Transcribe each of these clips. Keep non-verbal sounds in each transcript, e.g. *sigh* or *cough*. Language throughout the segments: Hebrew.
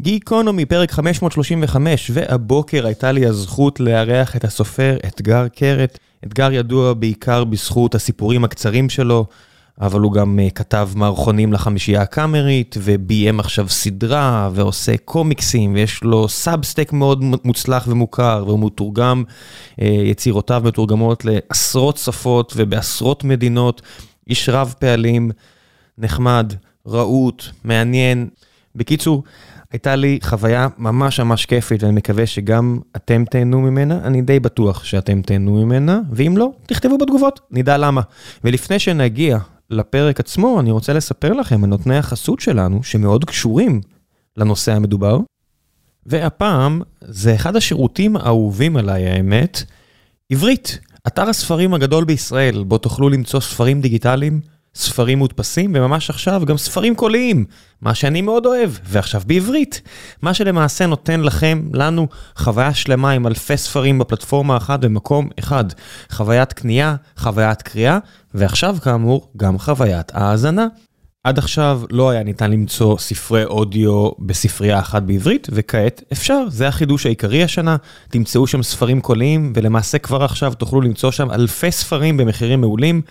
גיקונומי, פרק 535, והבוקר הייתה לי הזכות לארח את הסופר אתגר קרת. אתגר ידוע בעיקר בזכות הסיפורים הקצרים שלו, אבל הוא גם אה, כתב מערכונים לחמישייה הקאמרית, וביים עכשיו סדרה, ועושה קומיקסים, ויש לו Substack מאוד מוצלח ומוכר, והוא מתורגם, אה, יצירותיו מתורגמות לעשרות שפות ובעשרות מדינות. איש רב פעלים, נחמד, רהוט, מעניין. בקיצור, הייתה לי חוויה ממש ממש כיפית, ואני מקווה שגם אתם תהנו ממנה, אני די בטוח שאתם תהנו ממנה, ואם לא, תכתבו בתגובות, נדע למה. ולפני שנגיע לפרק עצמו, אני רוצה לספר לכם על נותני החסות שלנו, שמאוד קשורים לנושא המדובר. והפעם, זה אחד השירותים האהובים עליי, האמת, עברית, אתר הספרים הגדול בישראל, בו תוכלו למצוא ספרים דיגיטליים. ספרים מודפסים, וממש עכשיו גם ספרים קוליים, מה שאני מאוד אוהב, ועכשיו בעברית. מה שלמעשה נותן לכם, לנו, חוויה שלמה עם אלפי ספרים בפלטפורמה אחת במקום אחד. חוויית קנייה, חוויית קריאה, ועכשיו כאמור, גם חוויית האזנה. עד עכשיו לא היה ניתן למצוא ספרי אודיו בספרייה אחת בעברית, וכעת אפשר, זה החידוש העיקרי השנה. תמצאו שם ספרים קוליים, ולמעשה כבר עכשיו תוכלו למצוא שם אלפי ספרים במחירים מעולים.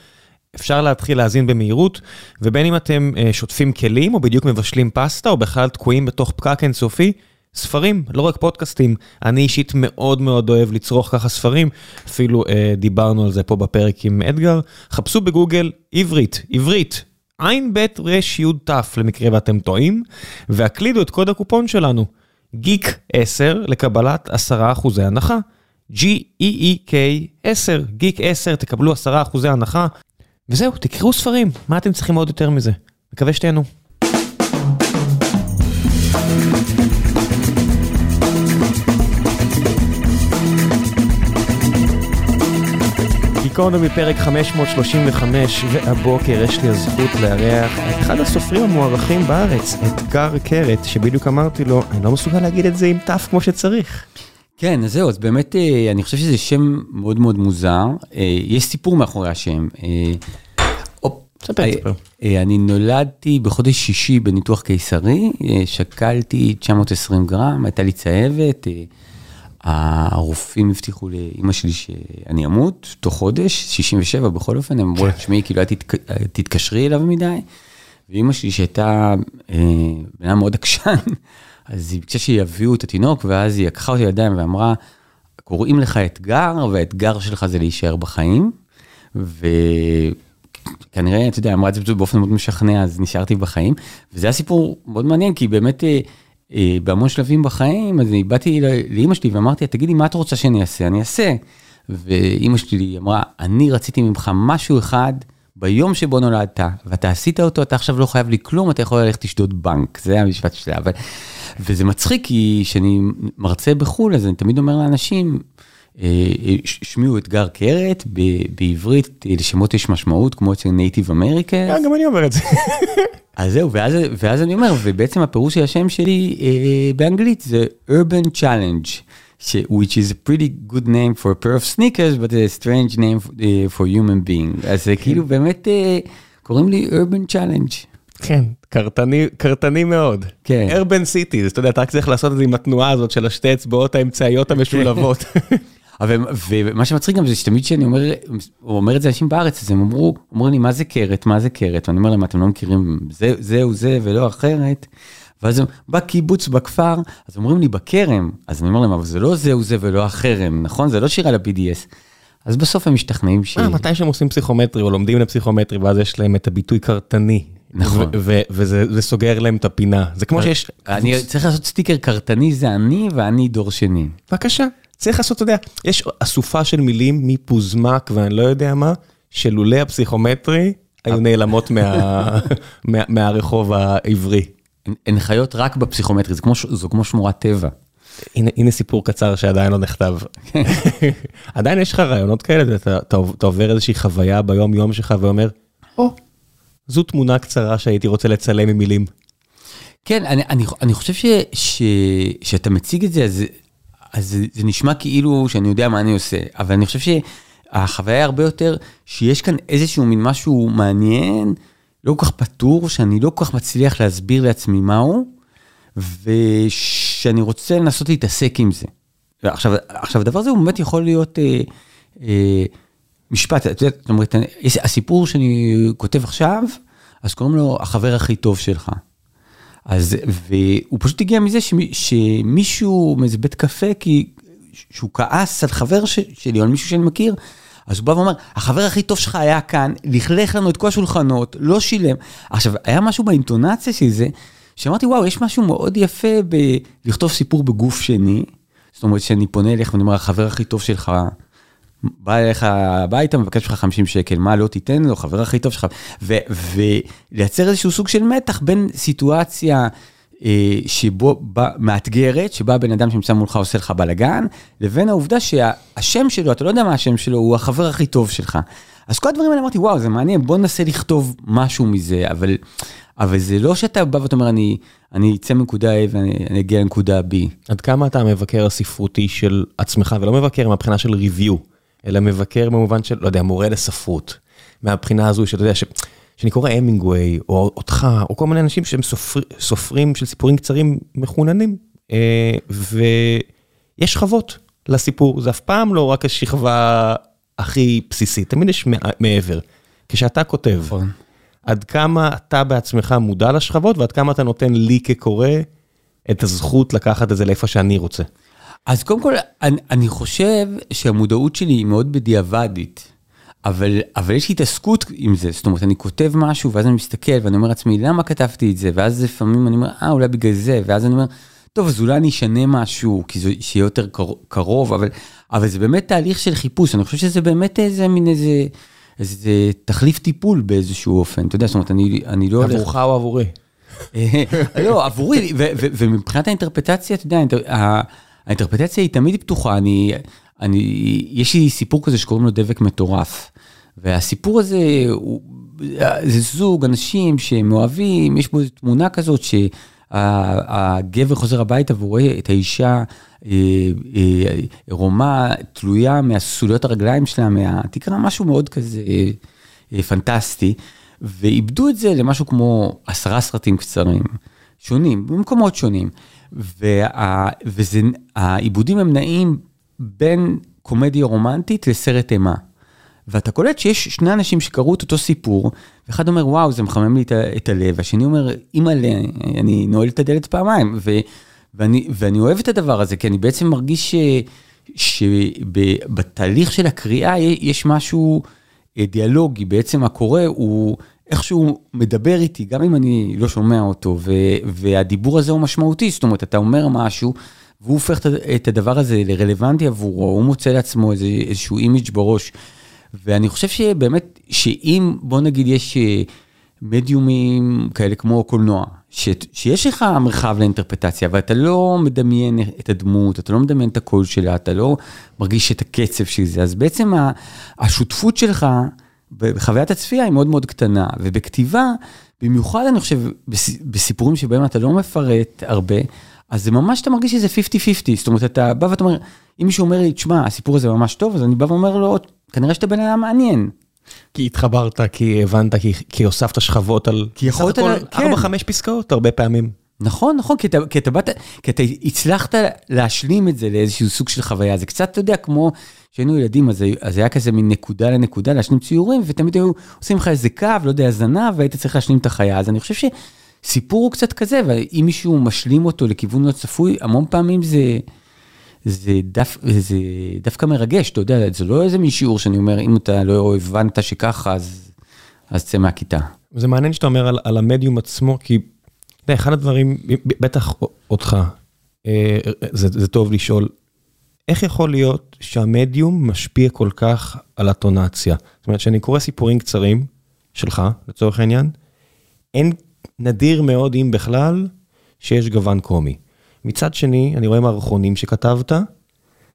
אפשר להתחיל להאזין במהירות, ובין אם אתם uh, שוטפים כלים, או בדיוק מבשלים פסטה, או בכלל תקועים בתוך פקק אינסופי, ספרים, לא רק פודקאסטים. אני אישית מאוד מאוד אוהב לצרוך ככה ספרים, אפילו uh, דיברנו על זה פה בפרק עם אדגר. חפשו בגוגל עברית, עברית, עין בית רש יוד תף למקרה ואתם טועים, והקלידו את קוד הקופון שלנו, גיק 10 לקבלת 10% הנחה. G-E-E-K 10, גיק 10, תקבלו 10% הנחה, וזהו, תקראו ספרים, מה אתם צריכים עוד יותר מזה? מקווה שתהנו. גיקונומי פרק 535, והבוקר יש לי הזכות לארח את אחד הסופרים המוערכים בארץ, אתגר קרת, שבדיוק אמרתי לו, אני לא מסוגל להגיד את זה עם ת' כמו שצריך. כן, אז זהו, אז באמת אה, אני חושב שזה שם מאוד מאוד מוזר. אה, יש סיפור מאחורי השם. אה, ספר, ספר. אני נולדתי בחודש שישי בניתוח קיסרי, שקלתי 920 גרם, הייתה לי צהבת. הרופאים הבטיחו לאימא שלי שאני אמות תוך חודש, 67 בכל אופן, הם אמרו לה, תשמעי, כאילו, אל תתקשרי אליו מדי. ואימא שלי שהייתה בן אדם מאוד עקשן, אז היא ביקשה שיביאו את התינוק, ואז היא לקחה אותי לידיים ואמרה, קוראים לך אתגר, והאתגר שלך זה להישאר בחיים. וכנראה, אתה יודע, אמרה את זה באופן מאוד משכנע, אז נשארתי בחיים. וזה היה סיפור מאוד מעניין, כי באמת, אה, אה, בהמון שלבים בחיים, אז אני באתי לאימא שלי ואמרתי, תגידי, מה את רוצה שאני אעשה? אני אעשה. ואימא שלי אמרה, אני רציתי ממך משהו אחד, ביום שבו נולדת, ואתה עשית אותו, אתה עכשיו לא חייב לי כלום, אתה יכול ללכת לשדוד בנק, זה המשפט שלי. אבל... וזה מצחיק, כי כשאני מרצה בחו"ל, אז אני תמיד אומר לאנשים, אה, שמעו אתגר קרת, בעברית לשמות יש משמעות, כמו אצל נייטיב אמריקה. גם אני אומר את זה. *laughs* אז זהו, ואז, ואז אני אומר, ובעצם הפירוש של השם שלי אה, באנגלית זה urban challenge. which is a pretty good name for a pair of sneakers, but a strange name for human being. אז זה כאילו באמת קוראים לי urban challenge. כן, קרטני, קרטני מאוד. כן. urban city, אתה יודע, אתה רק צריך לעשות את זה עם התנועה הזאת של השתי אצבעות האמצעיות המשולבות. *laughs* אבל, ומה שמצחיק גם זה שתמיד כשאני אומר, אומר את זה אנשים בארץ, אז הם אמרו, אומרים לי, מה זה קרת, מה זה קרת? ואני אומר להם, אתם לא מכירים, זה, זהו זה ולא אחרת. ואז הם, בקיבוץ, בכפר, אז אומרים לי, בכרם. אז אני אומר להם, אבל זה לא זהו זה ולא החרם, נכון? זה לא שירה ל-BDS. אז בסוף הם משתכנעים ש... אה, מתי שהם עושים פסיכומטרי או לומדים לפסיכומטרי, ואז יש להם את הביטוי קרטני. נכון. וזה סוגר להם את הפינה. זה כמו שיש... אני צריך לעשות סטיקר קרטני, זה אני ואני דור שני. בבקשה. צריך לעשות, אתה יודע, יש אסופה של מילים מפוזמק ואני לא יודע מה, שלולא הפסיכומטרי היו נעלמות *laughs* מהרחוב העברי. הן חיות רק בפסיכומטרי, זו כמו שמורת טבע. הנה, הנה סיפור קצר שעדיין לא נכתב. עדיין יש לך רעיונות כאלה, אתה, אתה, אתה עובר איזושהי חוויה ביום יום שלך ואומר, או, oh, זו תמונה קצרה שהייתי רוצה לצלם עם מילים. כן, אני, אני, אני חושב ש, ש, שאתה מציג את זה, אז, אז זה, זה נשמע כאילו שאני יודע מה אני עושה, אבל אני חושב שהחוויה היא הרבה יותר שיש כאן איזשהו מין משהו מעניין, לא כל כך פתור, שאני לא כל כך מצליח להסביר לעצמי מהו, ושאני רוצה לנסות להתעסק עם זה. עכשיו, עכשיו הדבר הזה הוא באמת יכול להיות אה, אה, משפט, את יודעת, זאת אומרת, הסיפור שאני כותב עכשיו, אז קוראים לו החבר הכי טוב שלך. אז, והוא פשוט הגיע מזה שמי, שמישהו מאיזה בית קפה, כי שהוא כעס על חבר ש, שלי, או על מישהו שאני מכיר, אז הוא בא ואומר, החבר הכי טוב שלך היה כאן, לכלך לנו את כל השולחנות, לא שילם. עכשיו, היה משהו באינטונציה של זה, שאמרתי, וואו, יש משהו מאוד יפה בלכתוב סיפור בגוף שני. זאת אומרת, שאני פונה אליך ואני אומר, החבר הכי טוב שלך, בא אליך הביתה, מבקש ממך 50 שקל, מה לא תיתן לו, חבר הכי טוב שלך, ולייצר איזשהו סוג של מתח בין סיטואציה אה, שבו, בא, מאתגרת, שבה בן אדם שנמצא מולך עושה לך בלאגן, לבין העובדה שהשם שלו, אתה לא יודע מה השם שלו, הוא החבר הכי טוב שלך. אז כל הדברים האלה אמרתי, וואו, זה מעניין, בוא ננסה לכתוב משהו מזה, אבל, אבל זה לא שאתה בא ואתה אומר, אני, אני אצא מנקודה A ואני אגיע לנקודה B. עד כמה אתה המבקר הספרותי של עצמך, ולא מבקר מהבחינה של ריוויו, אלא מבקר במובן של, לא יודע, מורה לספרות. מהבחינה הזו שאתה יודע, ש... שאני קורא המינגווי, או אותך, או כל מיני אנשים שהם סופר, סופרים של סיפורים קצרים מחוננים, אה, ויש שכבות לסיפור, זה אף פעם לא רק השכבה הכי בסיסית, תמיד יש מעבר. כשאתה כותב, נכון. עד כמה אתה בעצמך מודע לשכבות, ועד כמה אתה נותן לי כקורא את הזכות לקחת את זה לאיפה שאני רוצה. אז קודם כל, אני, אני חושב שהמודעות שלי היא מאוד בדיעבדית. אבל, אבל יש התעסקות עם זה, זאת אומרת, אני כותב משהו, ואז אני מסתכל, ואני אומר לעצמי, למה כתבתי את זה? ואז לפעמים אני אומר, אה, אולי בגלל זה, ואז אני אומר, טוב, אז אולי אני אשנה משהו, כי זה שיהיה יותר קרוב, אבל, אבל זה באמת תהליך של חיפוש, אני חושב שזה באמת איזה מין איזה, איזה תחליף טיפול באיזשהו אופן, אתה יודע, זאת אומרת, אני, אני לא. עבורך או עבורי? לא, עבורי, ומבחינת האינטרפטציה, אתה יודע, האינטרפטציה היא תמיד פתוחה, אני, אני, יש לי סיפור כזה שקוראים לו דבק מטורף. והסיפור הזה, הוא, זה זוג, אנשים שהם אוהבים, יש בו תמונה כזאת שהגבר חוזר הביתה והוא רואה את האישה עירומה, אה, אה, תלויה מהסוליות הרגליים שלה, מה, תקרא משהו מאוד כזה אה, פנטסטי, ואיבדו את זה למשהו כמו עשרה סרטים קצרים, שונים, במקומות שונים. והעיבודים הם נעים בין קומדיה רומנטית לסרט אימה. ואתה קולט שיש שני אנשים שקראו את אותו סיפור, ואחד אומר, וואו, זה מחמם לי את הלב, והשני אומר, אימא'לה, אני נועל את הדלת פעמיים, ו, ואני, ואני אוהב את הדבר הזה, כי אני בעצם מרגיש שבתהליך של הקריאה יש משהו אה, דיאלוגי, בעצם הקורא הוא איכשהו מדבר איתי, גם אם אני לא שומע אותו, ו, והדיבור הזה הוא משמעותי, זאת אומרת, אתה אומר משהו, והוא הופך את הדבר הזה לרלוונטי עבורו, הוא מוצא לעצמו איזה, איזשהו אימיג' בראש. ואני חושב שבאמת, שאם, בוא נגיד, יש אה, מדיומים כאלה כמו קולנוע, ש, שיש לך מרחב לאינטרפטציה, ואתה לא מדמיין את הדמות, אתה לא מדמיין את הקול שלה, אתה לא מרגיש את הקצב של זה, אז בעצם השותפות שלך בחוויית הצפייה היא מאוד מאוד קטנה, ובכתיבה, במיוחד אני חושב, בסיפורים שבהם אתה לא מפרט הרבה, אז זה ממש, אתה מרגיש שזה 50-50, זאת אומרת, אתה בא ואתה אומר, אם מישהו אומר לי, תשמע, הסיפור הזה ממש טוב, אז אני בא ואומר לו, כנראה שאתה בן אדם מעניין. כי התחברת, כי הבנת, כי, כי הוספת שכבות על... כי יכולת... לה... כן. 4-5 פסקאות הרבה פעמים. נכון, נכון, כי אתה, כי אתה באת, כי אתה הצלחת להשלים את זה לאיזשהו סוג של חוויה. זה קצת, אתה יודע, כמו כשהיינו ילדים, אז, אז היה כזה מין נקודה לנקודה להשלים ציורים, ותמיד היו עושים לך איזה קו, לא יודע, זנב, והיית צריך להשלים את החיה. אז אני חושב שסיפור הוא קצת כזה, ואם מישהו משלים אותו לכיוון לא צפוי, המון פעמים זה... זה, דף, זה דווקא מרגש, אתה יודע, זה לא איזה מין שיעור שאני אומר, אם אתה לא הבנת שככה, אז, אז צא מהכיתה. זה מעניין שאתה אומר על, על המדיום עצמו, כי אתה יודע, אחד הדברים, בטח אותך, אה, זה, זה טוב לשאול, איך יכול להיות שהמדיום משפיע כל כך על הטונציה? זאת אומרת, כשאני קורא סיפורים קצרים, שלך, לצורך העניין, אין נדיר מאוד, אם בכלל, שיש גוון קומי. מצד שני, אני רואה מערכונים שכתבת,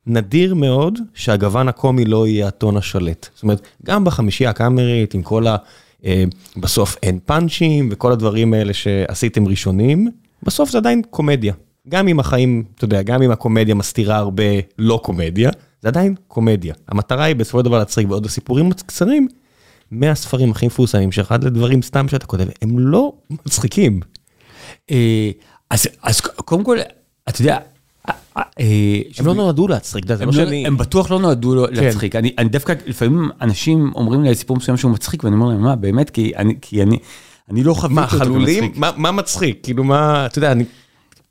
נדיר מאוד שהגוון הקומי לא יהיה הטון השלט. זאת אומרת, גם בחמישייה הקאמרית, עם כל ה... אה, בסוף אין פאנצ'ים וכל הדברים האלה שעשיתם ראשונים, בסוף זה עדיין קומדיה. גם אם החיים, אתה יודע, גם אם הקומדיה מסתירה הרבה לא קומדיה, זה עדיין קומדיה. המטרה היא בסופו של דבר להצחיק, ועוד הסיפורים קצרים, מהספרים הכי מפורסמים שלך עד לדברים סתם שאתה כותב, הם לא מצחיקים. אה, אז, אז קודם כל, אתה יודע, אה, אה, הם לא נועדו להצחיק, זה לא לא, שאני... הם בטוח לא נועדו לו להצחיק. אני, דווקא, לפעמים אנשים אומרים לי על סיפור מסוים שהוא מצחיק, ואני אומר להם, מה, באמת? כי אני, אני, לא חוויתי אותו? כמצחיק. מה מה מצחיק? כאילו מה, אתה יודע, אני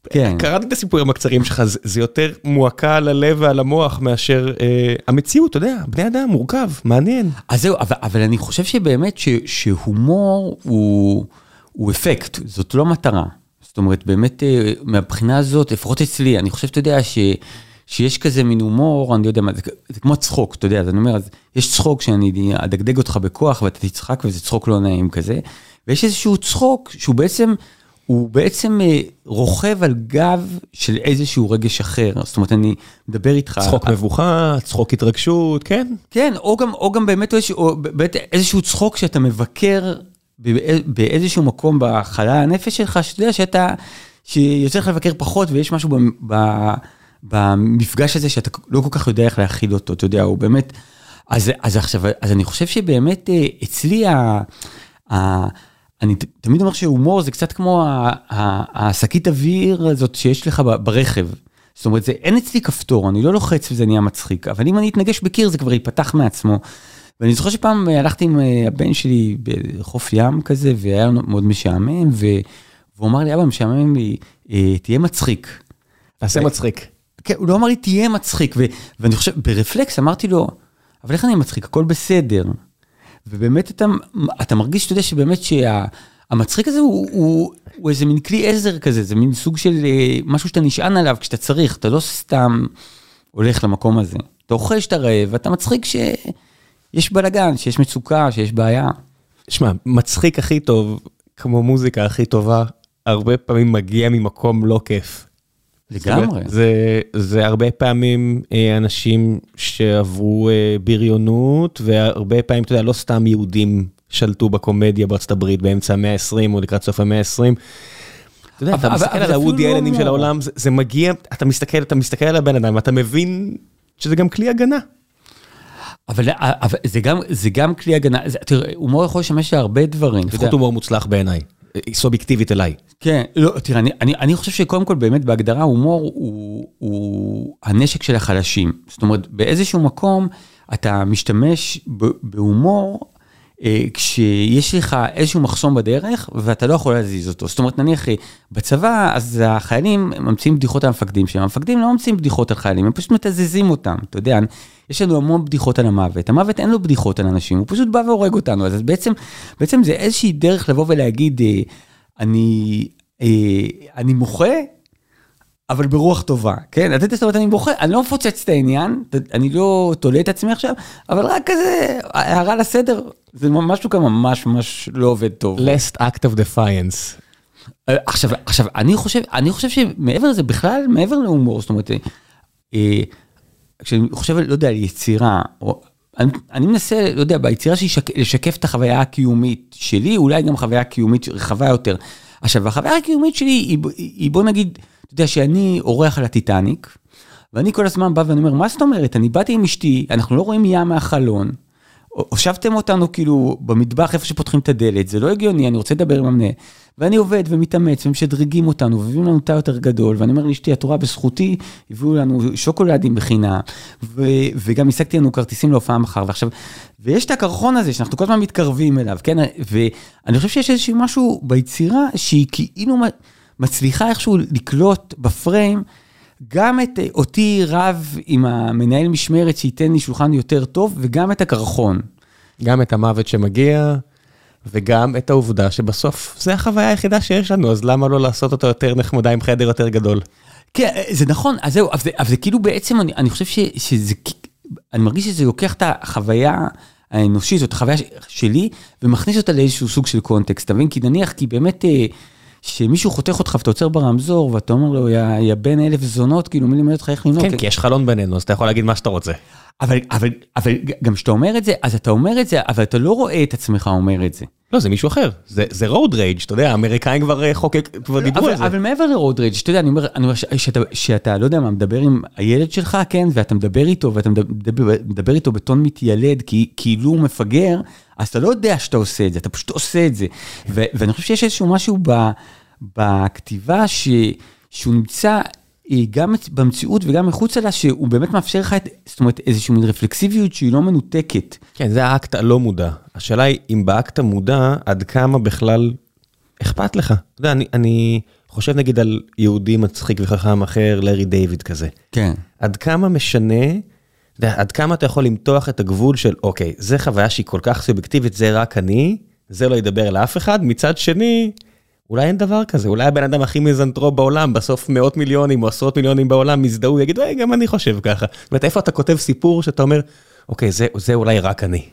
כן. קראתי את הסיפורים הקצרים שלך, זה- זה יותר מועקה על הלב ועל המוח מאשר אה, המציאות, אתה יודע, בני אדם מורכב, מעניין. אז זהו, אבל, אבל אני חושב שבאמת ש, שהומור הוא, הוא אפקט, זאת לא מטרה. זאת אומרת, באמת אה, מהבחינה הזאת, לפחות אצלי, אני חושב, אתה יודע, ש, שיש כזה מין הומור, אני לא יודע מה, זה, זה כמו צחוק, אתה יודע, אז אני אומר, אז יש צחוק שאני אדגדג אותך בכוח ואתה תצחק וזה צחוק לא נעים כזה, ויש איזשהו צחוק שהוא בעצם, הוא בעצם אה, רוכב על גב של איזשהו רגש אחר, זאת אומרת, אני מדבר איתך... צחוק מבוכה, צחוק התרגשות, כן. כן, או גם, או גם באמת איזשהו, או באמת איזשהו צחוק שאתה מבקר באיזשהו מקום בחלל הנפש שלך, שאתה יודע שאתה, שיוצא לך לבקר פחות ויש משהו ב, ב, במפגש הזה שאתה לא כל כך יודע איך להכיל אותו, אתה יודע, הוא באמת, אז, אז עכשיו, אז אני חושב שבאמת אה, אצלי, ה, ה, אני תמיד אומר שהומור זה קצת כמו השקית אוויר הזאת שיש לך ברכב. זאת אומרת, זה, אין אצלי כפתור, אני לא לוחץ וזה נהיה מצחיק, אבל אם אני אתנגש בקיר זה כבר ייפתח מעצמו. ואני זוכר שפעם אה, הלכתי עם אה, הבן שלי בחוף ים כזה, והיה מאוד משעמם, ו... והוא אמר לי, אבא, משעמם לי, אה, תהיה מצחיק. תעשה מצחיק. כן, הוא לא אמר לי, תהיה מצחיק, ו... ואני חושב, ברפלקס אמרתי לו, אבל איך אני מצחיק? הכל בסדר. ובאמת אתה, אתה מרגיש, אתה יודע, שבאמת שהמצחיק הזה הוא, הוא, הוא איזה מין כלי עזר כזה, זה מין סוג של משהו שאתה נשען עליו כשאתה צריך, אתה לא סתם הולך למקום הזה. אתה אוכל שאתה רעב, ואתה מצחיק שיש בלאגן, שיש מצוקה, שיש בעיה. שמע, מצחיק הכי טוב, כמו מוזיקה הכי טובה, הרבה פעמים מגיע ממקום לא כיף. לגמרי. זה, זה הרבה פעמים אה, אנשים שעברו אה, בריונות, והרבה פעמים, אתה יודע, לא סתם יהודים שלטו בקומדיה בארצות הברית באמצע המאה ה-20 או לקראת סוף המאה ה-20. אתה יודע, אתה מסתכל על זה הוודי לא אלנים של. העולם, זה, זה מגיע, אתה מסתכל, אתה מסתכל על הבן אדם, ואתה מבין שזה גם כלי הגנה. אבל, אבל זה, גם, זה גם כלי הגנה, זה, תראה, הומור יכול לשמש להרבה דברים. לפחות הומור מוצלח בעיניי, אה, סובייקטיבית אליי. כן, לא, תראה, אני, אני, אני חושב שקודם כל באמת בהגדרה הומור הוא, הוא הנשק של החלשים. זאת אומרת, באיזשהו מקום אתה משתמש בהומור אה, כשיש לך איזשהו מחסום בדרך ואתה לא יכול להזיז אותו. זאת אומרת, נניח אה, בצבא, אז החיילים ממציאים בדיחות על המפקדים שלהם. המפקדים לא ממציאים בדיחות על חיילים, הם פשוט מתזזים אותם. אתה יודע, יש לנו המון בדיחות על המוות. המוות אין לו בדיחות על אנשים, הוא פשוט בא והורג אותנו. אז בעצם, בעצם זה איזושהי דרך לבוא ולהגיד, אה, אני, אה, אני מוחה, אבל ברוח טובה, כן? יודע, זאת אומרת, אני מוחה, אני לא מפוצץ את העניין, אני לא תולה את עצמי עכשיו, אבל רק כזה, הערה לסדר, זה משהו כאן ממש ממש לא עובד טוב. last act of defiance. אה, עכשיו, עכשיו, אני חושב, אני חושב שמעבר לזה, בכלל, מעבר להומור, זאת אומרת, אה, כשאני חושב, לא יודע, על יצירה, או, אני, אני מנסה, לא יודע, ביצירה שלי לשק, לשקף את החוויה הקיומית שלי, אולי גם חוויה קיומית רחבה יותר. עכשיו, החוויה הקיומית שלי היא, היא, היא בוא נגיד, אתה יודע, שאני אורח על הטיטניק, ואני כל הזמן בא ואני אומר, מה זאת אומרת? אני באתי עם אשתי, אנחנו לא רואים ים מהחלון, הושבתם אותנו כאילו במטבח איפה שפותחים את הדלת, זה לא הגיוני, אני רוצה לדבר עם המנהל. ואני עובד ומתאמץ ומשדרגים אותנו ומביאים לנו תא יותר גדול, ואני אומר לאשתי, את רואה בזכותי, הביאו לנו שוקולדים בחינם, ו- וגם השגתי לנו כרטיסים להופעה מחר, ועכשיו, ויש את הקרחון הזה שאנחנו כל הזמן מתקרבים אליו, כן? ואני חושב שיש איזשהו משהו ביצירה שהיא כאילו מצליחה איכשהו לקלוט בפריים. גם את אותי רב עם המנהל משמרת שייתן לי שולחן יותר טוב, וגם את הקרחון. גם את המוות שמגיע, וגם את העובדה שבסוף זה החוויה היחידה שיש לנו, אז למה לא לעשות אותה יותר נחמדה עם חדר יותר גדול? כן, זה נכון, אז זהו, אבל זה, אבל זה כאילו בעצם, אני, אני חושב ש, שזה, אני מרגיש שזה לוקח את החוויה האנושית, או את החוויה שלי, ומכניס אותה לאיזשהו סוג של קונטקסט, אתה מבין? כי נניח, כי באמת... שמישהו חותך אותך ואתה עוצר ברמזור ואתה אומר לו, יא, יא בן אלף זונות, כאילו מי לימד אותך איך לנהוג? כן, כי יש חלון בינינו, אז אתה יכול להגיד מה שאתה רוצה. אבל, אבל, אבל גם כשאתה אומר את זה, אז אתה אומר את זה, אבל אתה לא רואה את עצמך אומר את זה. לא, זה מישהו אחר, זה, זה road rage, אתה יודע, האמריקאים כבר חוקק, כבר דיברו אבל, על זה. אבל מעבר ל-road rage, אתה יודע, אני אומר, אני אומר שאתה, שאתה, לא יודע מה, מדבר עם הילד שלך, כן, ואתה מדבר איתו, ואתה מדבר, מדבר איתו בטון מתיילד, כי כאילו הוא מפגר, אז אתה לא יודע שאתה עושה את זה, אתה פשוט עושה את זה. ואני חושב שיש איזשהו משהו. בכתיבה ש, שהוא נמצא אה, גם במציאות וגם מחוצה לה, שהוא באמת מאפשר לך, את, זאת אומרת, איזושהי מין רפלקסיביות שהיא לא מנותקת. כן, זה האקט הלא מודע. השאלה היא, אם באקט המודע, עד כמה בכלל אכפת לך? אתה יודע, אני, אני חושב נגיד על יהודי מצחיק וחכם אחר, לארי דיוויד כזה. כן. עד כמה משנה, אתה יודע, עד כמה אתה יכול למתוח את הגבול של, אוקיי, זה חוויה שהיא כל כך סובייקטיבית, זה רק אני, זה לא ידבר לאף אחד, מצד שני, אולי אין דבר כזה, אולי הבן אדם הכי מיזנטרופ בעולם, בסוף מאות מיליונים או עשרות מיליונים בעולם יזדהו, יגידו, היי, גם אני חושב ככה. זאת אומרת, איפה אתה כותב סיפור שאתה אומר, אוקיי, זה, זה אולי רק אני.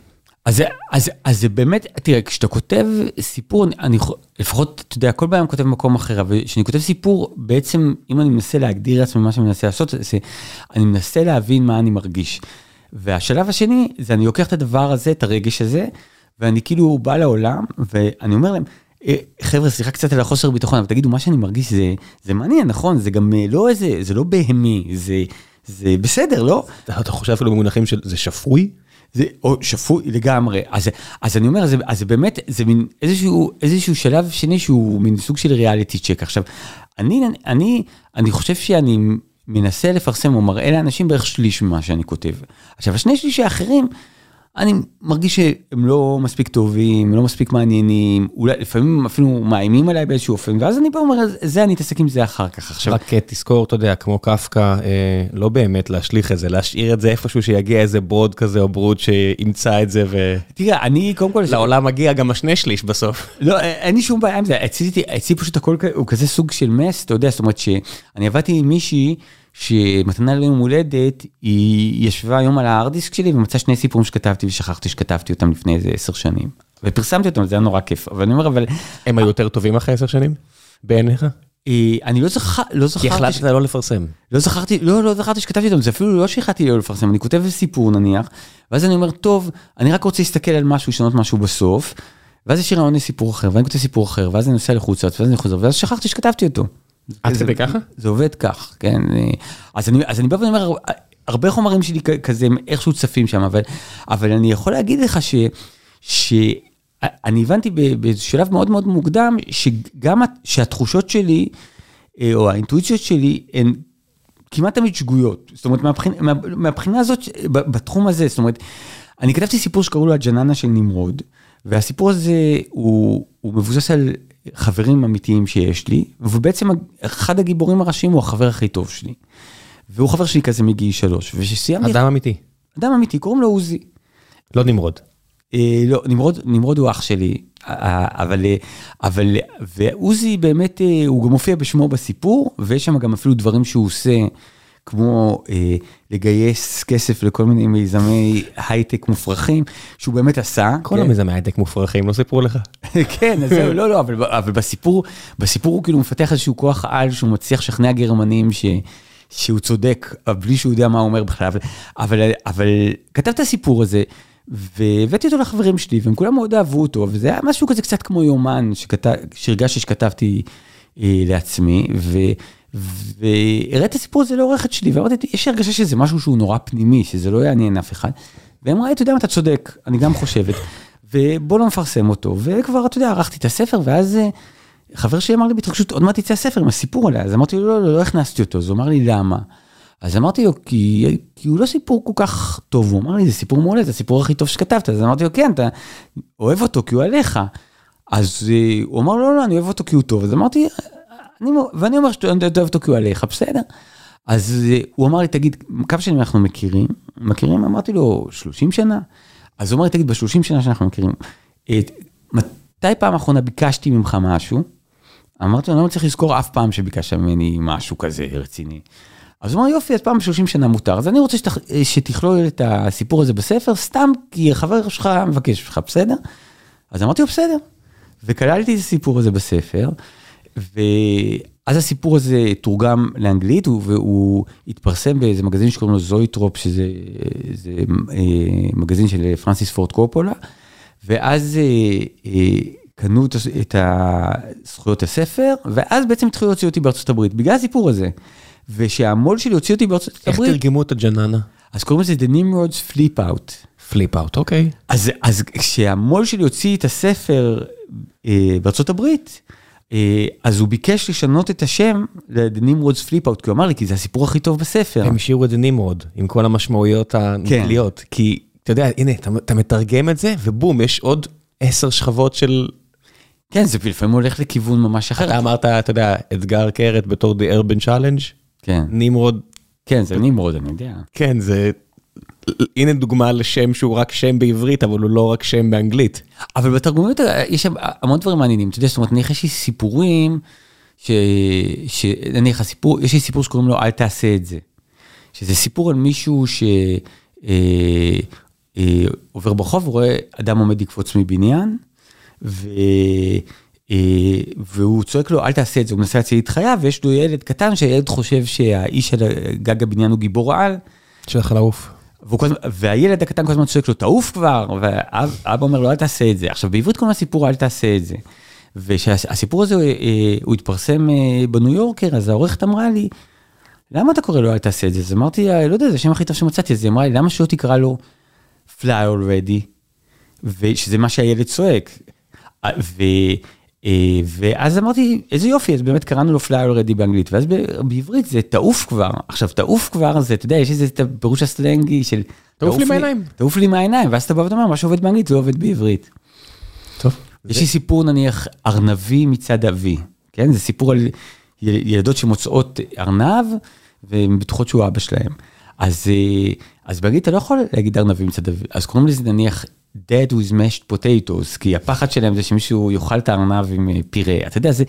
אז, אז, אז זה באמת, תראה, כשאתה כותב סיפור, אני, לפחות, אתה יודע, כל אני כותב במקום אחר, אבל כשאני כותב סיפור, בעצם, אם אני מנסה להגדיר לעצמי מה שאני מנסה לעשות, זה, אני מנסה להבין מה אני מרגיש. והשלב השני, זה אני לוקח את הדבר הזה, את הרגש הזה, ואני כאילו בא לעולם, ואני אומר להם, "אה, חבר'ה, סליחה קצת על החוסר ביטחון, אבל תגידו, מה שאני מרגיש זה, זה מעניין, נכון? זה גם אה, לא איזה, זה לא בהמי, זה, זה בסדר, לא? אתה חושב אפילו במונחים של זה שפוי? זה או שפוי לגמרי אז אז אני אומר זה אז זה באמת זה מין איזשהו איזשהו שלב שני שהוא מין סוג של ריאליטי צ'ק עכשיו אני אני אני חושב שאני מנסה לפרסם או מראה לאנשים בערך שליש ממה שאני כותב עכשיו השני שליש האחרים. אני מרגיש שהם לא מספיק טובים, לא מספיק מעניינים, אולי לפעמים אפילו מאיימים עליי באיזשהו אופן, ואז אני בא ואומר, זה אני אתעסק עם זה אחר כך. עכשיו, רק אה, תזכור, אתה יודע, כמו קפקא, אה, לא באמת להשליך את זה, להשאיר את זה איפשהו שיגיע איזה ברוד כזה או ברוד שימצא את זה, תראה, אני קודם כל... ולעולם מגיע גם השני שליש בסוף. לא, אין לי שום בעיה עם זה, אצלי, פשוט הכל הוא כזה סוג של מס, אתה יודע, זאת אומרת שאני עבדתי עם מישהי שמתנה ליום הולדת, היא ישבה היום על ההארד דיסק שלי ומצאה שני סיפורים שכתבתי ושכחתי שכתבתי אותם לפני איזה עשר שנים. ופרסמתי אותם, זה היה נורא כיף, אבל אני אומר, אבל הם היו יותר טובים אחרי עשר שנים? בעיניך? אה, אני לא זכר, לא כי זכרתי, החלטת לא לפרסם. לא זכרתי, לא, לא זכרתי שכתבתי אותם, זה אפילו לא שהחלטתי לא לפרסם, אני כותב סיפור נניח, ואז אני אומר, טוב, אני רק רוצה להסתכל על משהו, לשנות משהו בסוף, ואז יש לי רעיון לסיפור אחר, ואני כותב סיפור אחר, ואז אני נוסע לחוץ לארץ, ואז אני חוזר, ואז שכחתי שכתבתי אותו. עד כדי ככה? זה עובד כך, כן. אז אני, אז אני בא ואומר, הרבה חומרים שלי כזה הם איכשהו צפים שם, אבל, אבל אני יכול להגיד לך ש... ש... אני הבנתי בשלב מאוד מאוד מוקדם, שגם הת- שהתחושות שלי, אה, או האינטואיציות שלי, הן כמעט תמיד שגויות. זאת אומרת, מהבחינה, מה, מהבחינה הזאת, בתחום הזה, זאת אומרת, אני כתבתי סיפור שקראו לו הג'ננה של נמרוד, והסיפור הזה הוא, הוא מבוסס על חברים אמיתיים שיש לי, ובעצם אחד הגיבורים הראשיים הוא החבר הכי טוב שלי. והוא חבר שלי כזה מגיל שלוש, וכשסיימתי, אדם אמיתי, אדם אמיתי, קוראים לו עוזי. לא נמרוד. אה, לא, נמרוד, נמרוד הוא אח שלי, אה, אבל, אה, אבל, ועוזי באמת, אה, הוא גם מופיע בשמו בסיפור, ויש שם גם אפילו דברים שהוא עושה, כמו אה, לגייס כסף לכל מיני מיזמי הייטק מופרכים, שהוא באמת עשה. כל כן? המיזמי הייטק מופרכים, לא סיפרו לך. *laughs* כן, אז זהו, לא, לא, אבל, אבל בסיפור, בסיפור הוא כאילו מפתח איזשהו כוח על שהוא מצליח לשכנע גרמנים ש, שהוא צודק, בלי שהוא יודע מה הוא אומר בכלל, אבל, אבל, אבל כתב את הסיפור הזה, והבאתי אותו לחברים שלי, והם כולם מאוד אהבו אותו, וזה היה משהו כזה קצת כמו יומן, שכתב, שהרגשתי שכתבתי אה, לעצמי, ו... והראיתי את הסיפור הזה לעורכת שלי, ואמרתי, יש הרגשה שזה משהו שהוא נורא פנימי, שזה לא יעניין אף אחד. והם אמרה, אתה יודע מה, אתה צודק, אני גם חושבת, ובוא לא נפרסם אותו. וכבר, אתה יודע, ערכתי את הספר, ואז אה, חבר שלי אמר לי בהתרגשות, עוד מעט יצא הספר עם הסיפור עליה. אז אמרתי לו, לא, לא, לא הכנסתי אותו. אז הוא אמר לי, למה? אז אמרתי לו, כי, כי הוא לא סיפור כל כך טוב. הוא אמר לי, זה סיפור מעולה, זה הסיפור הכי טוב שכתבת. אז אמרתי לו, כן, אתה אוהב אותו כי הוא עליך. אז אה, הוא אמר, לא, לא, אני אוהב אותו כי הוא טוב. אז אמרתי, ואני אומר שאתה אוהב אותו כי הוא עליך, בסדר. אז הוא אמר לי, תגיד, כמה שנים אנחנו מכירים? מכירים? אמרתי לו, 30 שנה? אז הוא אמר לי, תגיד, ב-30 שנה שאנחנו מכירים, אה, מתי פעם אחרונה ביקשתי ממך משהו? אמרתי לו, אני לא צריך לזכור אף פעם שביקשת ממני משהו כזה רציני. אז הוא אמר, יופי, אז פעם ב-30 שנה מותר, אז אני רוצה שתכ... שתכלול את הסיפור הזה בספר, סתם כי חבר שלך מבקש ממך, בסדר? אז אמרתי לו, בסדר. וכללתי את הסיפור הזה בספר, ואז הסיפור הזה תורגם לאנגלית, והוא התפרסם באיזה מגזין שקוראים לו Zoetrope, שזה זה, אה, מגזין של פרנסיס פורד קופולה, ואז אה, אה, קנו את, זכויות הספר, ואז בעצם התחילו להוציא אותי בארצות הברית, בגלל הסיפור הזה. ושהמו"ל שלי הוציא אותי בארצות איך הברית, תרגמו את הג'ננה? אז קוראים לזה The Nimrod's Flip Out. Flip out, אוקיי. אז, אז כשהמו"ל שלי הוציא את הספר אה, בארצות הברית, אז הוא ביקש לשנות את השם flip-out, כי הוא אמר לי, כי זה הסיפור הכי טוב בספר. הם השאירו את זה נמרוד, עם כל המשמעויות האנגליות. כי, אתה יודע, הנה, אתה, אתה מתרגם את זה, ובום, יש עוד עשר שכבות של... כן, זה לפעמים הולך לכיוון ממש אחר. אתה אמרת, אתה יודע, אתגר קרת בתור The Urban Challenge, כן, נמרוד, כן, זה נמרוד, אני יודע. כן, זה... הנה דוגמה לשם שהוא רק שם בעברית, אבל הוא לא רק שם באנגלית. אבל בתרגומים יש שם המון דברים מעניינים, אתה יודע, זאת אומרת, נניח יש לי סיפורים, ש... ש... נניח הסיפור, יש לי סיפור שקוראים לו אל תעשה את זה. שזה סיפור על מישהו שעובר אה, אה, עובר ברחוב ורואה אדם עומד לקפוץ מבניין, ו... אה, והוא צועק לו אל תעשה את זה, הוא מנסה להציל את חייו, ויש לו ילד קטן שהילד חושב שהאיש על גג הבניין הוא גיבור על. שלך לעוף. והילד הקטן כל הזמן צועק לו תעוף כבר, ואבא אומר לו אל תעשה את זה. עכשיו בעברית קוראים לסיפור אל תעשה את זה. וכשהסיפור הזה אה, הוא התפרסם אה, בניו יורקר אז העורכת אמרה לי למה אתה קורא לו אל תעשה את זה? אז אמרתי לא יודע זה השם הכי טוב שמצאתי אז היא אמרה לי למה שלא תקרא לו fly already ושזה מה שהילד צועק. ו... אה, ואז אמרתי איזה יופי אז באמת קראנו לו fly already באנגלית ואז בעברית זה תעוף כבר עכשיו תעוף כבר זה אתה יודע יש איזה את הפירוש הסלנגי של תעוף לי מהעיניים. תעוף לי מהעיניים ואז אתה בא ואתה אומר מה שעובד באנגלית לא עובד בעברית. טוב. יש לי סיפור נניח ארנבי מצד אבי, כן? זה סיפור על יל- ילדות שמוצאות ארנב והן בטוחות שהוא אבא שלהם. אז, אה, אז באנגלית אתה לא יכול להגיד ארנבי מצד אבי, אז קוראים לזה נניח dead with mashed potatoes, כי הפחד שלהם זה שמישהו יאכל את הארנב עם אה, פירה, אתה יודע, זה,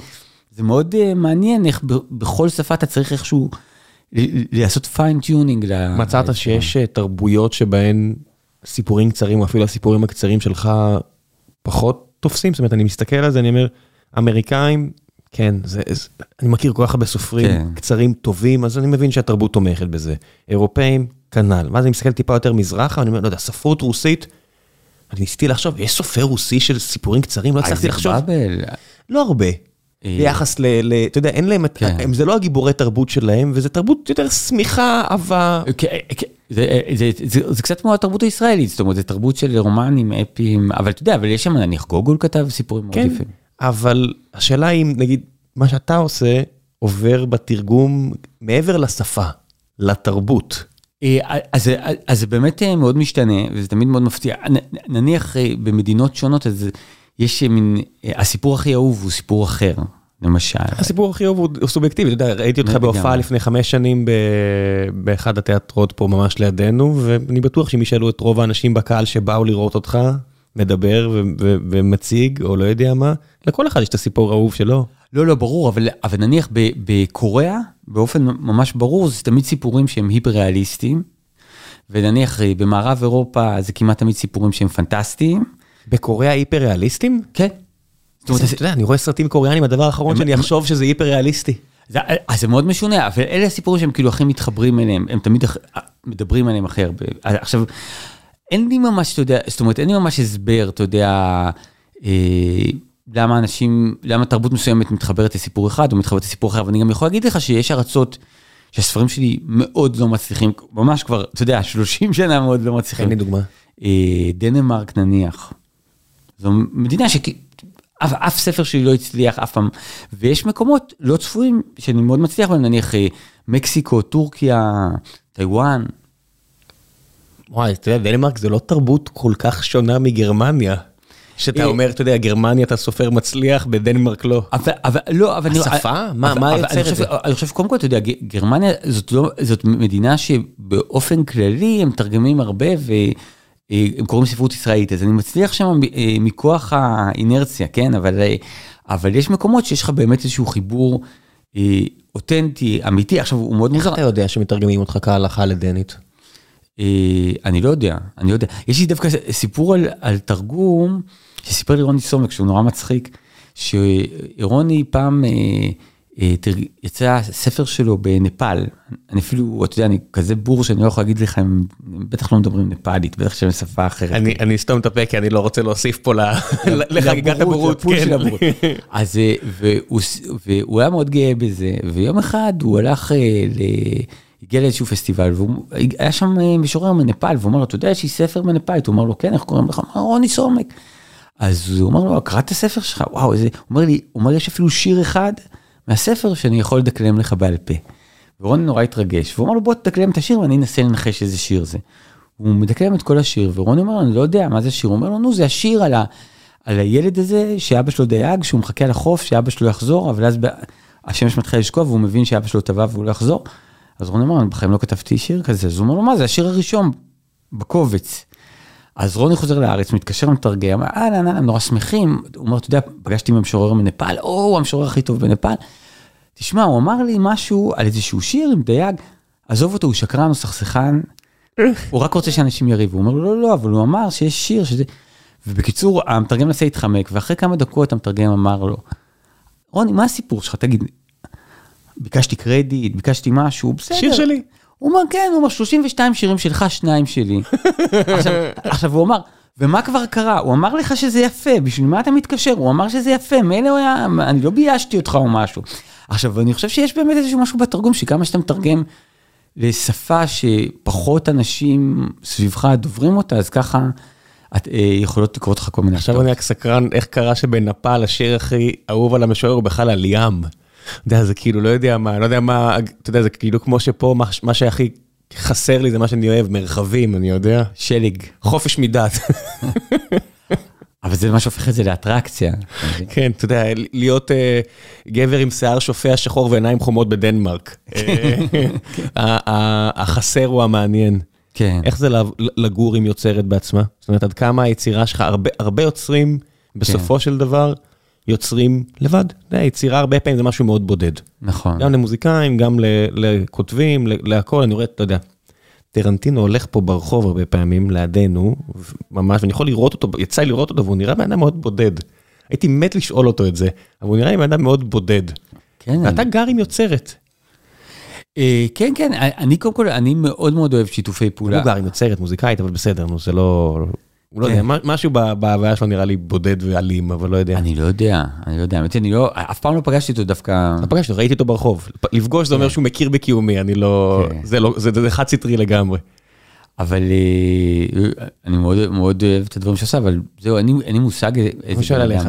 זה מאוד אה, מעניין איך ב- בכל שפה אתה צריך איכשהו לעשות fine-tuning. מצאת שיש אה, תרבויות שבהן סיפורים קצרים, או אפילו הסיפורים הקצרים שלך פחות תופסים? זאת אומרת, אני מסתכל על זה, אני אומר, אמריקאים, כן, זה, זה, אני מכיר כל כך הרבה סופרים כן. קצרים טובים, אז אני מבין שהתרבות תומכת בזה. אירופאים, כנ"ל. ואז אני מסתכל טיפה יותר מזרחה, אני אומר, לא יודע, ספרות רוסית, אני ניסיתי לחשוב, יש סופר רוסי של סיפורים קצרים? לא הצלחתי לחשוב. לא הרבה. ביחס ל... ל- אתה יודע, אין להם... כן. הם- זה לא הגיבורי תרבות שלהם, וזה תרבות יותר שמיכה, אהבה. כן, כן, זה, זה, זה, זה קצת כמו התרבות הישראלית, זאת אומרת, זה תרבות של רומנים, אפים, אבל אתה יודע, אבל יש שם, נניח גוגול כתב סיפורים מאוד כן, יפים. אבל השאלה אם, נגיד, מה שאתה עושה עובר בתרגום מעבר לשפה, לתרבות. אה, אז, זה- באמת אה, מאוד משתנה, וזה תמיד מאוד מפתיע. נניח אה, במדינות שונות, אז יש מין, הסיפור הכי אהוב הוא סיפור אחר, למשל. הסיפור הכי אהוב הוא סובייקטיבי, אתה יודע, ראיתי אותך. בהופעה לפני חמש שנים באחד התיאטרות פה ממש לידינו, ואני בטוח שאם ישאלו את רוב האנשים בקהל שבאו לראות אותך, מדבר ו- ו- ומציג, או לא יודע מה, לכל אחד יש את הסיפור האהוב שלו. לא, לא, ברור, אבל, אבל נניח בקוריאה, באופן ממש ברור, זה תמיד סיפורים שהם היפר-ריאליסטיים, ונניח אה, במערב אירופה זה כמעט תמיד סיפורים שהם פנטסטיים. בקוריאה היפר ריאליסטים? כן. זאת אומרת, אתה יודע, אני רואה סרטים קוריאנים, הדבר האחרון שאני אחשוב שזה היפר ריאליסטי. זה, אז זה מאוד משונה, אבל אלה הסיפורים שהם כאילו הכי מתחברים אליהם, הם תמיד מדברים עליהם הכי הרבה. עכשיו, אין לי ממש, אתה יודע, זאת אומרת, אין לי ממש הסבר, אתה יודע, אה, למה אנשים, למה תרבות מסוימת מתחברת לסיפור אחד או מתחברת לסיפור אחר, ואני גם יכול להגיד לך שיש ארצות שהספרים שלי מאוד לא מצליחים, ממש כבר, אתה יודע, 30 שנה מאוד לא מצליחים. תן לי דוגמה. אה, דנמרק נניח. זו מדינה שכ... אף, אף ספר שלי לא הצליח אף פעם, ויש מקומות לא צפויים שאני מאוד מצליח בהם, נניח אה, מקסיקו, טורקיה, טיוואן. וואי, אתה יודע, דנמרק זה לא תרבות כל כך שונה מגרמניה. שאתה אה, אומר, אתה יודע, גרמניה אתה סופר מצליח, בדנמרק לא. אבל, אבל לא, אבל... השפה? מה- אבל- מה יוצר אני את חושב- זה? אני חושב, קודם כל, אתה יודע, גרמניה זאת, לא, זאת מדינה שבאופן כללי הם מתרגמים הרבה והם קוראים ספרות ישראלית, אז אני מצליח שם אה, מכוח האינרציה, כן? אבל, אה, אבל יש מקומות שיש לך באמת איזשהו חיבור אה, אותנטי, אמיתי, עכשיו הוא מאוד מוזר. איך אתה יודע שמתרגמים אותך כהלכה לדנית? אה, אני לא יודע, אני לא יודע. יש לי דווקא סיפור על, על תרגום שסיפר לי רוני סומק, שהוא נורא מצחיק, שרוני פעם אה, אה, תרג... יצא ספר שלו בנפאל. אני אפילו, אתה יודע, אני כזה בור שאני לא יכול להגיד לך, הם בטח לא מדברים נפאלית, בטח שהם שפה אחרת. אני אני אסתום את הפה כי אני לא רוצה להוסיף פה ל- *laughs* לחגיגת לבורות, הבורות. לפול כן. הבורות. אז אה, והוא, והוא היה מאוד גאה בזה, ויום אחד הוא הלך, אה, ל... הגיע לאיזשהו פסטיבל, והיה שם אה, משורר מנפאל, והוא אומר לו, אתה יודע, יש לי ספר מנפאלית, הוא אומר לו, כן, איך קוראים לך? הוא אמר, רוני סומק. אז הוא אומר לו, קראת את הספר שלך? וואו, איזה... הוא אומר לי, הוא אומר, יש אפילו שיר אחד מהספר שאני יכול לדקלם לך בעל פה. ורוני נורא התרגש, והוא אמר לו, בוא תדקלם את השיר ואני אנסה לנחש איזה שיר זה. הוא מדקלם את כל השיר, ורוני אומר, אני לא יודע מה זה השיר, הוא אומר לו, נו, זה השיר על, ה... על הילד הזה, שאבא שלו דייג, שהוא מחכה על החוף, שאבא שלו יחזור, אבל אז ב... השמש מתחילה לשקוע והוא מבין שאבא שלו טבע והוא לא יחזור. אז רוני אמר, בחיים לא כתבתי שיר כזה, אז הוא אומר לו, מה זה השיר הראשון בקובץ. אז רוני חוזר לארץ, מתקשר למתרגם, אהלן, אהלן, נורא שמחים. הוא אומר, אתה יודע, פגשתי עם המשורר מנפאל, או, הוא המשורר הכי טוב בנפאל. תשמע, הוא אמר לי משהו על איזשהו שיר עם דייג, עזוב אותו, הוא שקרן, הוא סכסכן, *laughs* הוא רק רוצה שאנשים יריבו. הוא אומר לו, לא, לא, אבל הוא אמר שיש שיר שזה... ובקיצור, המתרגם נסה להתחמק, ואחרי כמה דקות המתרגם אמר לו, רוני, מה הסיפור שלך? תגיד, ביקשתי קרדיט, ביקשתי משהו, בסדר. שיר שלי. הוא אומר, כן, הוא אומר, 32 שירים שלך, שניים שלי. *laughs* עכשיו, עכשיו הוא אמר, ומה כבר קרה? הוא אמר לך שזה יפה, בשביל מה אתה מתקשר? הוא אמר שזה יפה, מילא הוא היה, אני לא ביישתי אותך או משהו. עכשיו, אני חושב שיש באמת איזשהו משהו בתרגום, שכמה שאתה מתרגם לשפה שפחות אנשים סביבך דוברים אותה, אז ככה את, אה, יכולות לקרות לך כל מיני עכשיו אני רק סקרן, איך קרה שבנפאל השיר הכי אהוב על המשורר הוא בכלל על ים. אתה יודע, זה כאילו, לא יודע מה, לא יודע מה, אתה יודע, זה כאילו כמו שפה, מה, מה שהכי חסר לי זה מה שאני אוהב, מרחבים, אני יודע. שלג. חופש מדת. *laughs* אבל זה מה שהופך את זה לאטרקציה. כן, אתה יודע, להיות uh, גבר עם שיער שופע שחור ועיניים חומות בדנמרק. *laughs* החסר הוא המעניין. כן. איך זה לגור עם יוצרת בעצמה? זאת אומרת, עד כמה היצירה שלך, הרבה, הרבה יוצרים בסופו כן. של דבר יוצרים לבד. אתה יודע, יצירה הרבה פעמים זה משהו מאוד בודד. נכון. גם למוזיקאים, גם לכותבים, להכל, אני רואה, אתה יודע. טרנטינו הולך פה ברחוב הרבה פעמים לידינו, ממש, ואני יכול לראות אותו, יצא לי לראות אותו, והוא נראה בן אדם מאוד בודד. הייתי מת לשאול אותו את זה, אבל הוא נראה לי בן אדם מאוד בודד. כן. ואתה גר עם יוצרת. אה, כן, כן, אני קודם כל, אני מאוד מאוד אוהב שיתופי פעולה. הוא גר עם יוצרת מוזיקאית, אבל בסדר, נו, זה לא... הוא לא יודע, כן. משהו בהוויה שלו נראה לי בודד ואלים, אבל לא יודע. אני לא יודע, אני לא יודע, האמת אני לא, אף פעם לא פגשתי אותו דווקא... לא פגשתי אותו, ראיתי אותו ברחוב. לפגוש זה אומר כן. שהוא מכיר בקיומי, אני לא... כן. לא זה חד סטרי לגמרי. אבל אה, אני מאוד מאוד אוהב את הדברים שעושה, אבל זהו, אין לי מושג אני שואל עליך,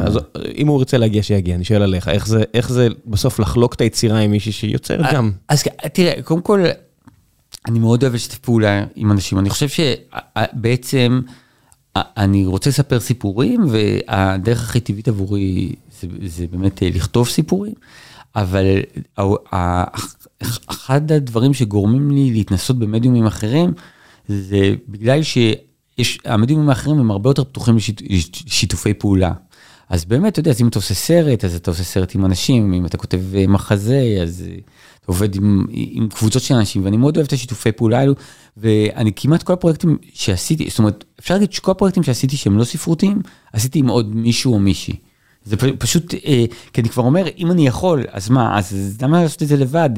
אם הוא רוצה להגיע, שיגיע, אני שואל עליך, איך זה בסוף לחלוק את היצירה עם מישהי שיוצרת אה, גם? אז תראה, קודם כל, אני מאוד אוהב לשתף פעולה עם אנשים, אני חושב שבעצם... אני רוצה לספר סיפורים, והדרך הכי טבעית עבורי זה, זה באמת אה, לכתוב סיפורים, אבל אחד הדברים שגורמים לי להתנסות במדיומים אחרים, זה בגלל שהמדיומים האחרים הם הרבה יותר פתוחים לשיתופי פעולה. אז באמת, אתה יודע, אז אם אתה עושה סרט, אז אתה עושה סרט עם אנשים, אם אתה כותב אה, מחזה, אז אה, עובד עם, עם קבוצות של אנשים, ואני מאוד אוהב את השיתופי פעולה האלו, ואני כמעט כל הפרויקטים שעשיתי, זאת אומרת, אפשר להגיד שכל הפרויקטים שעשיתי שהם לא ספרותיים, עשיתי עם עוד מישהו או מישהי. זה פשוט, אה, כי אני כבר אומר, אם אני יכול, אז מה, אז למה לעשות את זה לבד?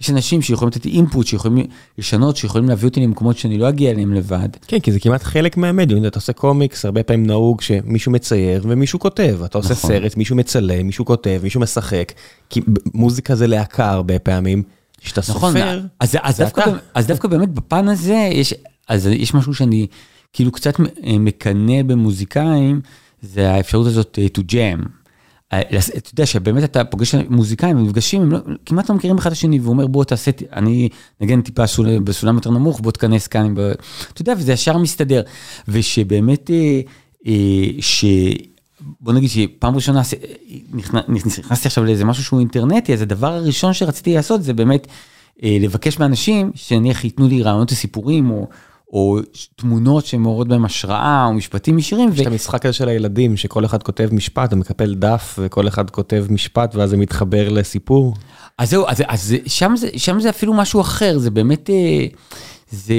יש אנשים שיכולים לתת אינפוט, שיכולים לשנות, שיכולים להביא אותי למקומות שאני לא אגיע אליהם לבד. כן, כי זה כמעט חלק מהמדיום, אתה עושה קומיקס, הרבה פעמים נהוג שמישהו מצייר ומישהו כותב. אתה עושה נכון. סרט, מישהו מצלם, מישהו כותב, מישהו משחק. כי מוזיקה זה להקה הרבה פעמים. כשאתה נכון, סופר, אז, אז, דווקא, אז דווקא באמת בפן הזה, יש, אז יש משהו שאני כאילו קצת מקנא במוזיקאים. זה האפשרות הזאת אה, to jam. אה, אתה יודע שבאמת אתה פוגש מוזיקאים ונפגשים, הם לא, כמעט לא מכירים אחד את השני, והוא אומר בוא תעשה, אני נגן טיפה סול, בסולם יותר נמוך, בוא תכנס כאן, אתה יודע, וזה ישר מסתדר. ושבאמת, אה, ש... בוא נגיד שפעם ראשונה נכנסתי עכשיו לאיזה משהו שהוא אינטרנטי, אז הדבר הראשון שרציתי לעשות זה באמת לבקש מאנשים שנניח ייתנו לי רעיונות לסיפורים, או... או תמונות שמעוררות בהם השראה, או משפטים ישירים. יש את המשחק הזה של הילדים, שכל אחד כותב משפט, הוא מקפל דף, וכל אחד כותב משפט, ואז זה מתחבר לסיפור. אז זהו, אז, אז שם, זה, שם זה אפילו משהו אחר, זה באמת, אה, זה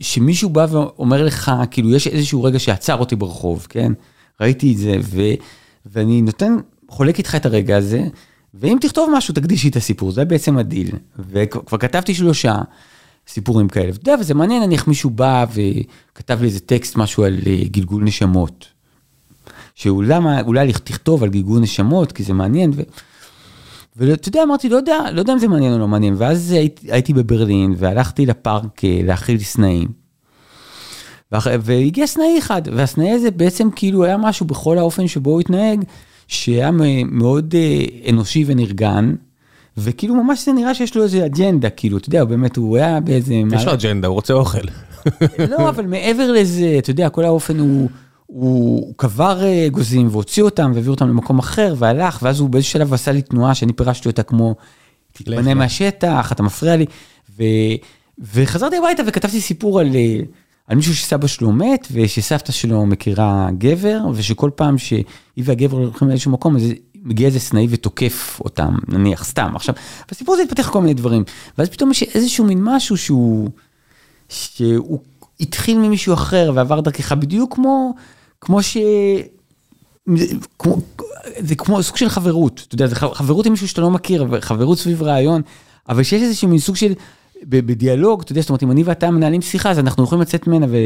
כשמישהו בא ואומר לך, כאילו, יש איזשהו רגע שעצר אותי ברחוב, כן? ראיתי את זה, ו, ואני נותן, חולק איתך את הרגע הזה, ואם תכתוב משהו, תקדישי את הסיפור, זה בעצם הדיל. וכבר כתבתי שלושה. סיפורים כאלה. אתה יודע, וזה מעניין, נניח מישהו בא וכתב לי איזה טקסט, משהו על אה, גלגול נשמות. שאולי אולי תכתוב על גלגול נשמות, כי זה מעניין. ואתה יודע, אמרתי, לא יודע, לא יודע אם זה מעניין או לא מעניין. ואז הייתי, הייתי בברלין והלכתי לפארק אה, להאכיל סנאים. והגיע סנאי אחד, והסנאי הזה בעצם כאילו היה משהו בכל האופן שבו הוא התנהג, שהיה מאוד אנושי ונרגן. וכאילו ממש זה נראה שיש לו איזה אג'נדה, כאילו, אתה יודע, באמת, הוא היה באיזה... יש לו אג'נדה, הוא רוצה אוכל. לא, אבל מעבר לזה, אתה יודע, כל האופן הוא... הוא קבר אגוזים והוציא אותם והביא אותם למקום אחר והלך, ואז הוא באיזשהו שלב עשה לי תנועה שאני פירשתי אותה כמו, תתפנה מהשטח, אתה מפריע לי. ו, וחזרתי הביתה וכתבתי סיפור על, על מישהו שסבא שלו מת, ושסבתא שלו מכירה גבר, ושכל פעם שהיא והגבר הולכים לאיזשהו מקום, אז מגיע איזה סנאי ותוקף אותם, נניח, סתם. עכשיו, בסיפור הזה התפתח כל מיני דברים, ואז פתאום יש איזשהו מין משהו שהוא, שהוא התחיל ממישהו אחר ועבר דרכך בדיוק כמו, כמו ש... כמו, זה כמו סוג של חברות, אתה יודע, זה חברות עם מישהו שאתה לא מכיר, חברות סביב רעיון, אבל שיש איזשהו מין סוג של, בדיאלוג, אתה יודע, זאת אומרת, אם אני ואתה מנהלים שיחה, אז אנחנו יכולים לצאת ממנה ו,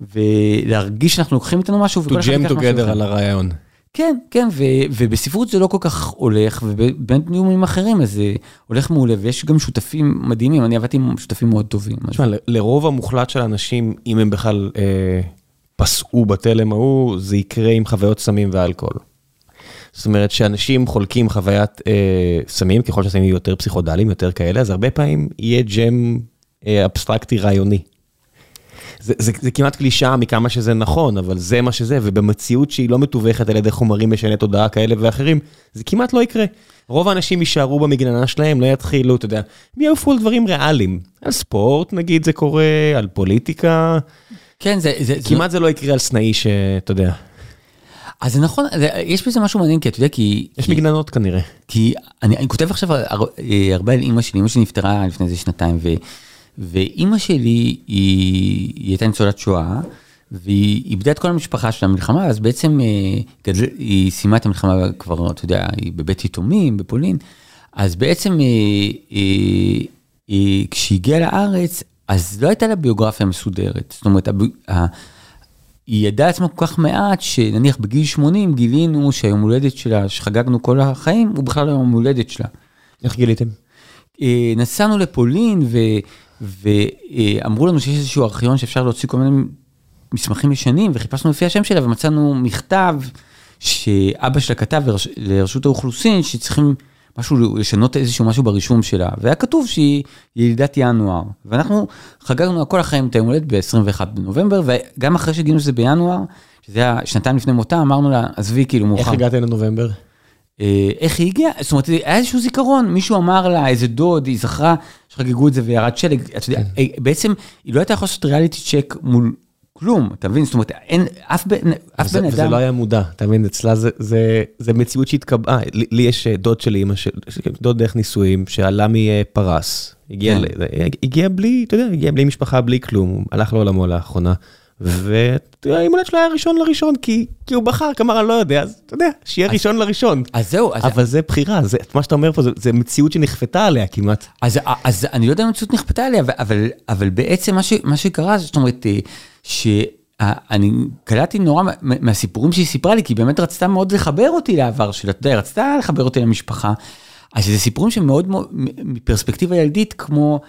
ולהרגיש שאנחנו לוקחים איתנו משהו, to jam together על הרעיון. כן, כן, ו, ובספרות זה לא כל כך הולך, ובין ניומים אחרים אז זה הולך מעולה, ויש גם שותפים מדהימים, אני עבדתי עם שותפים מאוד טובים. תשמע, לרוב המוחלט של האנשים, אם הם בכלל אה, פסעו בתלם ההוא, זה יקרה עם חוויות סמים ואלכוהול. זאת אומרת שאנשים חולקים חוויית אה, סמים, ככל שהסמים יהיו יותר פסיכודליים, יותר כאלה, אז הרבה פעמים יהיה ג'ם אה, אבסטרקטי רעיוני. זה, זה, כמעט קלישאה מכמה שזה נכון, אבל זה מה שזה, ובמציאות שהיא לא מתווכת על ידי חומרים משני תודעה כאלה ואחרים, זה כמעט לא יקרה. רוב האנשים יישארו במגננה שלהם, לא יתחילו, אתה יודע, הם יעופו על דברים ריאליים. על ספורט, נגיד, זה קורה, על פוליטיקה. כן, זה... זה כמעט זה... זה לא יקרה על סנאי שאתה יודע. אז זה נכון, זה, יש בזה משהו מעניין, כי אתה יודע, כי... יש כי, מגננות כנראה. כי אני, אני כותב עכשיו הרבה על אימא שלי, אימא שלי נפטרה לפני איזה שנתיים, ו... ואימא שלי היא, היא הייתה ניצולת שואה, והיא איבדה את כל המשפחה של המלחמה, אז בעצם אה, גדל, היא סיימה את המלחמה כבר, אתה יודע, היא בבית יתומים בפולין, אז בעצם אה, אה, כשהיא הגיעה לארץ, אז לא הייתה לה ביוגרפיה מסודרת. זאת אומרת, היא ידעה עצמה כל כך מעט, שנניח בגיל 80 גילינו שהיום הולדת שלה, שחגגנו כל החיים, הוא בכלל לא יום הולדת שלה. איך גיליתם? נסענו לפולין, ו... ואמרו לנו שיש איזשהו ארכיון שאפשר להוציא כל מיני מסמכים ישנים, וחיפשנו לפי השם שלה ומצאנו מכתב שאבא שלה כתב לרש... לרשות האוכלוסין שצריכים משהו, לשנות איזשהו משהו ברישום שלה, והיה כתוב שהיא ילידת ינואר, ואנחנו חגגנו כל החיים את היום הולדת ב-21 בנובמבר, וגם אחרי שגילינו שזה בינואר, שזה היה שנתיים לפני מותה, אמרנו לה, עזבי, כאילו מאוחר. איך הגעת לנובמבר? איך היא הגיעה, זאת אומרת, היה איזשהו זיכרון, מישהו אמר לה, איזה דוד, היא זכרה שחגגו את זה וירד שלג, אתה יודע, כן. בעצם היא לא הייתה יכולה לעשות ריאליטי צ'ק מול כלום, אתה מבין? זאת אומרת, אין, אף בן אדם... וזה לא היה מודע, אתה מבין? אצלה זה מציאות שהתקבעה, לי יש דוד של אימא, דוד דרך נישואים, שעלה מפרס, הגיע כן. בלי, אתה יודע, הגיע בלי משפחה, בלי כלום, הלך לעולמו לאחרונה. והאימונט שלו היה ראשון לראשון, כי, כי הוא בחר, כלומר, אני לא יודע, אז אתה יודע, שיהיה אז, ראשון לראשון. אז זהו. אז אבל זה בחירה, זה, מה שאתה אומר פה, זה, זה מציאות שנכפתה עליה כמעט. אז, אז אני לא יודע אם המציאות נכפתה עליה, אבל, אבל בעצם מה, ש, מה שקרה, זאת אומרת, אה, שאני קלטתי נורא מהסיפורים שהיא סיפרה לי, כי היא באמת רצתה מאוד לחבר אותי לעבר שלה, אתה יודע, היא רצתה לחבר אותי למשפחה. אז זה סיפורים שמאוד, מפרספקטיבה ילדית, כמו,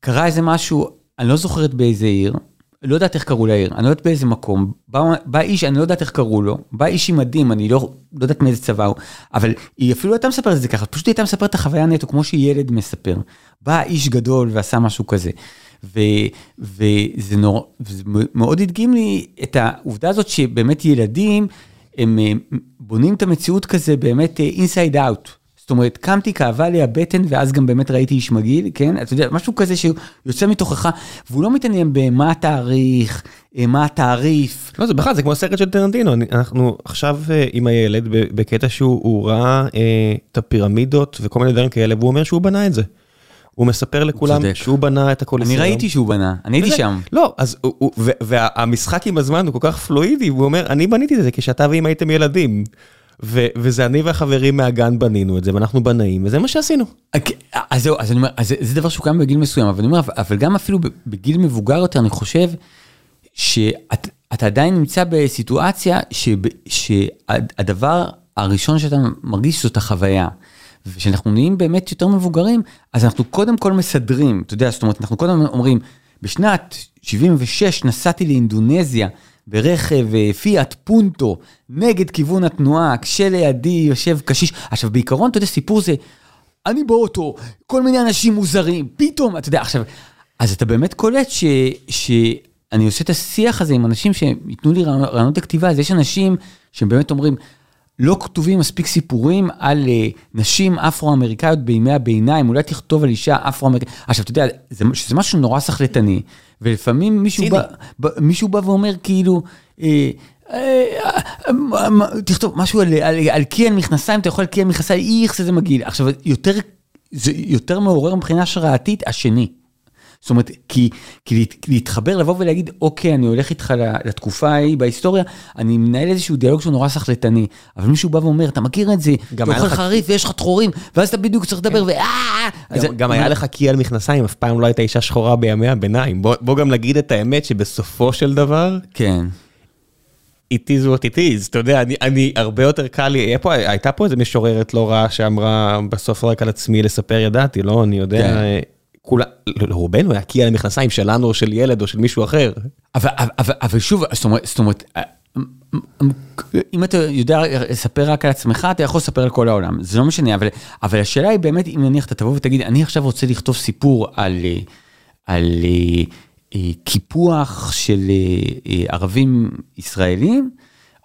קרה איזה משהו, אני לא זוכרת באיזה עיר, לא יודעת איך קראו לעיר, אני לא יודעת באיזה מקום, בא, בא איש, אני לא יודעת איך קראו לו, בא איש עם מדים, אני לא, לא יודעת מאיזה צבא הוא, אבל היא אפילו לא הייתה מספרת את זה ככה, פשוט הייתה מספרת את החוויה נטו, כמו שילד מספר. בא איש גדול ועשה משהו כזה. ו, וזה נור, וזה מאוד הדגים לי את העובדה הזאת שבאמת ילדים, הם בונים את המציאות כזה באמת אינסייד אאוט. זאת אומרת, קמתי, כאבה לי הבטן, ואז גם באמת ראיתי איש מגעיל, כן? אתה יודע, משהו כזה שיוצא מתוכך, והוא לא מתעניין במה התאריך, אה, מה התעריף. לא, זה בכלל, זה כמו סרט של טרנטינו. אנחנו עכשיו אה, עם הילד בקטע שהוא ראה אה, את הפירמידות וכל מיני דברים כאלה, והוא אומר שהוא בנה את זה. הוא מספר לכולם שהוא בנה את הקוליסיון. אני ראיתי שהוא בנה, אני הייתי שם. לא, אז, והמשחק עם הזמן הוא כל כך פלואידי, והוא אומר, אני בניתי את זה כשאתה ואמא הייתם ילדים. וזה אני והחברים מהגן בנינו את זה, ואנחנו בנאים, וזה מה שעשינו. אוקיי, אז זהו, אז אני אומר, זה דבר שהוא קיים בגיל מסוים, אבל אני אומר, אבל גם אפילו בגיל מבוגר יותר, אני חושב שאתה עדיין נמצא בסיטואציה שהדבר הראשון שאתה מרגיש זאת החוויה. וכשאנחנו נהיים באמת יותר מבוגרים, אז אנחנו קודם כל מסדרים, אתה יודע, זאת אומרת, אנחנו קודם אומרים, בשנת 76 נסעתי לאינדונזיה ברכב אה, פיאט פונטו נגד כיוון התנועה, כשלידי יושב קשיש. עכשיו בעיקרון, אתה יודע, סיפור זה, אני באוטו, כל מיני אנשים מוזרים, פתאום, אתה יודע, עכשיו, אז אתה באמת קולט ש... ש... אני עושה את השיח הזה עם אנשים שייתנו לי רעיונות לכתיבה, אז יש אנשים שהם באמת אומרים, לא כתובים מספיק סיפורים על uh, נשים אפרו-אמריקאיות בימי הביניים, אולי תכתוב על אישה אפרו-אמריקאית. עכשיו, אתה יודע, זה, זה משהו נורא סחלטני, ולפעמים מישהו בא, בא, מישהו בא ואומר כאילו, אה, אה, אה, תכתוב משהו על, על, על קי מכנסיים, אתה יכול על קי מכנסיים, איך זה מגעיל. עכשיו, יותר, זה יותר מעורר מבחינה השראתית השני. זאת אומרת, כי, כי להתחבר, לבוא ולהגיד, אוקיי, אני הולך איתך לתקופה ההיא בהיסטוריה, אני מנהל איזשהו דיאלוג שהוא נורא סחלטני, אבל מישהו בא ואומר, אתה מכיר את זה, אתה אוכל חריף ויש לך טחורים, ואז אתה בדיוק צריך לדבר, כן. ו... גם היה לך קי על מכנסיים, אף פעם לא הייתה אישה שחורה בימי הביניים. בוא גם נגיד את האמת שבסופו של דבר, כן. it is what it is, אתה יודע, אני, אני הרבה יותר קל לי, פה, הייתה פה איזה משוררת לא רעה שאמרה בסוף רק על עצמי לספר ידעתי, לא, אני יודע, כן. כולה, לרובנו היה קי על המכנסיים שלנו או של ילד או של מישהו אחר. אבל, אבל, אבל שוב, זאת אומרת, אומרת, אם אתה יודע לספר רק על עצמך, אתה יכול לספר על כל העולם, זה לא משנה, אבל, אבל השאלה היא באמת, אם נניח אתה תבוא ותגיד, אני עכשיו רוצה לכתוב סיפור על, על אה, קיפוח של אה, ערבים ישראלים,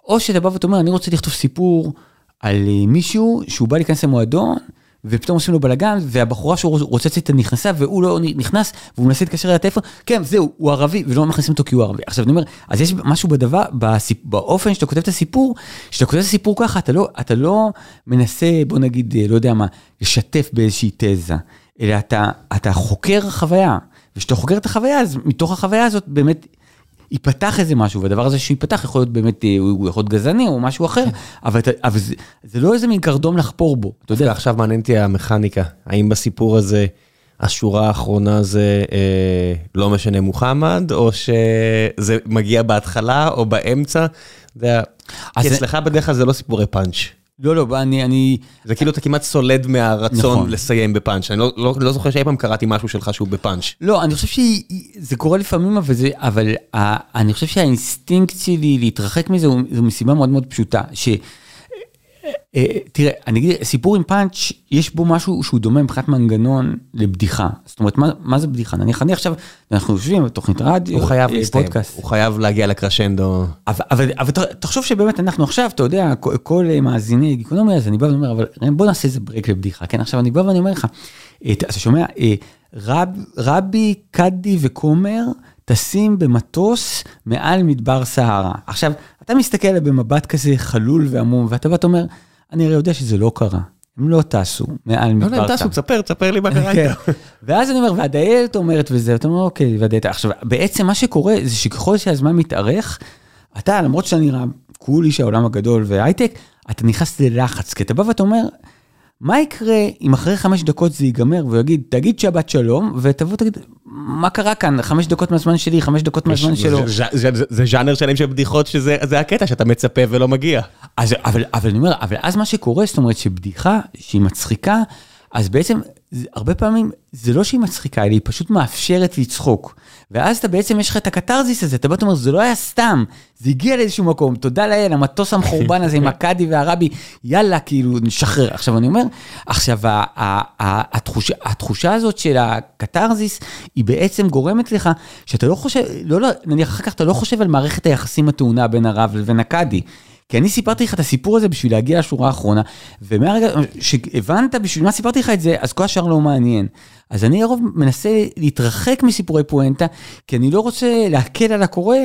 או שאתה בא ואתה אומר, אני רוצה לכתוב סיפור על מישהו שהוא בא להיכנס למועדון, ופתאום עושים לו בלאגן, והבחורה שהוא רוצה לצאת נכנסה, והוא לא נכנס, והוא מנסה להתקשר לטלפון, כן, זהו, הוא ערבי, ולא מכניסים אותו כי הוא ערבי. עכשיו, אני אומר, אז יש משהו בדבר, בסיפ, באופן שאתה כותב את הסיפור, שאתה כותב את הסיפור ככה, אתה לא, אתה לא מנסה, בוא נגיד, לא יודע מה, לשתף באיזושהי תזה, אלא אתה, אתה חוקר חוויה. וכשאתה חוקר את החוויה, אז מתוך החוויה הזאת באמת ייפתח איזה משהו, והדבר הזה שייפתח יכול להיות באמת, אה, הוא יכול להיות גזעני או משהו אחר, כן. אבל, אבל זה, זה לא איזה מין קרדום לחפור בו, אתה יודע. עכשיו מעניין אותי המכניקה, האם בסיפור הזה השורה האחרונה זה אה, לא משנה מוחמד, או שזה מגיע בהתחלה או באמצע, אתה יודע, כי אצלך בדרך כלל זה לא סיפורי פאנץ'. לא, לא, אני, אני... זה כאילו אתה כמעט סולד מהרצון נכון. לסיים בפאנץ', אני לא, לא, לא זוכר שאי פעם קראתי משהו שלך שהוא בפאנץ'. לא, אני חושב שזה קורה לפעמים, אבל, זה, אבל אני חושב שהאינסטינקט שלי להתרחק מזה הוא, הוא מסיבה מאוד מאוד פשוטה, ש... אה, תראה, אני אגיד, סיפור עם פאנץ', יש בו משהו שהוא דומה מבחינת מנגנון לבדיחה. זאת אומרת, מה, מה זה בדיחה? נניח, אני עכשיו, אנחנו יושבים בתוכנית רדיו, הוא חייב אה, להסתיים, הוא חייב להגיע לקרשנדו. אבל, אבל, אבל תחשוב שבאמת אנחנו עכשיו, אתה יודע, כל, כל מאזיני גיקונומי, אז אני בא ואומר, אבל בוא נעשה איזה break לבדיחה, כן? עכשיו אני בא ואני אומר לך, אה, אתה שומע, רב, רבי, קאדי וכומר, טסים במטוס מעל מדבר סהרה. עכשיו, אתה מסתכל במבט כזה חלול ועמום, ואתה בא ואומר, אני הרי יודע שזה לא קרה. הם לא טסו מעל מדבר סהרה. לא, הם טסו, תספר, תספר לי מה קרה כן. איתם. ואז אני אומר, והדיילת אומרת וזה, אתה אומר, אוקיי, והדיילת. עכשיו, בעצם מה שקורה זה שככל שהזמן מתארך, אתה, למרות שאתה נראה קול איש העולם הגדול והייטק, אתה נכנס ללחץ, כי אתה בא ואתה אומר, מה יקרה אם אחרי חמש דקות זה ייגמר והוא יגיד, תגיד שבת שלום, ותבוא תגיד, מה קרה כאן, חמש דקות מהזמן שלי, חמש דקות מהזמן שלו. זה ז'אנר שלם של בדיחות שזה הקטע שאתה מצפה ולא מגיע. אז, אבל, אבל אני אומר, אבל אז מה שקורה, זאת אומרת שבדיחה שהיא מצחיקה, אז בעצם הרבה פעמים זה לא שהיא מצחיקה, אלא היא פשוט מאפשרת לצחוק. ואז אתה בעצם, יש לך את הקתרזיס הזה, אתה בא ואומר, זה לא היה סתם, זה הגיע לאיזשהו מקום, תודה לאל, המטוס המחורבן הזה עם *laughs* הקאדי והרבי, יאללה, כאילו, נשחרר. עכשיו אני אומר, עכשיו התחושה, התחושה הזאת של הקתרזיס, היא בעצם גורמת לך, שאתה לא חושב, לא, לא, נניח אחר כך אתה לא חושב על מערכת היחסים הטעונה בין הרב לבין הקאדי. כי אני סיפרתי לך את הסיפור הזה בשביל להגיע לשורה האחרונה, ומהרגע שהבנת בשביל מה סיפרתי לך את זה, אז כל השאר לא מעניין. אז אני לרוב מנסה להתרחק מסיפורי פואנטה, כי אני לא רוצה להקל על הקורא,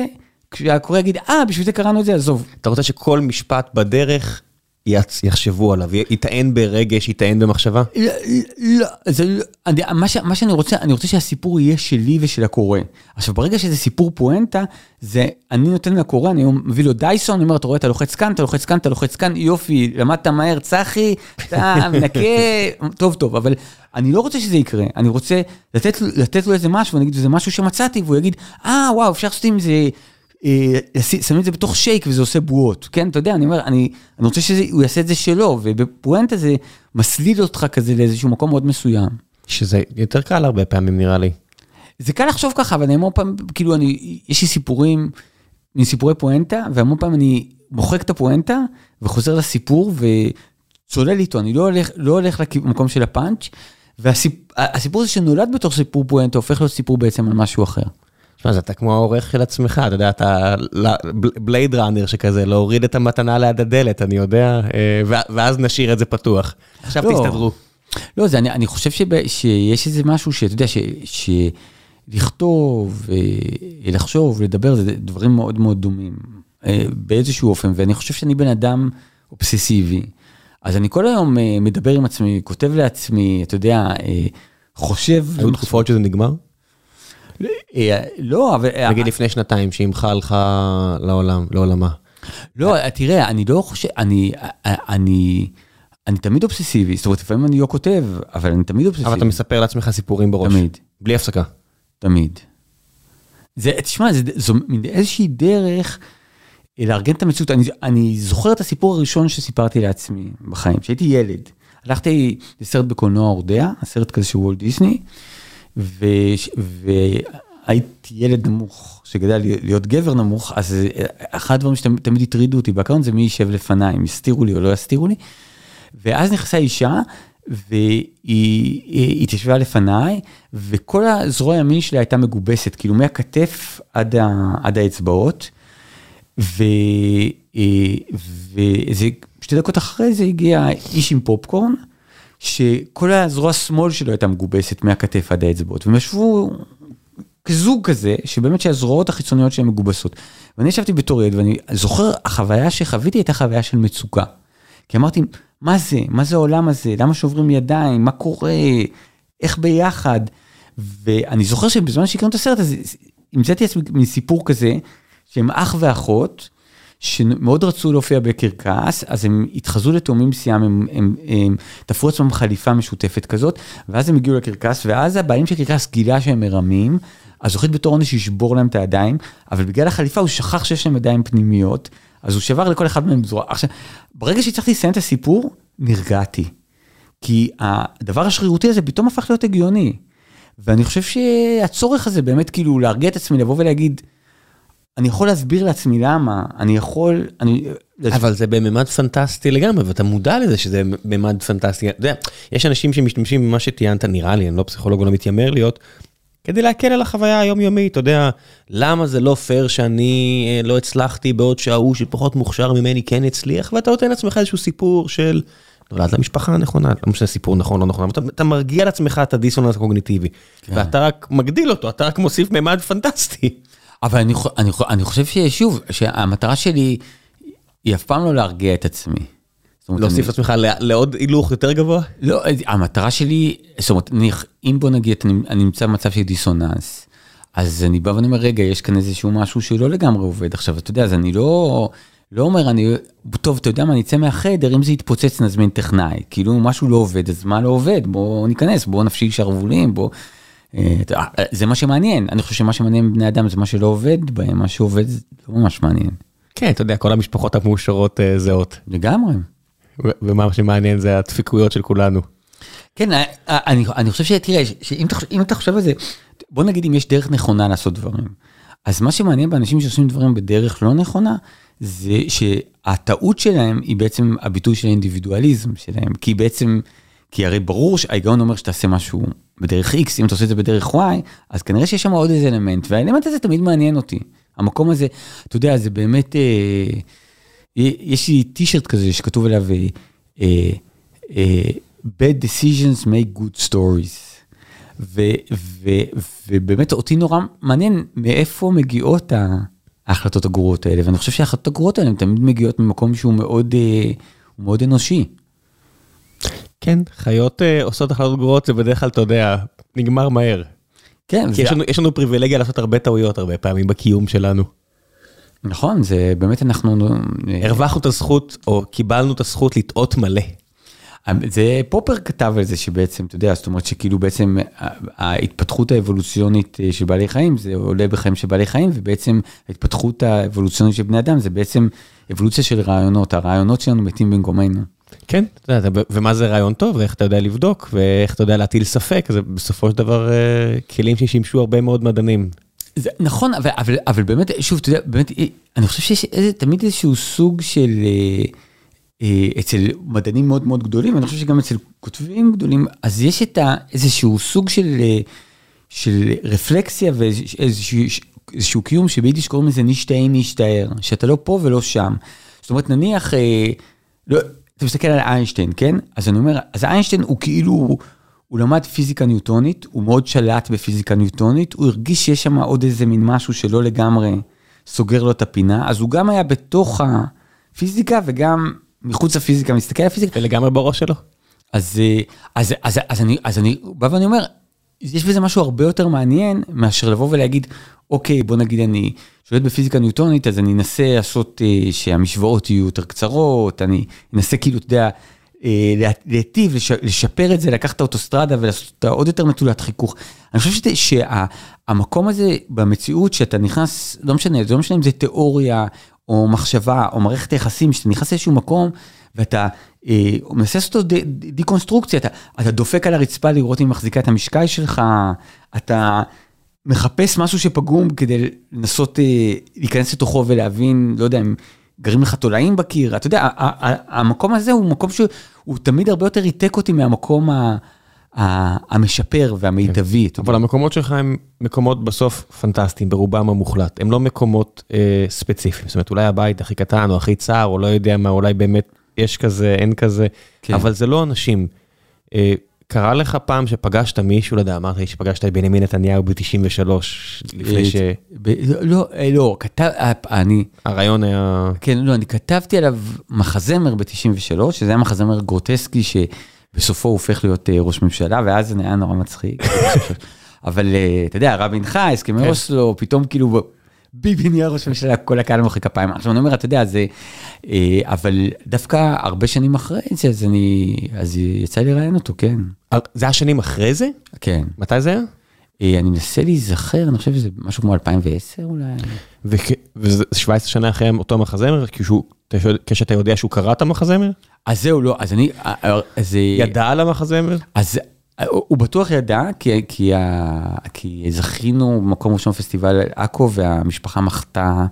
כשהקורא יגיד, אה, בשביל זה קראנו את זה, עזוב. אתה רוצה שכל משפט בדרך יחשבו עליו, יטען ברגש, יטען במחשבה? לא, לא, זה לא, אני, מה, ש, מה שאני רוצה, אני רוצה שהסיפור יהיה שלי ושל הקורא. עכשיו, ברגע שזה סיפור פואנטה, זה, אני נותן לקורא, אני מביא לו דייסון, אני אומר, אתה רואה, אתה לוחץ כאן, אתה לוחץ כאן, אתה לוחץ כאן, יופי, למדת מהר, צחי, אתה מנקה, *laughs* טוב, טוב, אבל אני לא רוצה שזה יקרה, אני רוצה לתת, לתת לו איזה משהו, אני אגיד, זה משהו שמצאתי, והוא יגיד, אה, וואו, אפשר לעשות עם זה... אה, שמים את זה בתוך שייק וזה עושה בועות, כן? אתה יודע, אני אומר, אני, אני רוצה שהוא יעשה את זה שלו, ובפואנטה זה מסליל אותך כזה לאיזשהו מקום מאוד מסוים. שזה יותר קל הרבה פעמים נראה לי. זה קל לחשוב ככה, אבל אני המון פעם, כאילו, אני, יש לי סיפורים, מין סיפורי פואנטה, והמון פעם אני מוחק את הפואנטה, וחוזר לסיפור, וצולל איתו, אני לא הולך, לא הולך למקום של הפאנץ', והסיפור הזה שנולד בתור סיפור פואנטה, הופך להיות סיפור בעצם על משהו אחר. תשמע, אז אתה כמו העורך של עצמך, אתה יודע, אתה בלייד ראנר שכזה, להוריד את המתנה ליד הדלת, אני יודע, אה, ואז נשאיר את זה פתוח. עכשיו לא. תסתדרו. לא, זה, אני, אני חושב שב, שיש איזה משהו שאתה יודע, ש, שלכתוב, אה, לחשוב, לדבר, זה דברים מאוד מאוד דומים, אה, באיזשהו אופן, ואני חושב שאני בן אדם אובססיבי. אז אני כל היום מדבר עם עצמי, כותב לעצמי, אתה יודע, חושב... היו תקופות שזה נגמר? לא, אבל... נגיד לפני שנתיים, שאימך הלכה לעולם, לעולמה. לא, תראה, אני לא חושב, אני, אני, אני תמיד אובססיבי, זאת אומרת, לפעמים אני לא כותב, אבל אני תמיד אובססיבי. אבל אתה מספר לעצמך סיפורים בראש. תמיד. בלי הפסקה. תמיד. זה, תשמע, זה, זו איזושהי דרך לארגן את המציאות. אני, אני זוכר את הסיפור הראשון שסיפרתי לעצמי בחיים, כשהייתי ילד. הלכתי לסרט בקולנוע אורדע, הסרט כזה של וולט דיסני. והייתי ילד נמוך שגדל להיות גבר נמוך אז אחד הדברים שתמיד הטרידו אותי בעקרון זה מי יישב לפניי אם יסתירו לי או לא יסתירו לי. ואז נכנסה אישה והיא התיישבה לפניי וכל הזרוע הימין שלי הייתה מגובסת כאילו מהכתף עד, ה, עד האצבעות. ואיזה שתי דקות אחרי זה הגיע איש עם פופקורן. שכל הזרוע שמאל שלו הייתה מגובסת מהכתף עד האצבעות, והם ישבו כזוג כזה, שבאמת שהזרועות החיצוניות שלהם מגובסות. ואני ישבתי בתור ילד, ואני זוכר, החוויה שחוויתי הייתה חוויה של מצוקה. כי אמרתי, מה זה? מה זה העולם הזה? למה שוברים ידיים? מה קורה? איך ביחד? ואני זוכר שבזמן שהקראנו את הסרט הזה, המצאתי לעצמי מסיפור כזה, שהם אח ואחות, שמאוד רצו להופיע בקרקס, אז הם התחזו לתאומים מסוים, הם, הם, הם תפרו עצמם חליפה משותפת כזאת, ואז הם הגיעו לקרקס, ואז הבעלים של קרקס גילה שהם מרמים, אז הוא החליט בתור עונש שישבור להם את הידיים, אבל בגלל החליפה הוא שכח שיש להם ידיים פנימיות, אז הוא שבר לכל אחד מהם זרוע. עכשיו, ברגע שהצלחתי לסיים את הסיפור, נרגעתי. כי הדבר השרירותי הזה פתאום הפך להיות הגיוני. ואני חושב שהצורך הזה באמת כאילו להרגיע את עצמי, לבוא ולהגיד, אני יכול להסביר לעצמי למה, אני יכול, אני... אבל זה בממד פנטסטי לגמרי, ואתה מודע לזה שזה ממד פנטסטי. אתה יודע, יש אנשים שמשתמשים במה שטיינת, נראה לי, אני לא פסיכולוג, לא מתיימר להיות, כדי להקל על החוויה היומיומית, אתה יודע, למה זה לא פייר שאני אה, לא הצלחתי בעוד שההוא שפחות מוכשר ממני כן הצליח, ואתה נותן לעצמך איזשהו סיפור של... נולד למשפחה הנכונה, לא משנה סיפור נכון לא נכון, אבל אתה מרגיע לעצמך את הדיסוננס הקוגניטיבי, כן. ואתה רק מגדיל אותו, אתה רק מוסיף ממד פנטסטי. אבל אני, אני, אני חושב ששוב, שהמטרה שלי היא אף פעם לא להרגיע את עצמי. להוסיף לעצמך לעוד הילוך יותר גבוה? לא, המטרה שלי, זאת אומרת, אם בוא נגיד, אני, אני נמצא במצב של דיסוננס, אז אני בא ואני אומר, רגע, יש כאן איזשהו משהו שלא לגמרי עובד. עכשיו, אתה יודע, אז אני לא, לא אומר, אני, טוב, אתה יודע מה, אני אצא מהחדר, אם זה יתפוצץ נזמין טכנאי. כאילו, משהו לא עובד, אז מה לא עובד? בואו ניכנס, בואו נפשיל שרוולים, בואו... אה, זה מה שמעניין, אני חושב שמה שמעניין בבני אדם זה מה שלא עובד בהם, מה שעובד זה לא ממש מעניין. כן, אתה יודע, כל המשפחות המאושרות אה, זהות. לגמרי. ומה שמעניין זה הדפיקויות של כולנו. כן, אה, אני, אני חושב שתראה, שאם אתה, אתה חושב על זה, בוא נגיד אם יש דרך נכונה לעשות דברים. אז מה שמעניין באנשים שעושים דברים בדרך לא נכונה, זה שהטעות שלהם היא בעצם הביטוי של האינדיבידואליזם שלהם, כי בעצם, כי הרי ברור שההיגיון אומר שתעשה משהו בדרך X, אם אתה עושה את זה בדרך Y, אז כנראה שיש שם עוד איזה אלמנט, והאלמנט הזה תמיד מעניין אותי. המקום הזה, אתה יודע, זה באמת, אה, יש לי טישרט כזה שכתוב עליו, אה, אה, אה, bad decisions make good stories. ו, ו, ובאמת אותי נורא מעניין מאיפה מגיעות ההחלטות הגרועות האלה, ואני חושב שההחלטות הגרועות האלה תמיד מגיעות ממקום שהוא מאוד, אה, מאוד אנושי. כן, חיות uh, עושות החלטות גרועות, זה בדרך כלל, אתה יודע, נגמר מהר. כן. כי זה... יש, לנו, יש לנו פריבילגיה לעשות הרבה טעויות הרבה פעמים בקיום שלנו. נכון, זה באמת אנחנו... הרווחנו את הזכות, או קיבלנו את הזכות לטעות מלא. זה פופר כתב על זה שבעצם, אתה יודע, זאת אומרת שכאילו בעצם ההתפתחות האבולוציונית אה, של בעלי חיים זה עולה בחיים של בעלי חיים, ובעצם ההתפתחות האבולוציונית של בני אדם זה בעצם אבולוציה של רעיונות, הרעיונות שלנו מתים במקומנו. כן, ומה זה רעיון טוב, ואיך אתה יודע לבדוק, ואיך אתה יודע להטיל ספק, זה בסופו של דבר אה, כלים ששימשו הרבה מאוד מדענים. זה נכון, אבל, אבל, אבל באמת, שוב, אתה יודע, באמת, אה, אני חושב שיש איזה, תמיד איזשהו סוג של, אה, אה, אצל מדענים מאוד מאוד גדולים, אני חושב שגם אצל כותבים גדולים, אז יש את ה, איזשהו סוג של, של רפלקסיה ואיזשהו קיום שביידיש קוראים לזה נישתאי נישתאר, שאתה לא פה ולא שם. זאת אומרת, נניח, אה, לא, אתה מסתכל על איינשטיין, כן? אז אני אומר, אז איינשטיין הוא כאילו, הוא למד פיזיקה ניוטונית, הוא מאוד שלט בפיזיקה ניוטונית, הוא הרגיש שיש שם עוד איזה מין משהו שלא לגמרי סוגר לו את הפינה, אז הוא גם היה בתוך הפיזיקה וגם מחוץ לפיזיקה, מסתכל על הפיזיקה. ולגמרי בראש שלו. אז, אה, אז, אז, אז, אני, אז אני בא ואני אומר, יש בזה משהו הרבה יותר מעניין מאשר לבוא ולהגיד, אוקיי, בוא נגיד אני שולט בפיזיקה ניוטונית, אז אני אנסה לעשות אה, שהמשוואות יהיו יותר קצרות, אני אנסה כאילו, אתה יודע, אה, להיטיב, לש, לשפר את זה, לקחת את האוטוסטרדה ולעשות אותה עוד יותר נטולת חיכוך. אני חושב שהמקום שה, הזה במציאות שאתה נכנס, לא משנה, זה לא משנה אם זה תיאוריה או מחשבה או מערכת יחסים, שאתה נכנס לאיזשהו מקום ואתה אה, מנסה לעשות אותו דיקונסטרוקציה, אתה, אתה דופק על הרצפה לראות אם מחזיקה את המשקל שלך, אתה מחפש משהו שפגום כדי לנסות אה, להיכנס לתוכו ולהבין, לא יודע, אם גרים לך תולעים בקיר, אתה יודע, המקום הזה הוא מקום שהוא תמיד הרבה יותר ריתק אותי מהמקום ה... המשפר והמיטבי. כן. אבל המקומות שלך הם מקומות בסוף פנטסטיים, ברובם המוחלט. הם לא מקומות אה, ספציפיים. זאת אומרת, אולי הבית הכי קטן או הכי צר, או לא יודע מה, אולי באמת יש כזה, אין כזה, כן. אבל זה לא אנשים. אה, קרה לך פעם שפגשת מישהו, לא יודע, אמרת לי שפגשת את בנימין נתניהו ב-93, לפני ש... לא, אה, לא, כתב, אה, אני... הרעיון היה... כן, לא, אני כתבתי עליו מחזמר ב-93, שזה היה מחזמר גרוטסקי, שבסופו הוא הופך להיות אה, ראש ממשלה, ואז זה היה נורא מצחיק. *laughs* אבל אתה יודע, רבין חי, הסכמי כן. אוסלו, פתאום כאילו ביבי נהיה ראש ממשלה, כל הקהל מוחא כפיים. עכשיו אני אומר, אתה יודע, זה, אה, אבל דווקא הרבה שנים אחרי זה, אז אני, אז יצא לי לראיין אותו, כן. אה, זה היה שנים אחרי זה? כן. מתי זה היה? אה, אני מנסה להיזכר, אני חושב שזה משהו כמו 2010 אולי. וזה 17 שנה אחרי אותו מחזמר, כשאתה יודע שהוא קרא את המחזמר? אז זהו, לא, אז אני... אז... ידע על המחזמר? אז הוא בטוח ידע, כי, כי, כי זכינו במקום ראשון פסטיבל עכו והמשפחה מחתה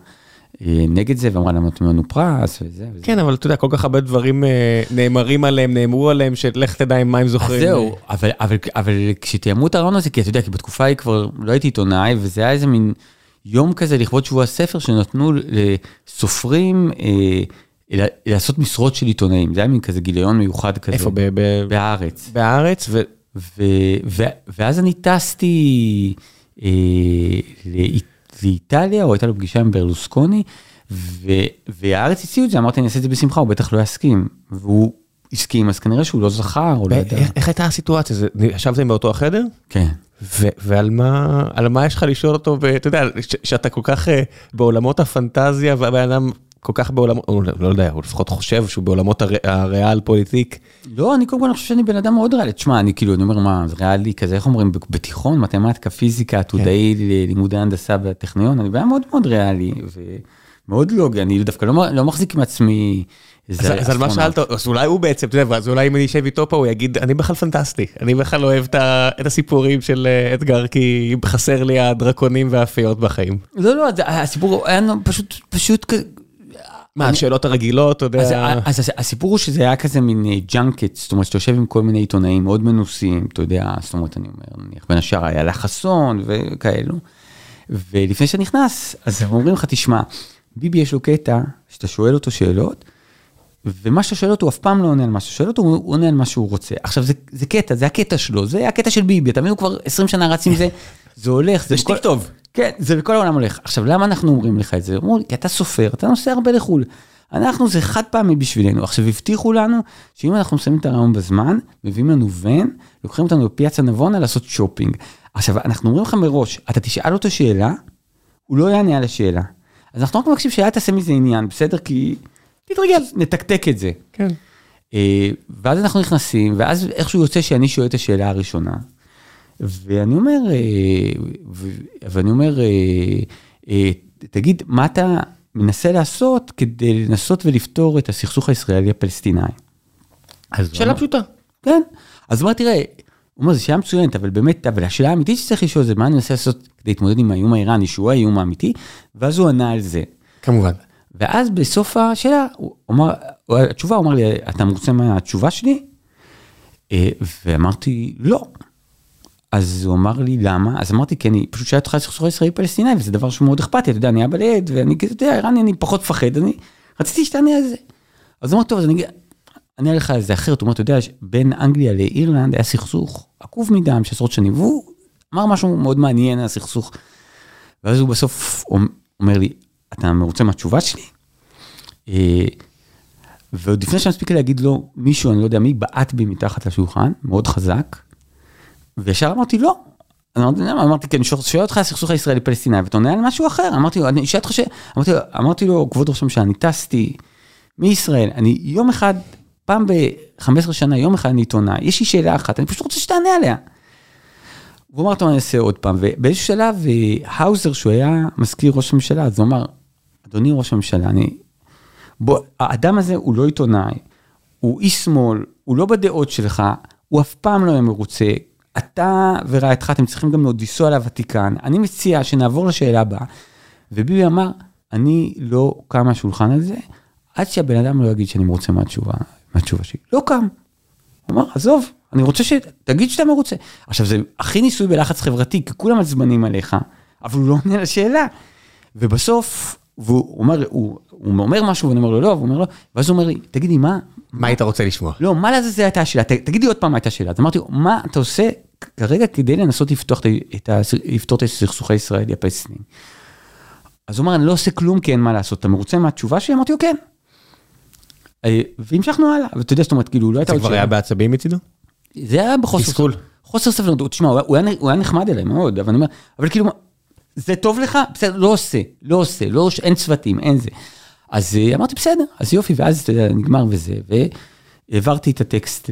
אה, נגד זה ואמרה למה נותנים לנו פרס וזה. וזה. כן, אבל אתה יודע, כל כך הרבה דברים אה, נאמרים עליהם, נאמרו עליהם, שלך תדע מה הם זוכרים. אז זהו, אבל, אבל, אבל כשתיאמו את הרעיון הזה, כי אתה יודע, כי בתקופה היא כבר לא הייתי עיתונאי, וזה היה איזה מין יום כזה לכבוד שבוע הספר שנתנו לסופרים. אה, לעשות משרות של עיתונאים, זה היה מין כזה גיליון מיוחד כזה. איפה? בארץ. בארץ, ו... ו, ו, ואז אני טסתי אה, לאיט, לאיטליה, או הייתה לו פגישה עם ברלוסקוני, ו, והארץ הציעו את זה, אמרתי אני אעשה את זה בשמחה, הוא בטח לא יסכים. והוא הסכים, אז כנראה שהוא לא זכר, או לא יודע. איך, איך הייתה הסיטואציה? ישבתם באותו החדר? כן. ו- ועל מה, מה יש לך לשאול אותו, ואתה יודע, שאתה כל כך uh, בעולמות הפנטזיה, והבן אדם כל כך בעולמות, לא, לא יודע, הוא לפחות חושב שהוא בעולמות הר, הריאל פוליטיק. לא, אני קודם כל חושב שאני בן אדם מאוד ריאלי. תשמע, אני כאילו, אני אומר, מה, זה ריאלי כזה, איך אומרים, בתיכון, מתמטיקה, פיזיקה, עתודאי כן. לימודי הנדסה בטכניון, אני בן מאוד מאוד ריאלי, ומאוד לוגי, אני דווקא לא, לא מחזיק מעצמי. אז, אז על מה שאלת, אז אולי הוא בעצם, אתה יודע, אז אולי אם אני אשב איתו פה, הוא יגיד, אני בכלל פנטסטי, אני בכלל אוהב את הסיפורים של אה, אתגר, כי חסר לי הדרקונים והפיות בחיים. לא, לא, הסיפור היה פשוט, פשוט מה, השאלות הרגילות, אתה יודע... אז הסיפור הוא שזה היה כזה מין ג'אנקט, אה, זאת אומרת, שאתה יושב עם כל מיני עיתונאים מאוד מנוסים, אתה יודע, זאת אומרת, אני אומר, נניח בין השאר היה לה חסון וכאלו. ולפני שאתה נכנס, אז הם אומרים לך, תשמע, ביבי יש לו קטע, שאתה שואל אותו שאלות, ומה שאתה שואל אותו, הוא אף פעם לא עונה על מה שאתה שואל אותו, הוא עונה על מה שהוא רוצה. עכשיו, זה, זה קטע, זה הקטע שלו, זה הקטע של ביבי, אתה מבין, הוא כבר 20 שנה רץ עם זה, זה הולך. זה שתיק טוב. כן, זה בכל העולם הולך. עכשיו, למה אנחנו אומרים לך את זה? אמרו לי, כי אתה סופר, אתה נוסע הרבה לחו"ל. אנחנו, זה חד פעמי בשבילנו. עכשיו, הבטיחו לנו שאם אנחנו מסיימים את הרעיון בזמן, מביאים לנו ון, לוקחים אותנו לפיאצה נבונה לעשות שופינג. עכשיו, אנחנו אומרים לך מראש, אתה תשאל אותו שאלה, הוא לא יענה על השאלה. אז אנחנו רק מבקשים שאלה תעשה מזה עניין, בסדר? כי תתרגל, נתקתק את זה. כן. אה, ואז אנחנו נכנסים, ואז איכשהו יוצא שאני שואל את השאלה הראשונה. ואני אומר, אה, ואני אומר, אה, אה, תגיד, מה אתה מנסה לעשות כדי לנסות ולפתור את הסכסוך הישראלי הפלסטיני? שאלה פשוטה. כן. אז הוא אמר, תראה, הוא אומר, זו שאלה מצוינת, אבל באמת, אבל השאלה האמיתית שצריך לשאול זה מה אני מנסה לעשות כדי להתמודד עם האיום האיראני, שהוא האיום האמיתי, ואז הוא ענה על זה. כמובן. ואז בסוף השאלה, הוא אמר, התשובה, הוא אמר לי, אתה מרוצה מהתשובה שלי? ואמרתי, לא. אז הוא אמר לי, למה? אז אמרתי, כי אני פשוט שאלתי אותך על סכסוך ישראלי-פלסטיני, וזה דבר שהוא מאוד אכפתי, אתה יודע, אני אבא לילד, ואני, כאילו, אתה יודע, איראני, אני פחות מפחד, אני רציתי שתענה על זה. אז הוא אמר, טוב, אז אני אענה לך על זה אחרת, הוא אומר, אתה יודע, בין אנגליה לאירלנד היה סכסוך עקוב מדם של עשרות שנים, והוא אמר משהו מאוד מעניין על הסכסוך. ואז הוא בסוף אומר לי, אתה מרוצה מהתשובה שלי? אה, ועוד לפני שאני מספיק להגיד לו, מישהו, אני לא יודע מי, בעט בי מתחת לשולחן, מאוד חזק, וישר אמרתי, לא. אמרתי? אמרתי, כי אני שואל אותך הסכסוך הישראלי-פלסטיני, ואתה עונה על משהו אחר. אמרתי לו, אני אשאל אותך ש... אמרתי לו, אמרתי לו, כבוד ראש הממשלה, אני טסתי מישראל, אני יום אחד, פעם ב-15 שנה, יום אחד אני עיתונאי, יש לי שאלה אחת, אני פשוט רוצה שתענה עליה. הוא אמר, טוב, אני אעשה עוד פעם, ובאיזשהו שלב, אה, האוזר, שהוא היה מזכיר ראש הממשלה, אז הוא אמר, אדוני ראש הממשלה, אני... בוא, האדם הזה הוא לא עיתונאי, הוא איש שמאל, הוא לא בדעות שלך, הוא אף פעם לא היה מרוצה. אתה ורעייתך, אתם צריכים גם עוד לנסוע לוותיקן. אני מציע שנעבור לשאלה הבאה. וביבי אמר, אני לא קם מהשולחן הזה, עד שהבן אדם לא יגיד שאני מרוצה מהתשובה, מהתשובה שלי. לא קם. הוא אמר, עזוב, אני רוצה שתגיד שאתה מרוצה. עכשיו, זה הכי ניסוי בלחץ חברתי, כי כולם עצבנים עליך, אבל הוא לא עונה לשאלה. ובסוף, והוא אומר, הוא, הוא אומר משהו ואני אומר לו לא, והוא אומר לו, ואז הוא אומר לי, תגידי, מה, מה היית רוצה לשמוע? לא, מה לעזאזל הייתה השאלה? ת- תגידי עוד פעם מה הייתה השאלה. אז אמרתי לו, מה אתה עושה כרגע כדי לנסות לפתוח את ה-. לפתור את הסכסוך הישראלי הפלסטיני? אז הוא אמר, אני לא עושה כלום כי אין מה לעשות. אתה מרוצה מהתשובה שלי? אמרתי לו, כן. אה, והמשכנו הלאה, ואתה יודע, זאת אומרת, כאילו, לא הייתה זה עוד כבר שאלה. היה בעצבים מצידו? זה היה בחוסר... תסכול. חוסר סבלנות. תשמע, הוא היה נחמד אליי מאוד, אבל אני אומר, אבל כאילו, זה טוב לך? בסדר, לא עושה, לא עושה, לא, אין צוותים, אין זה. אז אה, אמרתי, בסדר, אז יופי, ואז אתה יודע, נגמר וזה, והעברתי את הטקסט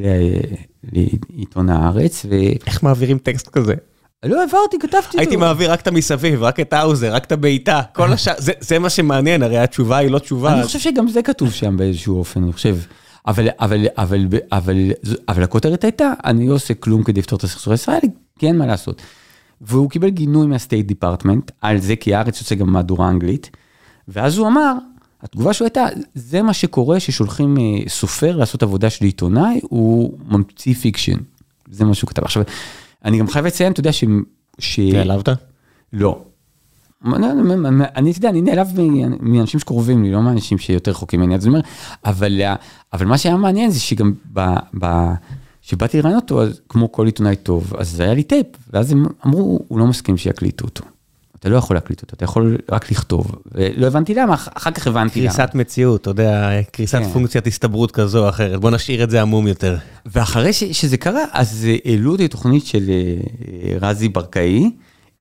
לעיתון הארץ, ולא איך מעבירים טקסט כזה? העברתי, כתבתי. הייתי מעביר רק את המסביב, רק את האוזר, רק את הבעיטה, כל השאר, זה- זה מה שמעניין, הרי התשובה היא לא תשובה. אני חושב שגם זה כתוב שם באיזשהו אופן, אני חושב. אבל, אבל, אבל, אבל, אבל הכותרת הייתה, אני לא עושה כלום כדי לפתור את הסכסוך הישראלי, כי אין מה לעשות. והוא קיבל גינוי מה State Department על זה, כי הארץ יוצא גם מהדורה אנגלית, ואז הוא אמר, התגובה שלו הייתה, זה מה שקורה ששולחים אה, סופר לעשות עבודה של עיתונאי, הוא ממציא fiction. זה מה שהוא כתב. עכשיו, אני גם חייב לציין, אתה יודע, ש... ש... נעלבת? לא. אני, אתה יודע, אני נעלב מאנשים שקרובים לי, לא מאנשים שיותר רחוקים ממני, אז אני אומר, אבל, אבל מה שהיה מעניין זה שגם ב... ב כשבאתי לראיין אותו, אז כמו כל עיתונאי טוב, אז היה לי טייפ, ואז הם אמרו, הוא לא מסכים שיקליטו אותו. אתה לא יכול להקליט אותו, אתה יכול רק לכתוב. ולא הבנתי למה, אח- אחר כך הבנתי למה. קריסת מציאות, אתה יודע, קריסת כן. פונקציית הסתברות כזו או אחרת, בוא נשאיר את זה עמום יותר. ואחרי ש, שזה קרה, אז אה, העלו אותי לתוכנית של אה, רזי ברקאי,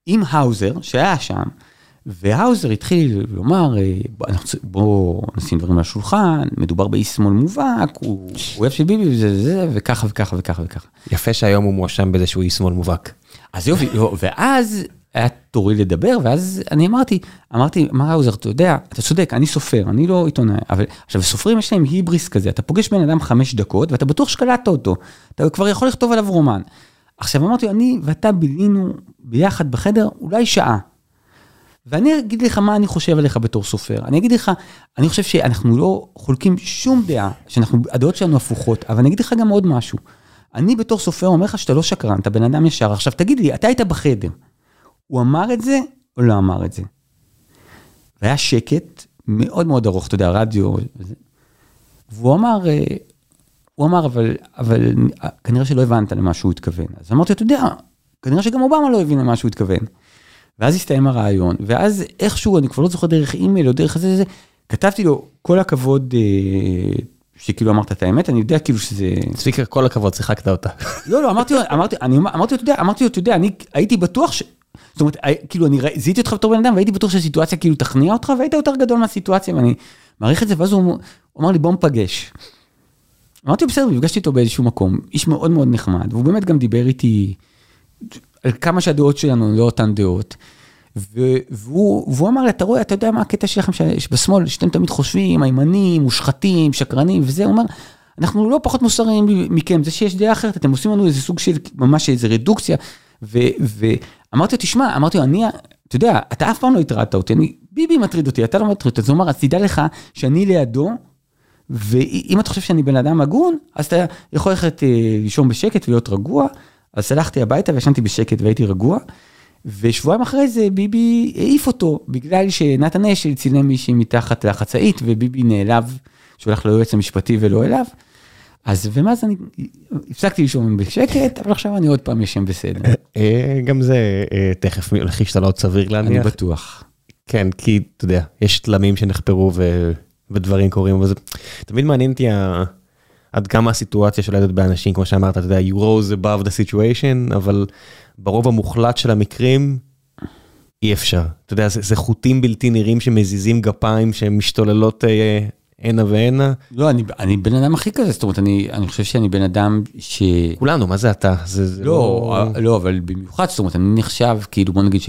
עם האוזר, שהיה שם, והאוזר התחיל לומר, אה, בוא, אנחנו צ- בוא נשים דברים על השולחן, מדובר באיש שמאל מובהק, הוא אוהב של ביבי וזה וזה, וככה וככה וככה וככה. יפה שהיום הוא מואשם בזה שהוא איש שמאל מובהק. אז יופי, לא, ואז היה תורי לדבר, ואז אני אמרתי, אמרתי, מה האוזר, אתה יודע, אתה צודק, אני סופר, אני לא עיתונאי, אבל עכשיו, סופרים יש להם היבריס כזה, אתה פוגש בן אדם חמש דקות, ואתה בטוח שקלטת אותו, אתה כבר יכול לכתוב עליו רומן. עכשיו אמרתי, אני ואתה בילינו ביחד בחדר אולי שעה. ואני אגיד לך מה אני חושב עליך בתור סופר. אני אגיד לך, אני חושב שאנחנו לא חולקים שום דעה, שאנחנו, הדעות שלנו הפוכות, אבל אני אגיד לך גם עוד משהו. אני בתור סופר אומר לך שאתה לא שקרן, אתה בן אדם ישר. עכשיו תגיד לי, אתה היית בחדר, הוא אמר את זה או לא אמר את זה? והיה שקט מאוד מאוד ארוך, אתה יודע, רדיו. והוא אמר, אה, הוא אמר, אבל, אבל אה, כנראה שלא הבנת למה שהוא התכוון. אז אמרתי, אתה יודע, כנראה שגם אובמה לא הבין למה שהוא התכוון. ואז הסתיים הרעיון, ואז איכשהו, אני כבר לא זוכר דרך אימייל או דרך זה, זה, כתבתי לו, כל הכבוד, אה, שכאילו אמרת את האמת, אני יודע כאילו שזה... צביקה, כל הכבוד, שיחקת אותה. לא, לא, אמרתי לו, אמרתי, אני אמרתי לו, אתה יודע, אמרתי לו, אתה יודע, אני הייתי בטוח ש... זאת אומרת, הי- כאילו, אני זיהיתי אותך בתור בן אדם, והייתי בטוח שהסיטואציה כאילו תכניע אותך, והיית יותר גדול מהסיטואציה, ואני מעריך את זה, ואז הוא הוא אמר לי, בוא נפגש. אמרתי לו, בסדר, נפגשתי איתו באיזשהו מקום, איש מאוד מאוד נחמד, והוא באמת גם דיבר איתי על כמה שהדעות שלנו לא אותן דעות. ו- והוא, והוא אמר לי, אתה רואה, אתה יודע מה הקטע שלכם שבשמאל, שאתם תמיד חושבים, הימנים, מושחתים, שקרנים וזה, הוא אומר, אנחנו לא פחות מוסריים מכם, זה שיש דעה אחרת, אתם עושים לנו איזה סוג של ממש איזה רדוקציה. ואמרתי לו, תשמע, אמרתי לו, אני, אתה יודע, אתה אף פעם לא התרעת אותי, אני, ביבי מטריד אותי, אתה לא מטריד אותי, אז הוא אמר, אז תדע לך שאני לידו, ואם אתה חושב שאני בן אדם הגון, אז אתה יכול ללכת אה, לישון בשקט ולהיות רגוע. אז הלכתי הביתה וישנתי בשקט והייתי רגוע. ושבועיים אחרי זה ביבי העיף אותו, בגלל שנתן אשל צילם מישהי מתחת לחצאית, וביבי נעלב שהוא הלך ליועץ המשפטי ולא אליו. אז ומאז אני הפסקתי לישון בשקט, אבל עכשיו אני עוד פעם ישן בסדר. אה, גם זה אה, תכף הולך להשתנות סביר להניח. אני בטוח. כן, כי אתה יודע, יש תלמים שנחפרו ודברים קורים, אבל זה תמיד מעניין אותי עד כמה הסיטואציה שולטת באנשים, כמו שאמרת, אתה יודע, you rose above the situation, אבל ברוב המוחלט של המקרים, אי אפשר. אתה יודע, זה, זה חוטים בלתי נראים שמזיזים גפיים, שהן משתוללות אה, הנה והנה. לא, אני, אני בן אדם הכי כזה, זאת אומרת, אני, אני חושב שאני בן אדם ש... כולנו, מה זה אתה? זה, זה לא, לא, לא, אבל במיוחד, זאת אומרת, אני נחשב, כאילו, בוא נגיד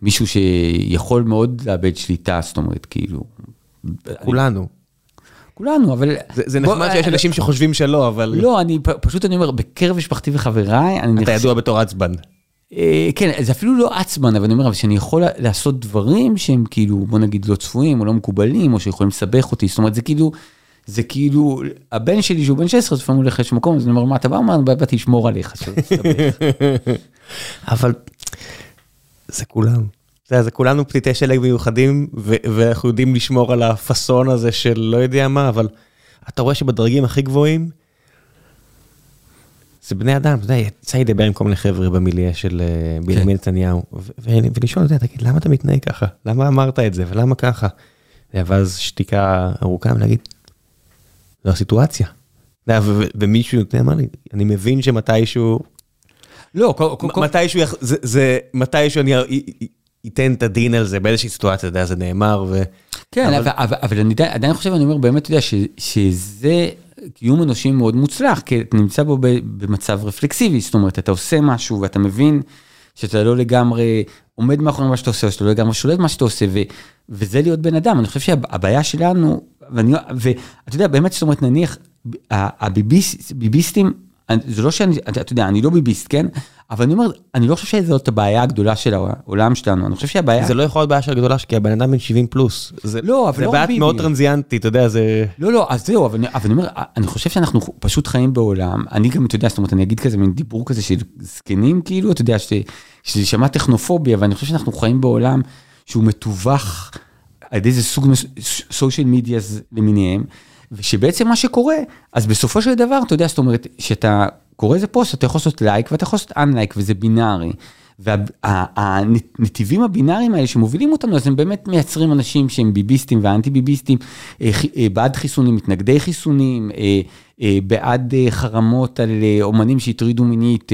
שמישהו שיכול מאוד לאבד שליטה, זאת אומרת, כאילו... כולנו. כולנו, אבל... זה, זה נחמד שיש אה, אנשים שחושבים שלא, אבל... לא, אני פשוט, אני אומר, בקרב משפחתי וחבריי, אני... אתה ידוע בתור עצבן. אה, כן, זה אפילו לא עצבן, אבל אני אומר, אבל שאני יכול לעשות דברים שהם כאילו, בוא נגיד, לא צפויים, או לא מקובלים, או שיכולים לסבך אותי, זאת אומרת, זה כאילו, זה כאילו, הבן שלי שהוא בן 16, לפעמים הולך לאיזשהו מקום, אז אני אומר, מה אתה בא? הוא אומר, באתי לשמור עליך, *laughs* אבל זה כולם. יודע, זה כולנו פליטי שלג מיוחדים, ואנחנו יודעים לשמור על הפאסון הזה של לא יודע מה, אבל אתה רואה שבדרגים הכי גבוהים, זה בני אדם, אתה יודע, יצא לי לדבר עם כל מיני חבר'ה במיליה של אה, בנימין כן. נתניהו, ולשאול, אתה יודע, תגיד, למה אתה מתנהג ככה? למה אמרת את זה, ולמה ככה? ואז שתיקה ארוכה, ולהגיד, זו הסיטואציה. ומישהו אמר לי, אני מבין שמתישהו... לא, מתישהו, זה מתישהו אני ייתן את הדין על זה באיזושהי סיטואציה, אתה יודע, זה נאמר ו... כן, אבל, אבל, אבל אני עדיין חושב, אני אומר, באמת, אתה יודע, ש, שזה קיום אנושי מאוד מוצלח, כי אתה נמצא בו במצב רפלקסיבי, זאת אומרת, אתה עושה משהו ואתה מבין שאתה לא לגמרי עומד מאחורי מה שאתה עושה, שאתה לא לגמרי שולט מה שאתה עושה, ו, וזה להיות בן אדם. אני חושב שהבעיה שלנו, ואני, ואתה יודע, באמת, זאת אומרת, נניח, הביביסטים, זה לא שאני, אתה יודע, אני לא ביביסט, כן? אבל אני אומר, אני לא חושב שזאת הבעיה הגדולה של העולם שלנו, אני חושב שהבעיה... זה לא יכול להיות בעיה של גדולה, כי הבן אדם בן 70 פלוס. זה, לא, אבל לא ביבי. זה בעיה מאוד טרנזיאנטית, אתה יודע, זה... לא, לא, אז זהו, אבל, אבל אני אומר, אני חושב שאנחנו פשוט חיים בעולם, אני גם, אתה יודע, זאת אומרת, אני אגיד כזה מין דיבור כזה של זקנים, כאילו, אתה יודע, שזה יישמע טכנופוביה, אבל אני חושב שאנחנו חיים בעולם שהוא מתווך על ידי איזה סוג social media למיניהם. ושבעצם מה שקורה, אז בסופו של דבר, אתה יודע, זאת אומרת, שאתה קורא איזה פוסט, אתה יכול לעשות לייק ואתה יכול לעשות unlike, וזה בינארי. והנתיבים הבינאריים האלה שמובילים אותנו, אז הם באמת מייצרים אנשים שהם ביביסטים ואנטי ביביסטים, אה, אה, בעד חיסונים, מתנגדי חיסונים, אה, בעד חרמות על אומנים שהטרידו מינית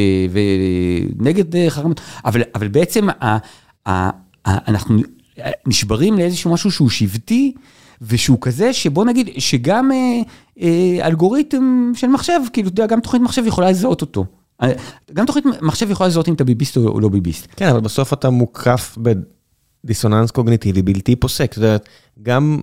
ונגד חרמות, אבל, אבל בעצם אנחנו נשברים לאיזשהו משהו שהוא שבטי. ושהוא כזה שבוא נגיד שגם אה, אה, אלגוריתם של מחשב, כאילו, אתה יודע, גם תוכנית מחשב יכולה לזהות אותו. אה, גם תוכנית מחשב יכולה לזהות אם אתה ביביסט או לא ביביסט. כן, אבל בסוף אתה מוקף בדיסוננס קוגניטיבי בלתי פוסק. זאת אומרת, גם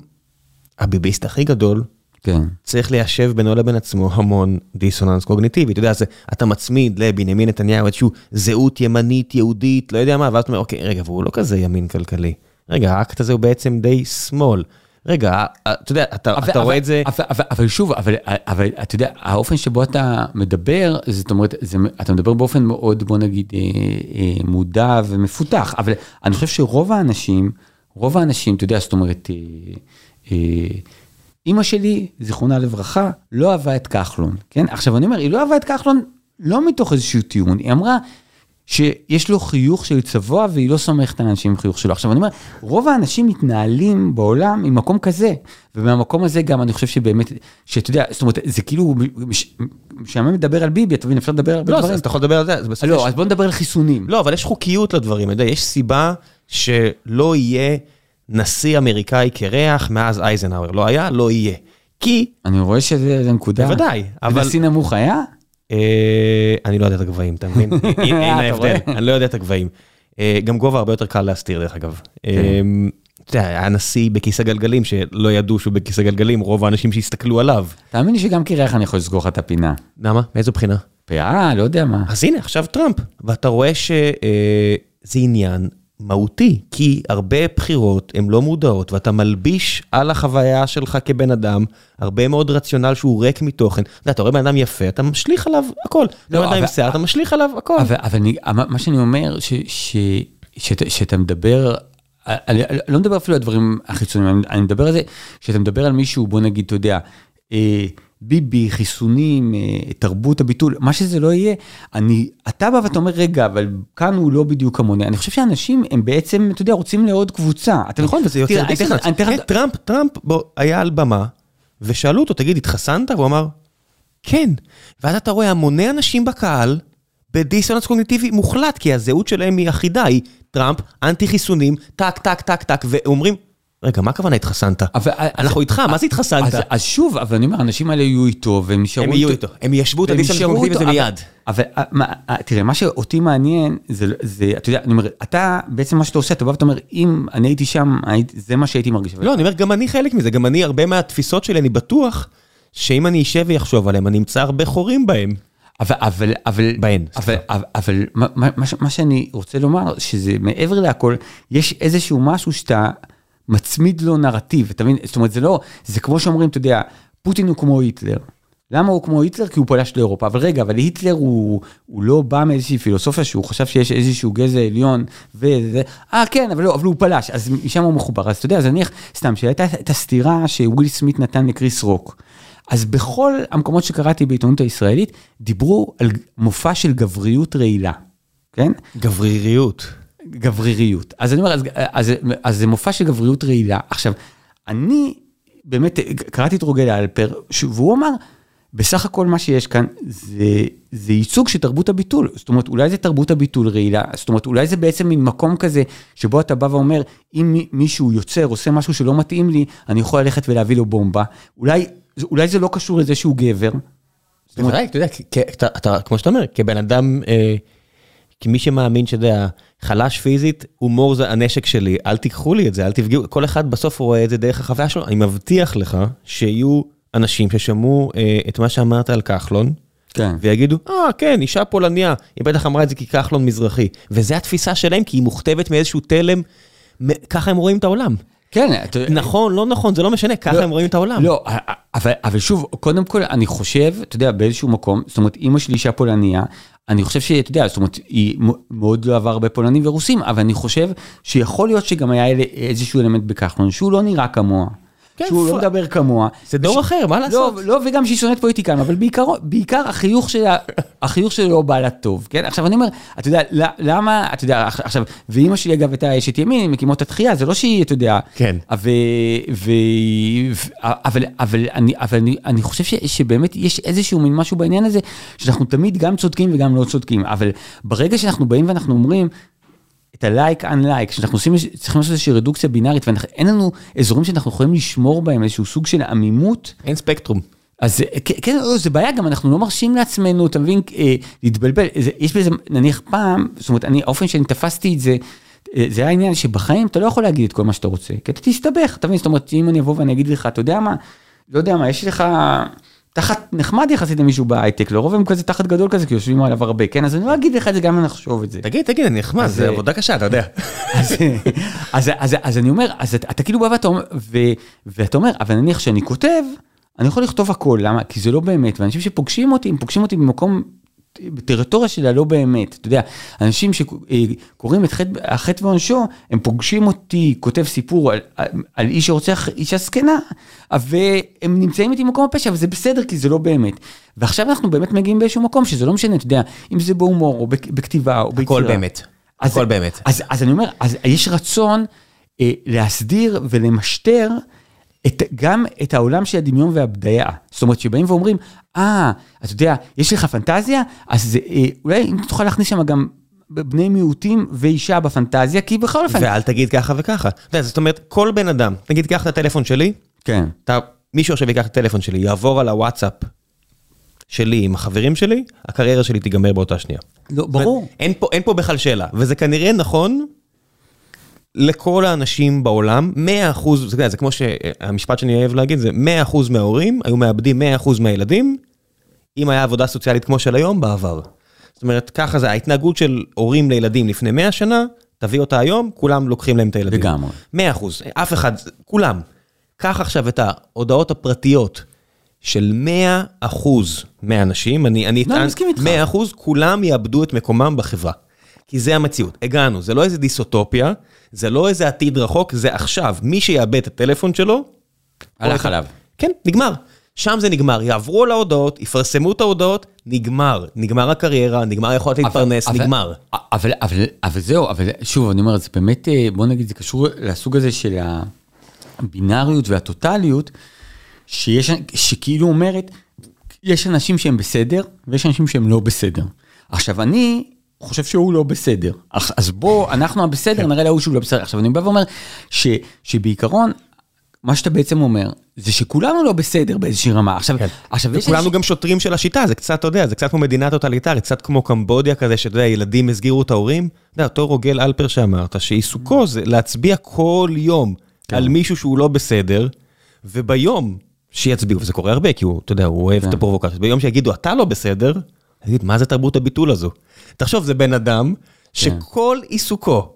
הביביסט הכי גדול, כן. צריך ליישב בינו לבין עצמו המון דיסוננס קוגניטיבי. אתה יודע, זה, אתה מצמיד לבנימין נתניהו איזושהי זהות ימנית, יהודית, לא יודע מה, ואז אתה אומר, אוקיי, רגע, והוא לא כזה ימין כלכלי. רגע, האקט הזה הוא בעצם די שמאל. רגע, אה, אתה יודע, אתה, אבל, אתה אבל, רואה את זה... אבל, אבל, אבל שוב, אבל, אבל אתה יודע, האופן שבו אתה מדבר, זאת אומרת, זה, אתה מדבר באופן מאוד, בוא נגיד, אה, אה, מודע ומפותח, אבל אני חושב שרוב האנשים, רוב האנשים, אתה יודע, זאת אומרת, אה, אה, אימא שלי, זיכרונה לברכה, לא אהבה את כחלון, כן? עכשיו, אני אומר, היא לא אהבה את כחלון לא מתוך איזשהו טיעון, היא אמרה, שיש לו חיוך של צבוע והיא לא סומכת על אנשים עם חיוך שלו. עכשיו אני אומר, רוב האנשים מתנהלים בעולם ממקום כזה, ומהמקום הזה גם אני חושב שבאמת, שאתה יודע, זאת אומרת, זה כאילו, כשאני מדבר על ביבי, אתה מבין, אפשר לדבר על לא, דברים. לא, אז אתה יכול לדבר על זה. לא, אז בוא נדבר על חיסונים. לא, אבל יש חוקיות לדברים, אתה יודע, יש סיבה שלא יהיה נשיא אמריקאי קרח מאז אייזנהאואר. לא היה, לא יהיה. כי... אני רואה שזה נקודה. בוודאי, אבל... נשיא נמוך היה? אה, אני לא יודע את הגבהים, אתה מבין? *laughs* הנה ההבדל, אני לא יודע את הגבהים. אה, גם גובה הרבה יותר קל להסתיר דרך אגב. כן. אתה יודע, היה נשיא בכיסא גלגלים שלא ידעו שהוא בכיסא גלגלים, רוב האנשים שהסתכלו עליו. תאמין לי שגם קירח אני יכול לסגור לך את הפינה. למה? מאיזו בחינה? פאה, לא יודע מה. אז הנה, עכשיו טראמפ. ואתה רואה שזה עניין מהותי, כי הרבה בחירות הן לא מודעות, ואתה מלביש על החוויה שלך כבן אדם הרבה מאוד רציונל שהוא ריק מתוכן. אתה יודע, אתה רואה בן אדם יפה, אתה משליך עליו הכל. אתה לא, רואה בן אדם עם שיער, אתה משליך עליו הכל. אבל, אבל אני, מה שאני אומר, ש, ש, שאתה, שאתה מדבר, אני, אני לא מדבר אפילו על הדברים החיצוניים, אני, אני מדבר על זה, שאתה מדבר על מישהו, בוא נגיד, אתה יודע, אה, ביבי, חיסונים, אה, תרבות הביטול, מה שזה לא יהיה, אני, אתה בא ואתה אומר, רגע, אבל כאן הוא לא בדיוק כמוני. אני חושב שאנשים הם בעצם, אתה יודע, רוצים לעוד קבוצה. אתה, נכון, וזה יוצר דיסוננס. כן, טראמפ, טראמפ היה על במה, ושאלו אותו, תגיד, התחסנת? והוא אמר, כן. ואז אתה רואה המוני אנשים בקהל, בדיסוננס קוגניטיבי מוחלט, כי הזהות שלהם היא אחידה, היא טראמפ, אנטי חיסונים, טק, טק, טק, טק, ואומרים, רגע, מה הכוונה התחסנת? אבל- אנחנו איתך, מה זה התחסנת? אז, שוב, אבל אני אומר, האנשים האלה יהיו איתו, והם נשארו הם יהיו איתו, הם ישבו את נשארו קוגניטיבי הזה איתו, מיד. אבל, אבל מה, תראה, מה שאותי מעניין, זה, זה, אתה יודע, אני אומר, אתה, בעצם מה שאתה עושה, אתה בא ואתה אומר, אם אני הייתי שם, זה מה שהייתי מרגיש. לא, אני אומר, גם אני חלק מזה, גם אני, הרבה מהתפיסות שלי, אני בטוח שאם אני אשב ואחשוב עליהם, אני אמצא הרבה חורים בהם. אבל, אבל, אבל, בהן, אבל, אבל, אבל מה, מה, מה שאני רוצה לומר, שזה מעבר להכל, יש איזשהו משהו שאתה מצמיד לו נרטיב, אתה מבין? זאת אומרת, זה לא, זה כמו שאומרים, אתה יודע, פוטין הוא כמו היטלר. למה הוא כמו היטלר? כי הוא פלש לאירופה. אבל רגע, אבל היטלר הוא, הוא לא בא מאיזושהי פילוסופיה שהוא חשב שיש איזשהו גזע עליון וזה, אה כן, אבל לא, אבל הוא פלש, אז משם הוא מחובר. אז אתה יודע, אז נניח, סתם, שהייתה את הסתירה שוויל סמית נתן לקריס רוק. אז בכל המקומות שקראתי בעיתונות הישראלית, דיברו על מופע של גבריות רעילה, כן? גבריריות. גבריריות. אז אני אומר, אז, אז, אז זה מופע של גבריות רעילה. עכשיו, אני באמת קראתי את רוגל אלפר, והוא אמר, בסך הכל מה שיש כאן זה, זה ייצוג של תרבות הביטול. זאת אומרת, אולי זה תרבות הביטול רעילה, זאת אומרת, אולי זה בעצם מין מקום כזה, שבו אתה בא ואומר, אם מי- מישהו יוצר, עושה משהו שלא מתאים לי, אני יכול ללכת ולהביא לו בומבה. אולי, אולי זה לא קשור לזה שהוא גבר. בוודאי, אתה יודע, כמו שאתה אומר, כבן אדם, אה, כמי שמאמין יודע, חלש פיזית, הומור זה הנשק שלי, אל תיקחו לי את זה, אל תפגעו, כל אחד בסוף רואה את זה דרך החוויה שלו, אני מבטיח לך שיהיו אנשים ששמעו אה, את מה שאמרת על כחלון, כן. ויגידו, אה, כן, אישה פולניה, היא בטח אמרה את זה כי כחלון מזרחי. וזו התפיסה שלהם, כי היא מוכתבת מאיזשהו תלם, ככה הם רואים את העולם. כן, אתה- נכון, לא נכון, זה לא משנה, ככה לא, הם רואים את העולם. לא, אבל, אבל שוב, קודם כל, אני חושב, אתה יודע, באיזשהו מקום, זאת אומרת, אימא שלי אישה פולניה, אני חושב שאתה יודע, זאת אומרת, היא מאוד לא עבר הרבה פולנים ורוסים, אבל אני חושב שיכול להיות שגם היה איזשהו אלמנט בכחלון, שהוא לא נראה כמוה. כן, שהוא לא מדבר כמוה. זה דור אחר, מה לעשות? לא, לא, וגם שהיא שונאת פוליטיקאים, אבל בעיקר, החיוך שלה, החיוך שלו לא בא לה טוב, כן? עכשיו אני אומר, אתה יודע, למה, אתה יודע, עכ- עכשיו, ואימא שלי אגב הייתה אשת ימין, מקימות התחייה, זה לא שהיא, אתה יודע, כן. ו, ו, ו, אבל, אבל, אני, אבל אני, אני חושב ש, שבאמת יש איזשהו מין משהו בעניין הזה, שאנחנו תמיד גם צודקים וגם לא צודקים, אבל ברגע שאנחנו באים ואנחנו אומרים, את ה-like unlike, שאנחנו עושים, צריכים לעשות איזושהי רדוקציה בינארית, ואין לנו אזורים שאנחנו יכולים לשמור בהם איזשהו סוג של עמימות, אין ספקטרום. אז זה- כן, לא, זה בעיה, גם אנחנו לא מרשים לעצמנו, אתה מבין, אה, להתבלבל. זה- יש בזה, נניח פעם, זאת אומרת, אני, האופן שאני תפסתי את זה, אה, זה היה העניין שבחיים אתה לא יכול להגיד את כל מה שאתה רוצה, כי אתה תסתבך, אתה מבין? זאת אומרת, אם אני אבוא ואני אגיד לך, אתה יודע מה, לא יודע מה, יש לך תחת נחמד יחסית למישהו בהייטק, לרוב הם כזה תחת גדול כזה, כי יושבים עליו הרבה, כן? אז אני לא אגיד לך את זה גם אם נחשוב את זה. תגיד, תגיד, אני נחמד, זה אה, עבודה קשה, אתה יודע. אז, אז אני אומר, אז אתה, כאילו בא ואתה אומר, אבל נניח שאני כותב, אני יכול לכתוב הכל, למה? כי זה לא באמת, ואנשים שפוגשים אותי, הם פוגשים אותי במקום, בטריטוריה של הלא באמת, אתה יודע, אנשים שקוראים את חטא- החטא ועונשו, הם פוגשים אותי, כותב סיפור על, על, על איש שרוצח אישה זקנה, והם נמצאים איתי במקום הפשע, וזה בסדר, כי זה לא באמת. ועכשיו אנחנו באמת מגיעים באיזשהו מקום שזה לא משנה, אתה יודע, אם זה בהומור, או בכ- בכתיבה, או ביצירה. הכל באמת. אז- הכל באמת. אז, אז אני אומר, אז יש רצון אה, להסדיר ולמשטר את, גם את העולם של הדמיון והבדיה. זאת אומרת, שבאים ואומרים, אה, אתה יודע, יש לך פנטזיה, אז אה, אולי אם תוכל להכניס שם גם בני מיעוטים ואישה בפנטזיה, כי בכל אופן... ואל תגיד ככה וככה. אתה יודע, זאת אומרת, כל בן אדם, נגיד, קח את הטלפון שלי, כן. אתה, מישהו עכשיו ייקח את הטלפון שלי, יעבור על הוואטסאפ שלי עם החברים שלי, הקריירה שלי תיגמר באותה שנייה. לא, ברור. אין פה, אין פה בכלל שאלה, וזה כנראה נכון לכל האנשים בעולם, 100 אחוז, זה, זה כמו שהמשפט שאני אוהב להגיד, זה 100 אחוז מההורים היו מאבדים 100 אחוז מהילדים, אם היה עבודה סוציאלית כמו של היום, בעבר. זאת אומרת, ככה זה, ההתנהגות של הורים לילדים לפני 100 שנה, תביא אותה היום, כולם לוקחים להם את הילדים. לגמרי. 100 אחוז, אף אחד, כולם. קח עכשיו את ההודעות הפרטיות של 100 אחוז מהאנשים, אני, אני לא, איתך. 100 אחוז, כולם יאבדו את מקומם בחברה. כי זה המציאות, הגענו, זה לא איזה דיסוטופיה, זה לא איזה עתיד רחוק, זה עכשיו. מי שיאבד את הטלפון שלו... הלך עליו. כן, נגמר. שם זה נגמר, יעברו על ההודעות, יפרסמו את ההודעות, נגמר. נגמר הקריירה, נגמר היכולת להתפרנס, אבל- נגמר. אבל, אבל, אבל זהו, אבל שוב, אני אומר, זה באמת, אה, בוא נגיד, זה קשור לסוג הזה של הבינאריות והטוטליות, שיש, שכאילו אומרת, יש אנשים שהם בסדר, ויש אנשים שהם לא בסדר. עכשיו, אני חושב שהוא לא בסדר. אז בוא, אנחנו הבסדר, נראה להוא שהוא לא בסדר. עכשיו, אני בא ואומר, ש, שבעיקרון, מה שאתה בעצם אומר, זה שכולנו לא בסדר באיזושהי רמה. עכשיו, עכשיו יש... כולנו איזושהי- גם שוטרים של השיטה, זה קצת, אתה יודע, זה קצת כמו מדינה טוטליטרית, קצת כמו קמבודיה כזה, שאתה יודע, ילדים הסגירו את ההורים. אתה יודע, אותו רוגל אלפר שאמרת, שעיסוקו זה להצביע כל יום על מישהו שהוא לא בסדר, וביום שיצביעו, וזה קורה הרבה, כי הוא, אתה יודע, הוא אוהב את הפרובוקציות, ביום שיגידו, אתה לא בסדר, תגיד, מה זה תרבות הביטול הזו? תחשוב, זה בן אדם שכל עיסוקו,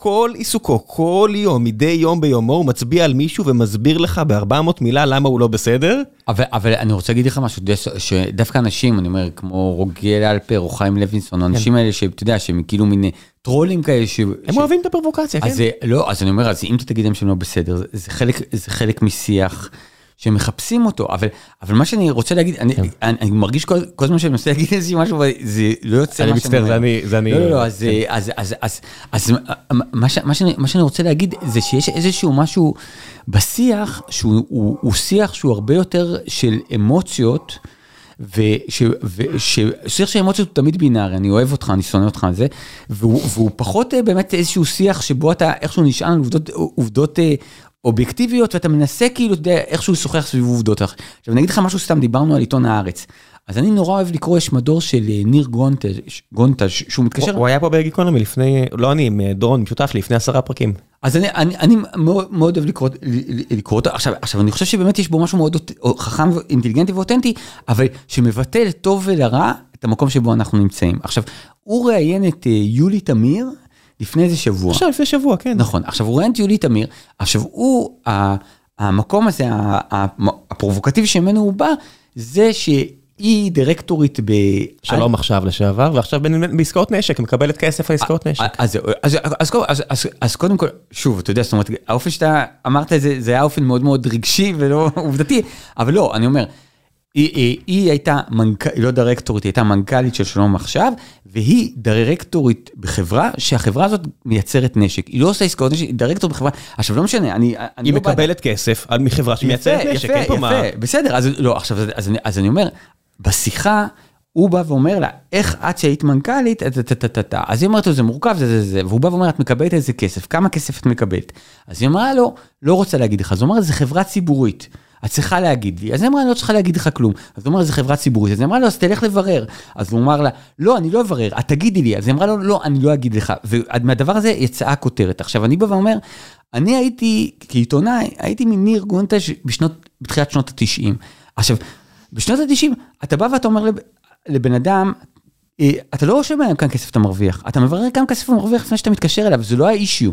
כל עיסוקו, כל יום, מדי יום ביומו, הוא מצביע על מישהו ומסביר לך ב-400 מילה למה הוא לא בסדר, אבל, אבל אני רוצה להגיד לך משהו, שדווקא אנשים, אני אומר, כמו רוגל אלפר או חיים לוינסון, האנשים האלה שאתה יודע, שהם כאילו מין טרולים כאלה, ש... הם ש... אוהבים את הפרובוקציה, כן? אז לא, אז אני אומר, אז אם אתה תגיד להם שהם לא בסדר, זה, זה, חלק, זה חלק משיח שמחפשים אותו, אבל, אבל מה שאני רוצה להגיד, אני, כן. אני, אני מרגיש כל, כל הזמן שאני מנסה להגיד איזה משהו, זה לא יוצא אני מה מצטער, שאני. אני- זה אני- לא, לא, לא, אז, כן. אז, אז, אז, אז מה, ש, מה, שאני, מה שאני רוצה להגיד זה שיש איזשהו משהו בשיח שהוא הוא, הוא שיח שהוא הרבה יותר של אמוציות. וש, וש, שיח של אמוציות הוא תמיד בינארי, אני אוהב אותך, אני שונא אותך על זה, והוא, והוא פחות אה, באמת איזשהו שיח שבו אתה איכשהו נשען על עובדות, עובדות אה, אובייקטיביות, ואתה מנסה כאילו, אתה יודע, איכשהו לשוחח סביב עובדות. עכשיו אני אגיד לך משהו סתם, דיברנו על עיתון הארץ. אז אני נורא אוהב לקרוא, יש מדור של אה, ניר גונטז', גונטז', שהוא מתקשר, הוא היה פה בגיקונומי לפני, לא אני, עם דורון, שותף לי, לפני עשרה פרקים. אז אני, אני, אני מאוד, מאוד אוהב לקרוא, לקרוא אותו. עכשיו, עכשיו, אני חושב שבאמת יש בו משהו מאוד חכם, אינטליגנטי ואותנטי, אבל שמבטא לטוב ולרע את המקום שבו אנחנו נמצאים. עכשיו, הוא ראיין את אה, יולי תמיר לפני איזה שבוע. עכשיו, לפני שבוע, כן. נכון, עכשיו הוא ראיין את יולי תמיר, עכשיו הוא, ה- המקום הזה, ה- ה- הפרובוקטיבי שממנו הוא בא, זה שהיא דירקטורית ב... שלום עכשיו לשעבר, ועכשיו בעסקאות נשק, מקבלת כסף על עסקאות נשק. אז, זהו, אז, אז, אז, אז, אז, אז קודם כל, שוב, אתה יודע, זאת אומרת, האופן שאתה אמרת את זה, זה היה אופן מאוד מאוד רגשי ולא *laughs* עובדתי, אבל לא, אני אומר, היא, היא, היא הייתה מנכ"לית, היא לא דירקטורית, היא הייתה מנכ"לית של שלום עכשיו, והיא דירקטורית בחברה, שהחברה הזאת מייצרת נשק. היא לא עושה עסקאות נשק, היא דירקטורית בחברה, עכשיו לא משנה, אני... אני היא לא בעד- מקבלת כסף על מחברה שמייצרת יפה, נשק, יפה, אין פה מה. יפה, בסדר, אז לא, עכשיו, אז, אז, אני, אז אני אומר, בשיחה, הוא בא ואומר לה, איך את שהיית מנכ"לית. אז היא אומרת לו, זה מורכב, זה זה זה, והוא בא ואומר, את מקבלת איזה כסף, כמה כסף את מקבלת? אז היא אמרה לו, לא רוצה להגיד לך, אז הוא אמר, זה חברה ציבורית. את צריכה להגיד לי, אז היא אמרה, אני לא צריכה להגיד לך כלום. אז הוא אמר, זה חברה ציבורית, אז היא אמרה לו, אז תלך לברר. אז הוא אמר לה, לא, אני לא אברר, את תגידי לי. אז היא אמרה לו, לא, אני לא אגיד לך. ומהדבר הזה יצאה הכותרת. עכשיו, אני בא ואומר, אני הייתי, כעיתונאי, הייתי מניר גונטש בשנות, בתחילת שנות ה-90. עכשיו, בשנות ה-90, אתה בא ואתה אומר לב, לבן אדם, אה, אתה לא רושם להם כמה כסף אתה מרוויח, אתה מברר כמה כסף הוא מרוויח לפני שאתה מתקשר אליו, זה לא האישיו.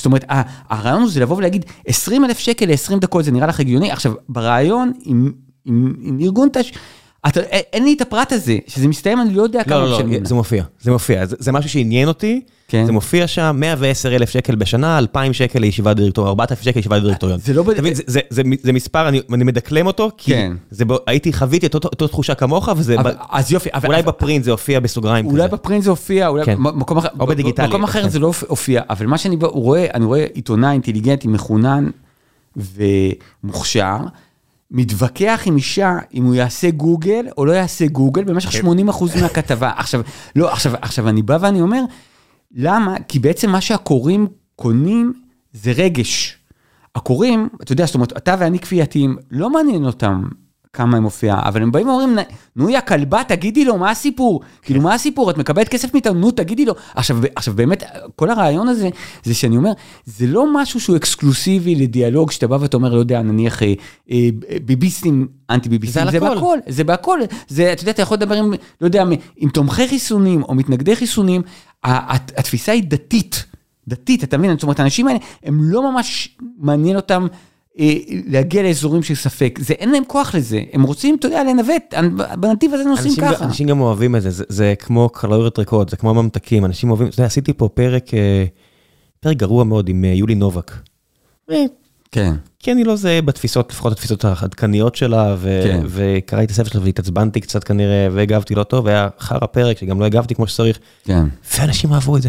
זאת אומרת, הרעיון הוא זה לבוא ולהגיד, 20 אלף שקל ל-20 דקות, זה נראה לך הגיוני? עכשיו, ברעיון עם, עם, עם ניר גונטש, אתה, א- אין לי את הפרט הזה, שזה מסתיים, אני לא יודע כמה לא, לא, משלמים לא, לה. זה מופיע, זה מופיע, זה זה משהו שעניין אותי, כן. זה מופיע שם, 110 אלף שקל בשנה, 2,000 שקל לישיבת דירקטוריון, 4,000 שקל לישיבת דירקטוריון. זה לא אתה מבין, זה- זה- זה- זה מספר, אני אני מדקלם אותו, כי כן. זה ב- הייתי, חוויתי את אותו- אותו תחושה כמוך, וזה, אבל- ב- אז יופי, אבל- אולי בפרינט זה הופיע בסוגריים אולי כזה. בפרינט זה הופיע, אולי כן. במ- מקום אחר, או בדיגיטלי. במקום אחר כן. זה לא הופיע, אבל מה שאני רואה, אני רואה עיתונאי אינטליגנטי, מחונן ומוכשר, מתווכח עם אישה אם הוא יעשה גוגל או לא יעשה גוגל במשך 80% מהכתבה. *laughs* עכשיו, לא, עכשיו, עכשיו אני בא ואני אומר, למה? כי בעצם מה שהקוראים קונים זה רגש. הקוראים, אתה יודע, זאת אומרת, אתה ואני כפייתיים, לא מעניין אותם כמה היא מופיעה, אבל הם באים ואומרים, נו יא כלבה, תגידי לו, מה הסיפור? כאילו, מה הסיפור? את מקבלת כסף מאיתנו, נו, תגידי לו. עכשיו, עכשיו, באמת, כל הרעיון הזה, זה שאני אומר, זה לא משהו שהוא אקסקלוסיבי לדיאלוג, שאתה בא ואתה אומר, לא יודע, נניח, אה, אה, ביביסטים, אנטי ביביסטים, זה זה. בהכל, זה בהכל. זה, אתה יודע, אתה יכול לדבר עם, לא יודע, עם תומכי חיסונים או מתנגדי חיסונים, התפיסה היא דתית. דתית, אתה מבין? זאת אומרת, האנשים האלה, הם לא ממש מעניין אותם להגיע לאזורים של ספק. זה, אין להם כוח לזה. הם רוצים, אתה יודע, לנווט. בנתיב הזה אנשים, ככה. אנשים גם אוהבים את זה, זה, זה כמו קלוריות ריקות, זה כמו ממתקים, אנשים אוהבים, אתה יודע, עשיתי פה פרק, אה, פרק גרוע מאוד עם אה, יולי נובק. אה, כן. כי אני לא זהה בתפיסות, לפחות התפיסות העדכניות שלה, ו- כן. וקראתי את הספר שלה והתעצבנתי קצת כנראה, והגבתי לא טוב, היה חרא פרק שגם לא הגבתי כמו שצריך, כן. ואנשים אהבו את זה.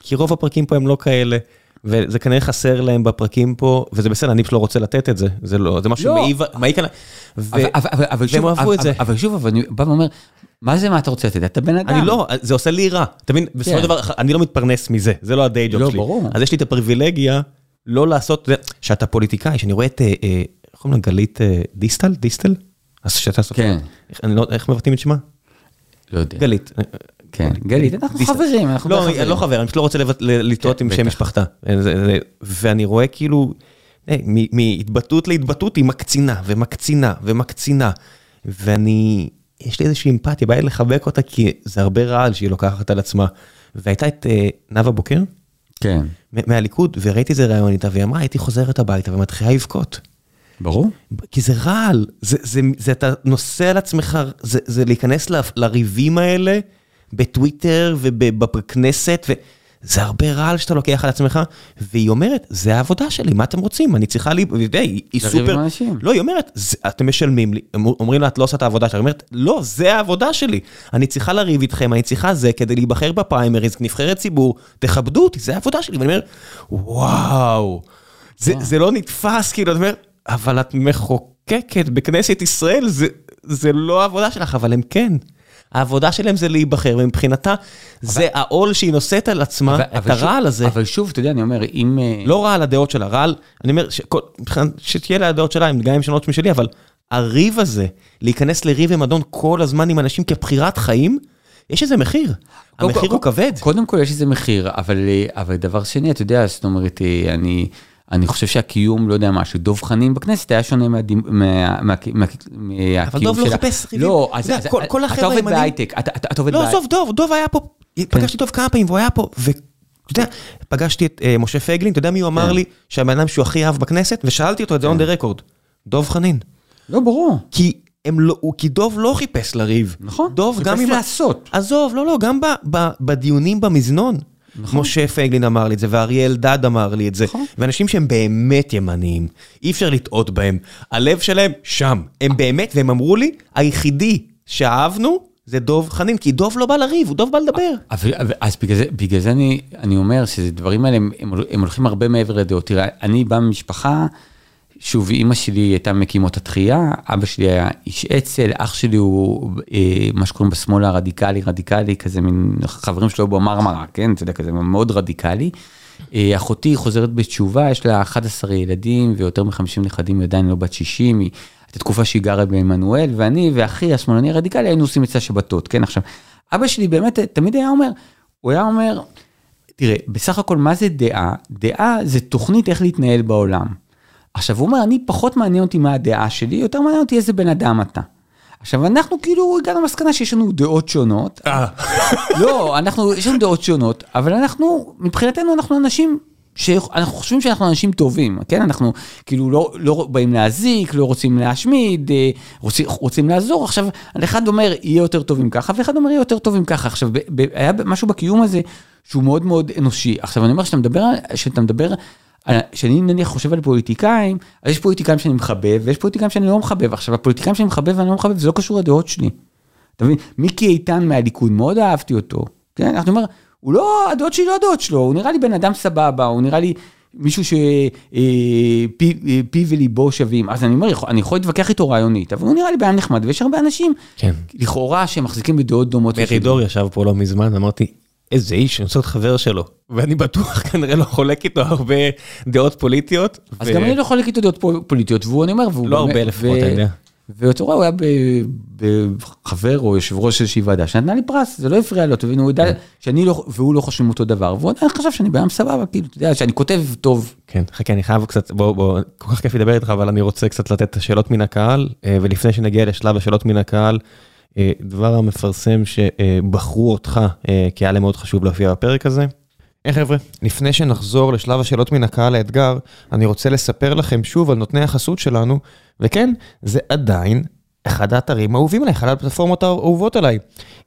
כי רוב הפרקים פה הם לא כאלה, וזה כנראה חסר להם בפרקים פה, וזה בסדר, אני פשוט לא רוצה לתת את זה, זה לא, זה משהו לא. מעיב, מעיק עליי. ו- אבל, אבל, אבל, אבל, שוב, אהבו את זה. אבל, שוב, אבל אני בא ואומר, מה זה מה אתה רוצה לתת? אתה בן אדם. אני לא, זה עושה לי רע. אתה מבין, בסופו כן. של דבר, אני לא מתפרנס מזה, זה לא הדיי ג'וב לא, שלי. ברור. אז יש לי את הפריבילגיה לא לעשות, שאתה פוליטיקאי, שאני רואה את, אה, אה, איך קוראים לה, גלית אה, דיסטל? דיסטל? אז שאתה סופר. כן. לא- איך מבטאים את שמה? לא יודע. גלית. כן, גלית, אנחנו. חברים, אנחנו לא, די אני לא חבר, אני פשוט לא רוצה לטעות כן, עם שם. משפחתה. אה, זה- זה- ואני רואה כאילו, אה, מהתבטאות להתבטאות היא מקצינה ומקצינה ומקצינה. ואני, יש לי איזושהי אמפתיה, בא לי לחבק אותה כי זה הרבה רעל שהיא לוקחת על עצמה. והייתה את אה, נאוה בוקר כן, מהליכוד, וראיתי איזה ראיון איתה, והיא אמרה, הייתי חוזרת הביתה ומתחילה לבכות. ברור. כי זה רעל, זה, זה, זה אתה נושא על עצמך, זה, זה להיכנס ל, לריבים האלה בטוויטר ובכנסת, וזה הרבה רעל שאתה לוקח על עצמך, והיא אומרת, זה העבודה שלי, מה אתם רוצים? אני צריכה לי, ואתה יודע, היא, היא סופר. לא, היא אומרת, "זה- אתם משלמים לי, אומרים לה, את לא עושה את העבודה שלך, היא אומרת, לא, זה העבודה שלי, אני צריכה לריב איתכם, אני צריכה זה כדי להיבחר בפריימריז, נבחרת ציבור, תכבדו אותי, זה העבודה שלי, ואני אומר, וואו, זה, זה לא נתפס, כאילו, אתה אומר, אבל את מחוקקת בכנסת ישראל, זה, זה לא העבודה שלך, אבל הם כן. העבודה שלהם זה להיבחר, ומבחינתה זה העול שהיא נושאת על עצמה, אבל- את הרעל הזה. אבל שוב, אתה יודע, אני אומר, אם... אה, לא רע על הדעות שלה, רע על, אני אומר, שתהיה לה הדעות שלה, גם אם שונות משלי, אבל הריב הזה, להיכנס לריב ומדון כל הזמן עם אנשים כבחירת חיים, יש איזה מחיר. המחיר הוא כבד. קודם כל יש איזה מחיר, אבל, אה, דבר שני, אתה יודע, זאת אומרת, אה, אני, אני חושב שהקיום, לא יודע מה, של דב חנין בכנסת היה שונה מהדימ- מה- מה- מה- מהקיום דב לא שלה. חיפש ריבים. לא, אז אתה עובד בהייטק, אתה עובד לא, בהייטק. עזוב, דוב, דוב היה פה, פגשתי דוב כמה פעמים והוא היה פה, ואתה יודע, פגשתי את אה, משה פייגלין, אתה יודע מי הוא אמר כן. לי שהבן אדם שהוא הכי אהב בכנסת, ושאלתי אותו את זה on the record, דוב חנין. לא, ברור. כי הם לא, כי דוב לא חיפש לריב. נכון. דוב גם חיפש אם... לעשות. עזוב, לא, לא, גם ב, ב, בדיונים במזנון. נכון. משה פייגלין אמר לי את זה, ואריה אלדד אמר לי את זה. נכון. ואנשים שהם באמת ימניים, אי אפשר לטעות בהם. הלב שלהם שם. הם באמת, והם אמרו לי, היחידי שאהבנו זה דוב חנין, כי דוב לא בא לריב, הוא דוב בא לדבר. אבל, אבל, אז בגלל זה, בגלל זה אני, אני אומר שדברים האלה, הם, הם, הם הולכים הרבה מעבר לדעות. תראה, אני בא ממשפחה, שוב, אימא שלי הייתה מקימות התחייה, אבא שלי היה איש אצ"ל, אח שלי הוא אה, מה שקוראים בשמאל הרדיקלי, רדיקלי, כזה מין חברים שלו במרמרה, כן? אתה יודע, כזה מאוד רדיקלי. אה, אחותי חוזרת בתשובה, יש לה 11 ילדים ויותר מ-50 נכדים, היא עדיין לא בת 60, היא... הייתה תקופה שהיא גרה בעמנואל, ואני ואחי השמאלני הרדיקלי היינו עושים אצלה שבתות, כן? עכשיו, אבא שלי באמת תמיד היה אומר, הוא היה אומר, תראה, בסך הכל מה זה דעה? דעה זה תוכנית איך להתנהל בעולם. עכשיו הוא אומר, אני פחות מעניין אותי מה הדעה שלי, יותר מעניין אותי איזה בן אדם אתה. עכשיו אנחנו כאילו הגענו למסקנה שיש לנו דעות שונות. לא, אנחנו, יש לנו דעות שונות, אבל אנחנו, מבחינתנו אנחנו אנשים שאנחנו חושבים שאנחנו אנשים טובים, כן? אנחנו כאילו לא, לא באים להזיק, לא רוצים להשמיד, אה, רוצים, רוצים לעזור. עכשיו, אחד אומר, יהיה יותר טוב עם ככה, ואחד אומר, יהיה יותר טוב עם ככה. עכשיו, ב, ב, היה משהו בקיום הזה שהוא מאוד מאוד אנושי. עכשיו, אני אומר, כשאתה מדבר, כשאתה מדבר, כשאני נניח חושב על פוליטיקאים, אז יש פוליטיקאים שאני מחבב, ויש פוליטיקאים שאני לא מחבב. עכשיו, הפוליטיקאים שאני מחבב ואני לא מחבב, זה לא קשור לדעות שלי. אתה מבין? מיקי איתן מהליכוד, מאוד אהבתי אותו. כן, אנחנו אומר, הוא לא, הדעות שלי לא הדעות שלו, הוא נראה לי בן אדם סבבה, הוא נראה לי מישהו שפי וליבו שווים. אז אני אומר, אני יכול להתווכח איתו רעיונית, אבל הוא נראה לי בן נחמד, ויש הרבה אנשים, כן. לכאורה, שמחזיקים בדעות דומות. מרידור ישב פה לא מזמן, אמרתי, איזה איש, אני רוצה להיות חבר שלו. ואני בטוח *laughs* כנראה לא חולק איתו הרבה דעות פוליטיות. אז ו- גם אני לא חולק איתו דעות פוליטיות, והוא, אני אומר, והוא לא באמת- הרבה לפחות, אתה יודע. ואותו רואה, הוא היה בחבר או יושב ראש איזושהי ועדה שנתנה לי פרס, זה לא הפריע לו, תבין, הוא יודע שאני לא, והוא לא חושבים אותו דבר, והוא עדיין חשב שאני בן סבבה, כאילו, אתה יודע, שאני כותב טוב. כן, חכה, אני חייב קצת, בוא, בוא, כל כך כיף לדבר איתך, אבל אני רוצה קצת לתת את השאלות מן הקהל, ולפני שנגיע לשלב השאלות מן הקהל, דבר המפרסם שבחרו אותך, כי היה להם מאוד חשוב להופיע בפרק הזה. היי חבר'ה, לפני שנחזור לשלב השאלות מן הקהל האתגר, אני רוצה לספר לכם שוב על נותני החסות שלנו, וכן, זה עדיין אחד האתרים האהובים עליי, אחת הפלטפורמות האהובות עליי.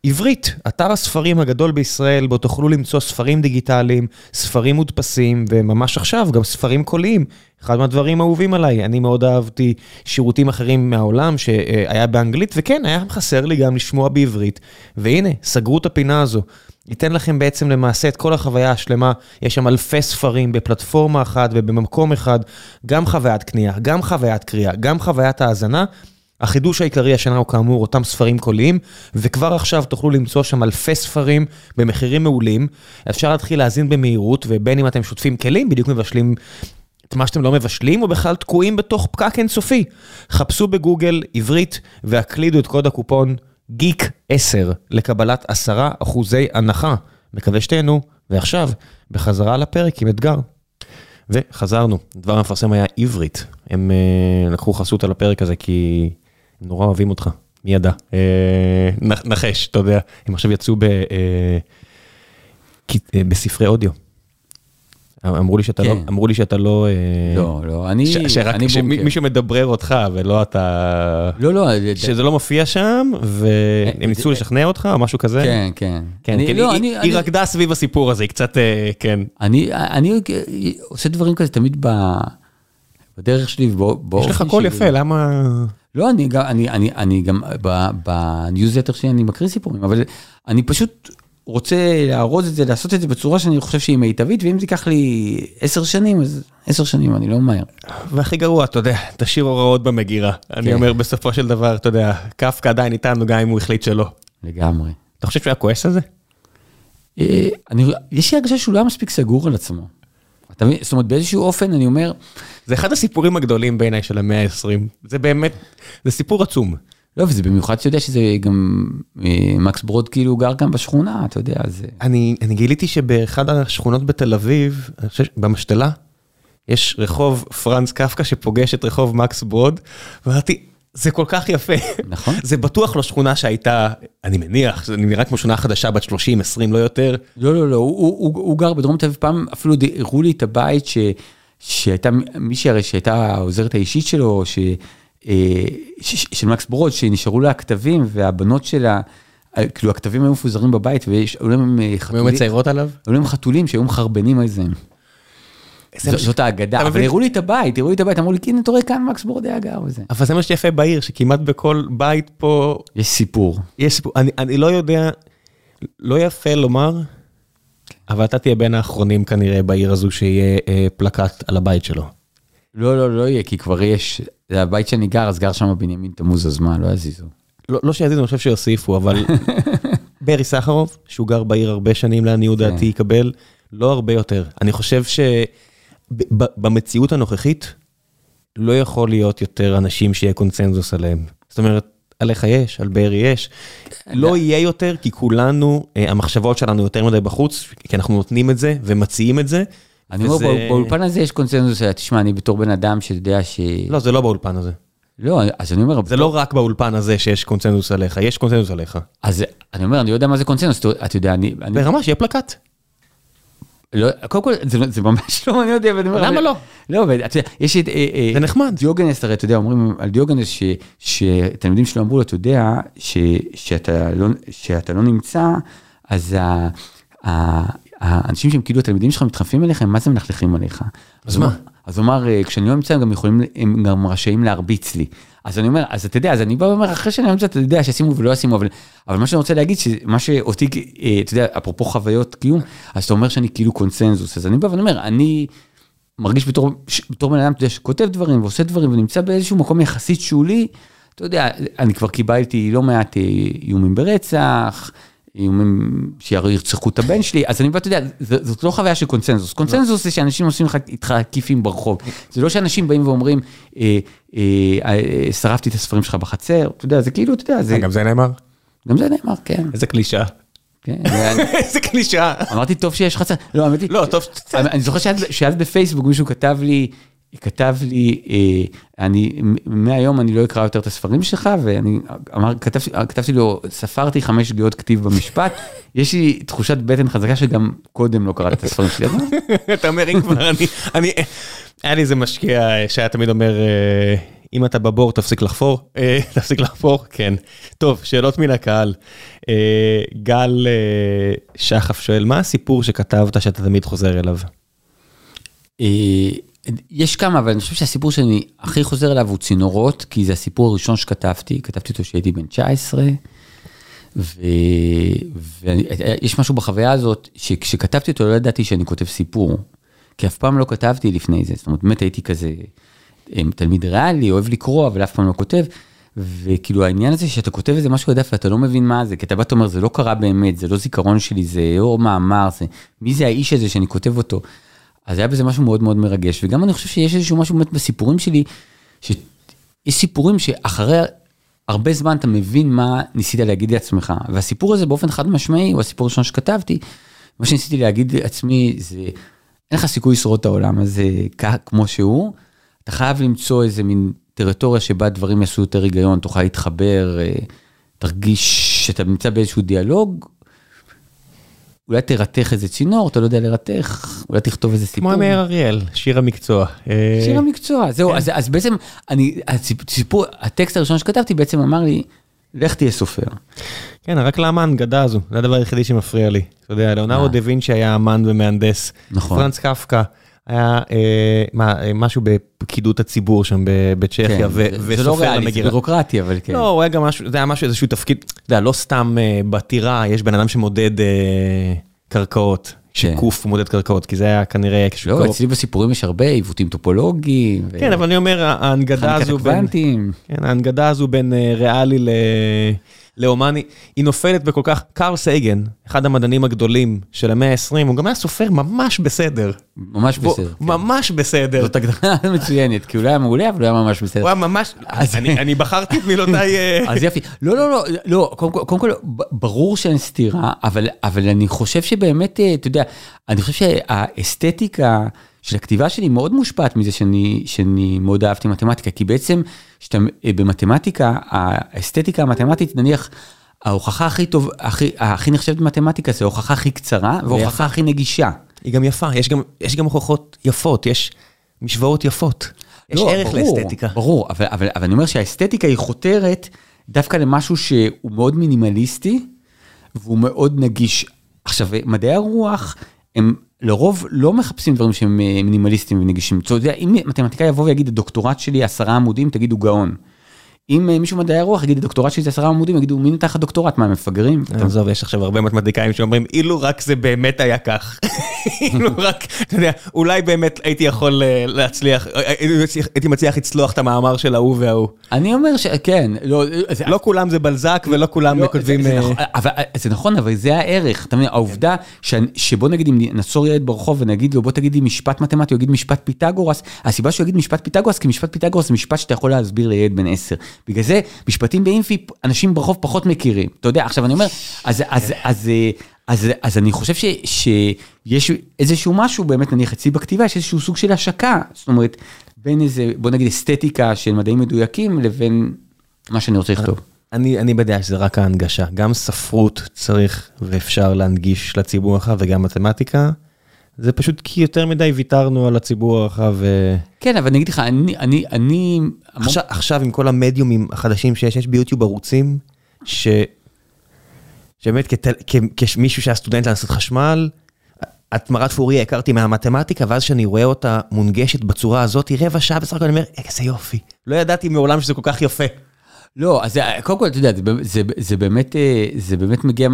עברית, אתר הספרים הגדול בישראל, בו תוכלו למצוא ספרים דיגיטליים, ספרים מודפסים, וממש עכשיו גם ספרים קוליים. אחד מהדברים האהובים עליי, אני מאוד אהבתי שירותים אחרים מהעולם שהיה באנגלית, וכן, היה חסר לי גם לשמוע בעברית, והנה, סגרו את הפינה הזו. ייתן לכם בעצם למעשה את כל החוויה השלמה, יש שם אלפי ספרים בפלטפורמה אחת ובמקום אחד, גם חוויית קנייה, גם חוויית קריאה, גם חוויית האזנה. החידוש העיקרי השנה הוא כאמור אותם ספרים קוליים, וכבר עכשיו תוכלו למצוא שם אלפי ספרים במחירים מעולים. אפשר להתחיל להאזין במהירות, ובין אם אתם שוטפים כלים, בדיוק מבשלים את מה שאתם לא מבשלים, או בכלל תקועים בתוך פקק אינסופי. חפשו בגוגל עברית והקלידו את קוד הקופון גיק 10 לקבלת 10 אחוזי הנחה. מקווה שתהנו, ועכשיו, בחזרה לפרק עם אתגר. וחזרנו, דבר המפרסם היה עברית. הם uh, לקחו חסות על הפרק הזה כי נורא אוהבים אותך, מי ידע? Uh, נחש, אתה יודע, הם עכשיו יצאו ב, uh, בספרי אודיו. אמרו לי שאתה לא, אמרו לי שאתה לא, לא, לא, אני, שרק מישהו מדברר אותך ולא אתה, לא, לא, שזה לא מופיע שם והם ניסו לשכנע אותך או משהו כזה, כן, כן, כן, היא רקדה סביב הסיפור הזה, היא קצת, כן. אני עושה דברים כזה תמיד בדרך שלי ובאופן שלי. יש לך קול יפה, למה? לא, אני גם, אני גם בניוזלטר שלי אני מקריא סיפורים, אבל אני פשוט רוצה לארוז את זה, לעשות את זה בצורה שאני חושב שהיא מיטבית, ואם זה ייקח לי עשר שנים, אז עשר שנים, אני לא ממהר. והכי גרוע, אתה יודע, תשאיר הוראות במגירה. אני אומר, בסופו של דבר, אתה יודע, קפקא עדיין איתנו, גם אם הוא החליט שלא. לגמרי. אתה חושב שהוא היה כועס על זה? יש לי הרגשה שהוא לא היה מספיק סגור על עצמו. זאת אומרת, באיזשהו אופן, אני אומר... זה אחד הסיפורים הגדולים בעיניי של המאה ה-20. זה באמת, זה סיפור עצום. לא, וזה במיוחד שאתה יודע שזה גם, מקס ברוד כאילו גר גם בשכונה, אתה יודע, זה... אני, אני גיליתי שבאחד השכונות בתל אביב, אני חושב, במשתלה, יש רחוב פרנס קפקא שפוגש את רחוב מקס ברוד, ואמרתי, זה כל כך יפה. נכון. *laughs* זה בטוח לא שכונה שהייתה, אני מניח, זה נראה כמו שכונה חדשה בת 30, 20, לא יותר. לא, לא, לא, הוא, הוא, הוא, הוא גר בדרום תל אביב, פעם אפילו הראו לי את הבית ש, שהייתה מישהי הרי שהייתה העוזרת האישית שלו, ש... של מקס ברוד, שנשארו לה הכתבים, והבנות שלה, כאילו הכתבים היו מפוזרים בבית, והיו להם חתולים. היו מציירות עליו? היו להם חתולים שהיו מחרבנים על זה. זאת האגדה, אבל הראו לי את הבית, הראו לי את הבית, אמרו לי, הנה, אתה רואה כאן מקס בורד היה גר וזה. אבל זה מה שיפה בעיר, שכמעט בכל בית פה... יש סיפור. יש סיפור, אני לא יודע, לא יפה לומר, אבל אתה תהיה בין האחרונים כנראה בעיר הזו שיהיה פלקט על הבית שלו. לא, לא, לא יהיה, כי כבר יש, זה הבית שאני גר, אז גר שם בנימין תמוז, אז מה, לא יזיזו. לא, לא שיזיזו, אני חושב שיוסיפו, אבל *laughs* ברי סחרוב, שהוא גר בעיר הרבה שנים לעניות דעתי, יקבל לא הרבה יותר. אני חושב שבמציאות הנוכחית, לא יכול להיות יותר אנשים שיהיה קונצנזוס עליהם. זאת אומרת, עליך יש, על ברי יש. לא יהיה יותר, כי כולנו, המחשבות שלנו יותר מדי בחוץ, כי אנחנו נותנים את זה ומציעים את זה. אני אומר, באולפן הזה יש קונצנזוס, תשמע, אני בתור בן אדם שיודע ש... לא, זה לא באולפן הזה. לא, אז אני אומר... זה לא רק באולפן הזה שיש קונצנזוס עליך, יש קונצנזוס עליך. אז אני אומר, אני לא יודע מה זה קונצנזוס, אתה יודע, אני... ברמה שיהיה פלקט. לא, קודם כל, זה ממש לא מעניין אותי, אבל אני אומר... למה לא? לא, אבל אתה יודע, יש את... זה נחמד. דיוגנס, הרי אתה יודע, אומרים על דיוגנס שתלמידים שלו אמרו לו, אתה יודע, שאתה לא נמצא, אז האנשים שהם כאילו התלמידים שלך מתחנפים אליך, הם מה זה מלכלכים עליך. אז מה? אז הוא אמר, כשאני לא נמצא, הם גם יכולים, הם גם רשאים להרביץ לי. אז אני אומר, אז אתה יודע, אז אני בא ואומר, אחרי שאני נמצא, אתה יודע, שישימו ולא ישימו, אבל, אבל מה שאני רוצה להגיד, שמה שאותי, אתה יודע, אפרופו חוויות קיום, אז אתה אומר שאני כאילו קונצנזוס, אז אני בא ואני אומר, אני מרגיש בתור, בתור בן אדם, אתה יודע, שכותב דברים ועושה דברים ונמצא באיזשהו מקום יחסית שולי, אתה יודע, אני כבר קיבלתי לא מעט איומים ברצח, איומים שירצחו את הבן שלי, אז אני, ואתה יודע, זאת לא חוויה של קונצנזוס. קונצנזוס זה שאנשים עושים איתך כיפים ברחוב. זה לא שאנשים באים ואומרים, אה, אה, אה, שרפתי את הספרים שלך בחצר, אתה יודע, זה כאילו, אתה יודע, זה, גם זה נאמר? גם זה נאמר, כן. איזה קלישאה. כן. *laughs* איזה קלישאה. אמרתי, טוב שיש חצר, לא, לא, טוב, אני זוכר שאז בפייסבוק מישהו כתב לי, כתב לי, אה, אני, מהיום אני לא אקרא יותר את הספרים שלך, ואני אמר, כתב, כתבתי לו, ספרתי חמש שגיאות כתיב במשפט, *laughs* יש לי תחושת בטן חזקה שגם קודם לא קראתי את הספרים שלי. *laughs* אתה אומר, אם כבר אני, אני, היה לי איזה משקיע שהיה תמיד אומר, אה, אם אתה בבור תפסיק לחפור, אה, *laughs* תפסיק לחפור, כן. טוב, שאלות מן הקהל. גל שחף שואל, מה הסיפור שכתבת שאתה תמיד חוזר אליו? יש כמה, אבל אני חושב שהסיפור שאני הכי חוזר אליו הוא צינורות, כי זה הסיפור הראשון שכתבתי, כתבתי אותו כשהייתי בן 19, ויש משהו בחוויה הזאת, שכשכתבתי אותו לא ידעתי שאני כותב סיפור, כי אף פעם לא כתבתי לפני זה, זאת אומרת, באמת הייתי כזה אה, תלמיד ריאלי, אוהב לקרוא, אבל אף פעם לא כותב. וכאילו העניין הזה שאתה כותב איזה משהו עדף ואתה לא מבין מה זה, כי אתה בא ואומר זה לא קרה באמת, זה לא זיכרון שלי, זה או מאמר, זה מי זה האיש הזה שאני כותב אותו. אז היה בזה משהו מאוד מאוד מרגש, וגם אני חושב שיש איזשהו משהו באמת בסיפורים שלי, שיש סיפורים שאחרי הרבה זמן אתה מבין מה ניסית להגיד לעצמך, והסיפור הזה באופן חד משמעי הוא הסיפור הראשון שכתבתי, מה שניסיתי להגיד לעצמי זה, אין לך סיכוי לשרוד את העולם הזה כמו שהוא, אתה חייב למצוא איזה מין טריטוריה שבה דברים יעשו יותר היגיון, תוכל להתחבר, אה, תרגיש שאתה נמצא באיזשהו דיאלוג, אולי תרתך איזה צינור, אתה לא יודע לרתך, אולי תכתוב איזה סיפור. כמו מאיר אריאל, שיר המקצוע. אה, שיר המקצוע, זהו, אז, אז בעצם, אני, הסיפור, הטקסט הראשון שכתבתי בעצם אמר לי, לך תהיה סופר. כן, רק למה ההנגדה הזו? זה הדבר היחידי שמפריע לי. אתה יודע, ליאונרו אה. דה וינצ'י היה אמן ומהנדס. נכון. פרנץ קפקא היה אה, מה, אה, משהו בפקידות הציבור שם בצ'כיה, כן, ו- זה, זה לא וסופר ריאלי, זה למגירה. בירוקרטי, אבל כן. לא, הוא היה גם משהו, זה היה משהו, איזשהו תפקיד, אתה יודע, לא סתם אה, בטירה, יש בן אדם שמודד קרקעות, שקוף מודד קרקעות, כי זה היה כנראה כשהוא לא, קרוב. אצלי בסיפורים יש הרבה עיוותים טופולוגיים. כן, אבל אני אומר, ההנגדה הזו בין... הקוונטים. כן, ההנגדה הזו בין ריאלי ל... להומני, היא נופלת בכל כך, קארל סייגן, אחד המדענים הגדולים של המאה ה-20, הוא גם היה סופר ממש בסדר. ממש בוא, בסדר. כן. ממש בסדר. זאת הגדרה *laughs* מצוינת, כי הוא לא היה מעולה, אבל הוא היה ממש בסדר. הוא היה ממש, אני אני בחרתי את מילותיי, אה, *laughs* אז יפי. לא, לא, לא, לא, קודם כל, קודם כל, ברור שאין סתירה, אבל, אבל אני חושב שבאמת, אה, אתה יודע, אני חושב שהאסתטיקה של הכתיבה שלי מאוד מושפעת מזה שאני, שאני מאוד אהבתי מתמטיקה, כי בעצם, שאתה, אה, במתמטיקה, האסתטיקה המתמטית, נניח, ההוכחה הכי טוב, הכי, הכי נחשבת במתמטיקה זה ההוכחה הכי קצרה, וההוכחה הכי נגישה. היא גם יפה, יש גם, יש גם הוכחות יפות, יש משוואות יפות. יש לא, ערך ברור, לאסתטיקה. ברור, אבל, אבל, אבל אני אומר שהאסתטיקה היא חותרת דווקא למשהו שהוא מאוד מינימליסטי והוא מאוד נגיש. עכשיו, מדעי הרוח הם לרוב לא מחפשים דברים שהם אה, מינימליסטיים ונגישים. אתה יודע, אם מתמטיקאי יבוא ויגיד, הדוקטורט שלי עשרה עמודים, תגידו גאון. אם אה, מישהו מדעי הרוח יגיד, הדוקטורט שלי זה עשרה עמודים, יגידו, מי נתן לך דוקטורט? מה, הם מפגרים? עזוב, יש עכשיו הרבה מתמטיקאים שאומרים, אילו רק זה באמת היה כך. *laughs* אילו רק, אתה יודע, אולי באמת הייתי יכול אה, להצליח, אה, הייתי מצליח- לצלוח את המאמר של ההוא וההוא. אני אומר שכן, לא, לא כולם זה בלזק ולא כולם לא, כותבים... זה, אה, נכון, אבל, זה נכון, אבל זה הערך, אתה מבין, העובדה שבוא נגיד אם נעצור ילד ברחוב ונגיד לו בוא תגיד לי משפט מתמטי, הוא יגיד משפט פיתגורס, הסיבה שהוא יגיד משפט פיתגורס, כי משפט פיתגורס זה משפט שאתה יכול להסביר לילד בן 10. בגלל זה משפטים באינפי אנשים ברחוב פחות מכירים, אתה יודע, עכשיו אני אומר, אז, אז, אז, אז, אז אני חושב ש, שיש איזשהו משהו באמת, נניח אצלי בכתיבה, יש איזשהו סוג של השקה, זאת אומרת, בין איזה, בוא נגיד אסתטיקה של מדעים מדויקים לבין מה שאני רוצה לכתוב. אני, אני בדעה שזה רק ההנגשה, גם ספרות צריך ואפשר להנגיש לציבור הרחב וגם מתמטיקה. זה פשוט כי יותר מדי ויתרנו על הציבור הרחב. ו... כן, אבל אני אגיד לך, אני, אני, אני... עכשיו, עכשיו עם כל המדיומים החדשים שיש, יש ביוטיוב ערוצים ש... שבאמת כתל... כ... כמישהו שהיה סטודנט להנדסת חשמל, את מרת פוריה הכרתי מהמתמטיקה, ואז כשאני רואה אותה מונגשת בצורה הזאת, רבע שעה בסך הכל אני אומר, איזה יופי. לא ידעתי מעולם שזה כל כך יפה. לא, אז קודם כל, אתה יודע, זה, זה, זה, באמת, אה, זה באמת מגיע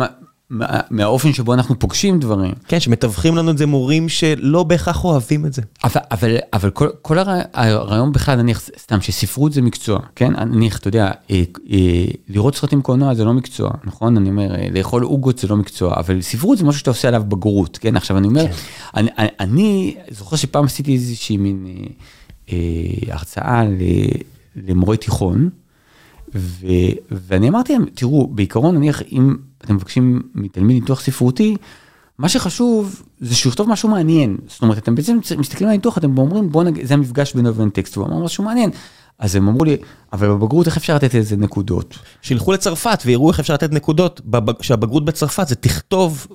מהאופן שבו אנחנו פוגשים דברים. כן, שמתווכים לנו את זה מורים שלא בהכרח אוהבים את זה. אבל, אבל, אבל כל, כל הרע, הרעיון בכלל, נניח, סתם, שספרות זה מקצוע, כן? נניח, אתה יודע, אה, אה, לראות סרטים קולנוע זה לא מקצוע, נכון? אני אומר, אה, לאכול עוגות זה לא מקצוע, אבל ספרות זה משהו שאתה עושה עליו בגרות, כן? עכשיו, אני אומר, אני, אני, אני זוכר שפעם עשיתי איזושהי מין אה, אה, הרצאה ל, למורי תיכון, ו, ואני אמרתי להם, תראו, בעיקרון, נניח, אם אתם מבקשים מתלמיד ניתוח ספרותי, מה שחשוב זה שהוא יכתוב משהו מעניין. זאת אומרת, אתם בעצם מסתכלים על הניתוח, אתם אומרים, בוא נגיד, זה המפגש בינו ובין טקסט, והוא אמר משהו מעניין. אז הם אמרו לי, אבל בבגרות איך אפשר לתת לזה נקודות? שילכו לצרפת ויראו איך אפשר לתת נקודות, בבג- שהבגרות בצרפת זה תכתוב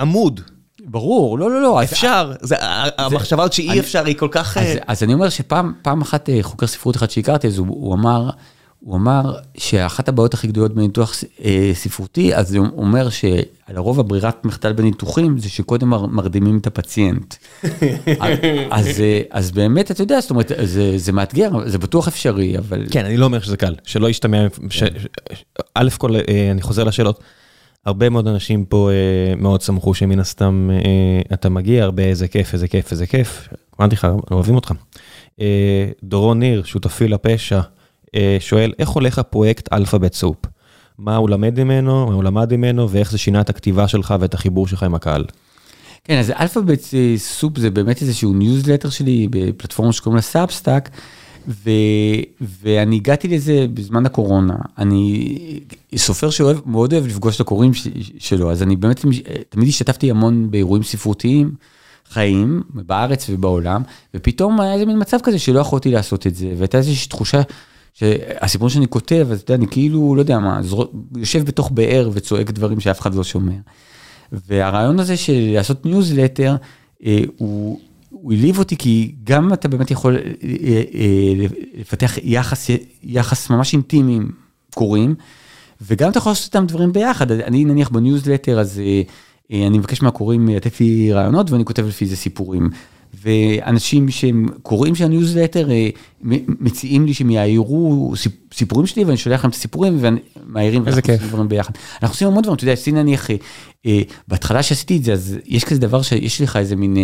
עמוד. ברור, לא, לא, לא. אז- אפשר, זה, ה- המחשבה הזאת שאי אני- אפשר היא כל כך... אז, אה, אז אני אומר שפעם פעם אחת אה, חוקר ספרות אחד שהכרתי, אז הוא, הוא אמר, הוא אמר שאחת הבעיות הכי גדולות בניתוח אה, ספרותי, אז הוא אומר שלרוב הברירת מחדל בניתוחים זה שקודם מר- מרדימים את הפציינט. *laughs* אז, אה, אז באמת, אתה יודע, זאת אומרת, זה, זה מאתגר, זה בטוח אפשרי, אבל... כן, אני לא אומר שזה קל, שלא ישתמע, ש- א' כל, אה, אני חוזר לשאלות, הרבה מאוד אנשים פה אה, מאוד שמחו שמן הסתם אה, אתה מגיע, הרבה איזה כיף, איזה כיף, איזה כיף, אמרתי לך, אוהבים אותך. אה, דורון ניר, שותפי לפשע, אה, שואל, איך הולך הפרויקט Alphabet Soup? מה הוא למד ממנו, מה הוא למד ממנו, ואיך זה שינה את הכתיבה שלך ואת החיבור שלך עם הקהל. כן, אז Alphabet Soup זה באמת איזשהו ניוזלטר שלי בפלטפורמה שקוראים לה Substack, ו, ואני הגעתי לזה בזמן הקורונה. אני סופר שמאוד אוהב לפגוש את הקוראים ש, שלו, אז אני באמת תמיד השתתפתי המון באירועים ספרותיים. חיים בארץ ובעולם ופתאום היה איזה מין מצב כזה שלא יכולתי לעשות את זה והייתה איזושהי תחושה שהסיפור שאני כותב אז אתה יודע אני כאילו לא יודע מה זר... יושב בתוך באר וצועק דברים שאף אחד לא שומע. והרעיון הזה של לעשות ניוזלטר אה, הוא, הוא הלהיב אותי כי גם אתה באמת יכול אה, אה, לפתח יחס יחס ממש אינטימי עם קוראים וגם אתה יכול לעשות איתם דברים ביחד אני נניח בניוזלטר אז אה, אה, אני מבקש מהקוראים לתת לי רעיונות ואני כותב לפי זה סיפורים. ואנשים שהם קוראים של הניוזלטר אה, מציעים לי שהם יעירו סיפ- סיפורים שלי ואני שולח להם את הסיפורים ומעירים ואנחנו כיף. עושים דברים ביחד. אנחנו עושים המון דברים, אתה יודע, עשיתי נניח, אה, אה, בהתחלה שעשיתי את זה, אז יש כזה דבר שיש לך איזה מין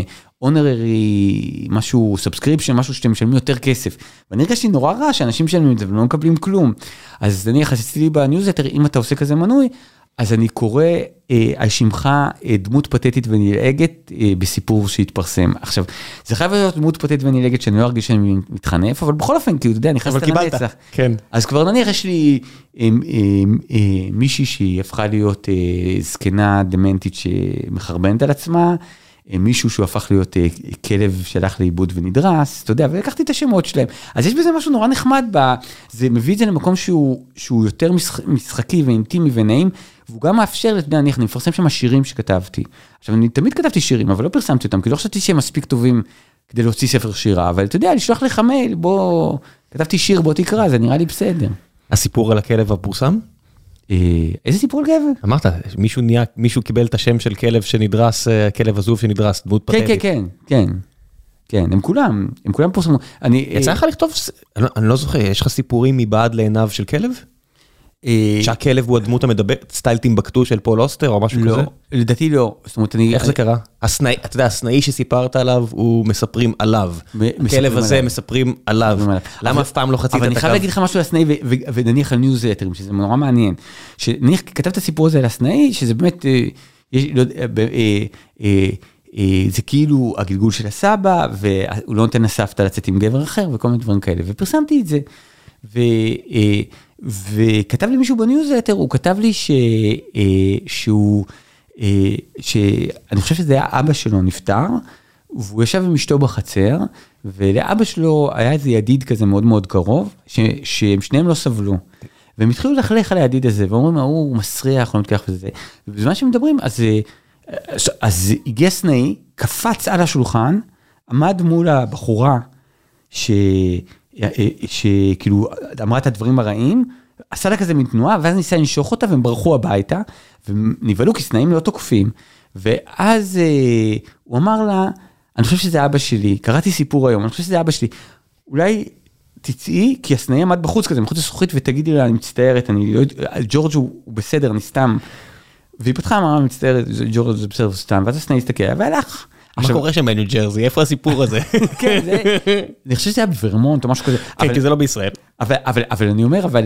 honorary, משהו, subscription, משהו שאתם משלמים יותר כסף. ואני הרגשתי נורא רע שאנשים משלמים את זה ולא מקבלים כלום. אז נניח עשיתי לי בניוזלטר, אם אתה עושה כזה מנוי, אז אני קורא אה, על שמך אה, דמות פתטית ונלעגת אה, בסיפור שהתפרסם. עכשיו, זה חייב להיות דמות פתטית ונלעגת שאני לא ארגיש שאני מתחנף, אבל בכל אופן, כאילו, אתה יודע, נכנסת אבל קיבלת, לנצח. כן. אז כבר נניח יש לי אה, אה, אה, מישהי שהיא הפכה להיות אה, זקנה דמנטית שמחרבנת על עצמה, אה, מישהו שהוא הפך להיות אה, כלב שהלך לאיבוד ונדרס, אתה יודע, ולקחתי את השמות שלהם. אז יש בזה משהו נורא נחמד, ב, זה מביא את זה למקום שהוא, שהוא יותר משחק, משחקי ואינטימי ונעים, והוא גם מאפשר, אתה יודע, אני מפרסם שם שירים שכתבתי. עכשיו, אני תמיד כתבתי שירים, אבל לא פרסמתי אותם, כי לא חשבתי שהם מספיק טובים כדי להוציא ספר שירה, אבל אתה יודע, לשלוח לך מייל, בוא, כתבתי שיר, בוא תקרא, זה נראה לי בסדר. הסיפור על הכלב הפורסם? אה, איזה סיפור על גבר? אמרת, מישהו נהיה, מישהו קיבל את השם של כלב שנדרס, אה, כלב עזוב שנדרס, דמות כן, פתטית. כן, כן, כן. כן, הם כולם, הם כולם פורסמו. אני... יצא לך לכתוב, לא- אני לא זוכר, יש לך סיפורים מבעד לעיניו של כלב? אה, שהכלב הוא הדמות המדברת, סטייל טימבקטו של פול אוסטר או משהו לא, כזה? לדעתי לא. זאת אומרת, אני... איך זה קרה? הסנאי, אתה יודע, הסנאי שסיפרת עליו, הוא מספרים עליו. הכלב הזה. מספרים עליו. מספרים עליו. למה אבל- אף פעם לא חצית אבל את אני הקו? חייב להגיד לך משהו על הסנאי, ו- ו- ונניח על ניוזלטרים, שזה נורא מעניין. שנניח כתב את הסיפור הזה על הסנאי, שזה באמת, אה, יש, לא ב- אה, אה, אה, זה כאילו הגלגול של הסבא, והוא לא נותן לסבתא לצאת עם גבר אחר, וכל מיני דברים כאלה, ופרסמתי את זה. וכתב לי מישהו בניוזלטר, הוא כתב לי ש, אה, שהוא, אה, שאני חושב שזה היה אבא שלו נפטר, והוא ישב עם אשתו בחצר, ולאבא שלו היה איזה ידיד כזה מאוד מאוד קרוב, ש, שהם שניהם לא סבלו. והם התחילו ללכלך על הידיד הזה, ואומרים לו, הוא מסריח, לא מתקח וזה. ובזמן שהם מדברים, אז, אה, אז, אז הגיע סנאי, קפץ על השולחן, עמד מול הבחורה, ש... שכאילו אמרה את הדברים הרעים, עשה לה כזה מין תנועה, ואז ניסה לנשוך אותה והם ברחו הביתה, ונבהלו כי סנאים לא תוקפים. ואז אה, הוא אמר לה, אני חושב שזה אבא שלי, קראתי סיפור היום, אני חושב שזה אבא שלי, אולי תצאי, כי הסנאי עמד בחוץ כזה, מחוץ לזכוכית, ותגידי לה, אני מצטערת, אני לא יודע, ג'ורג' הוא, בסדר, אני סתם. והיא פתחה, אמרה, מצטערת, ג'ורג' זה בסדר סתם, ואז הסנאי הסתכל עליה והלך. מה קורה שם בניו ג'רזי? איפה הסיפור הזה? *laughs* כן, זה, אני חושב שזה היה בוורמונט או משהו כזה. כן, כי זה לא בישראל. אבל, אבל, אבל אני אומר, אבל,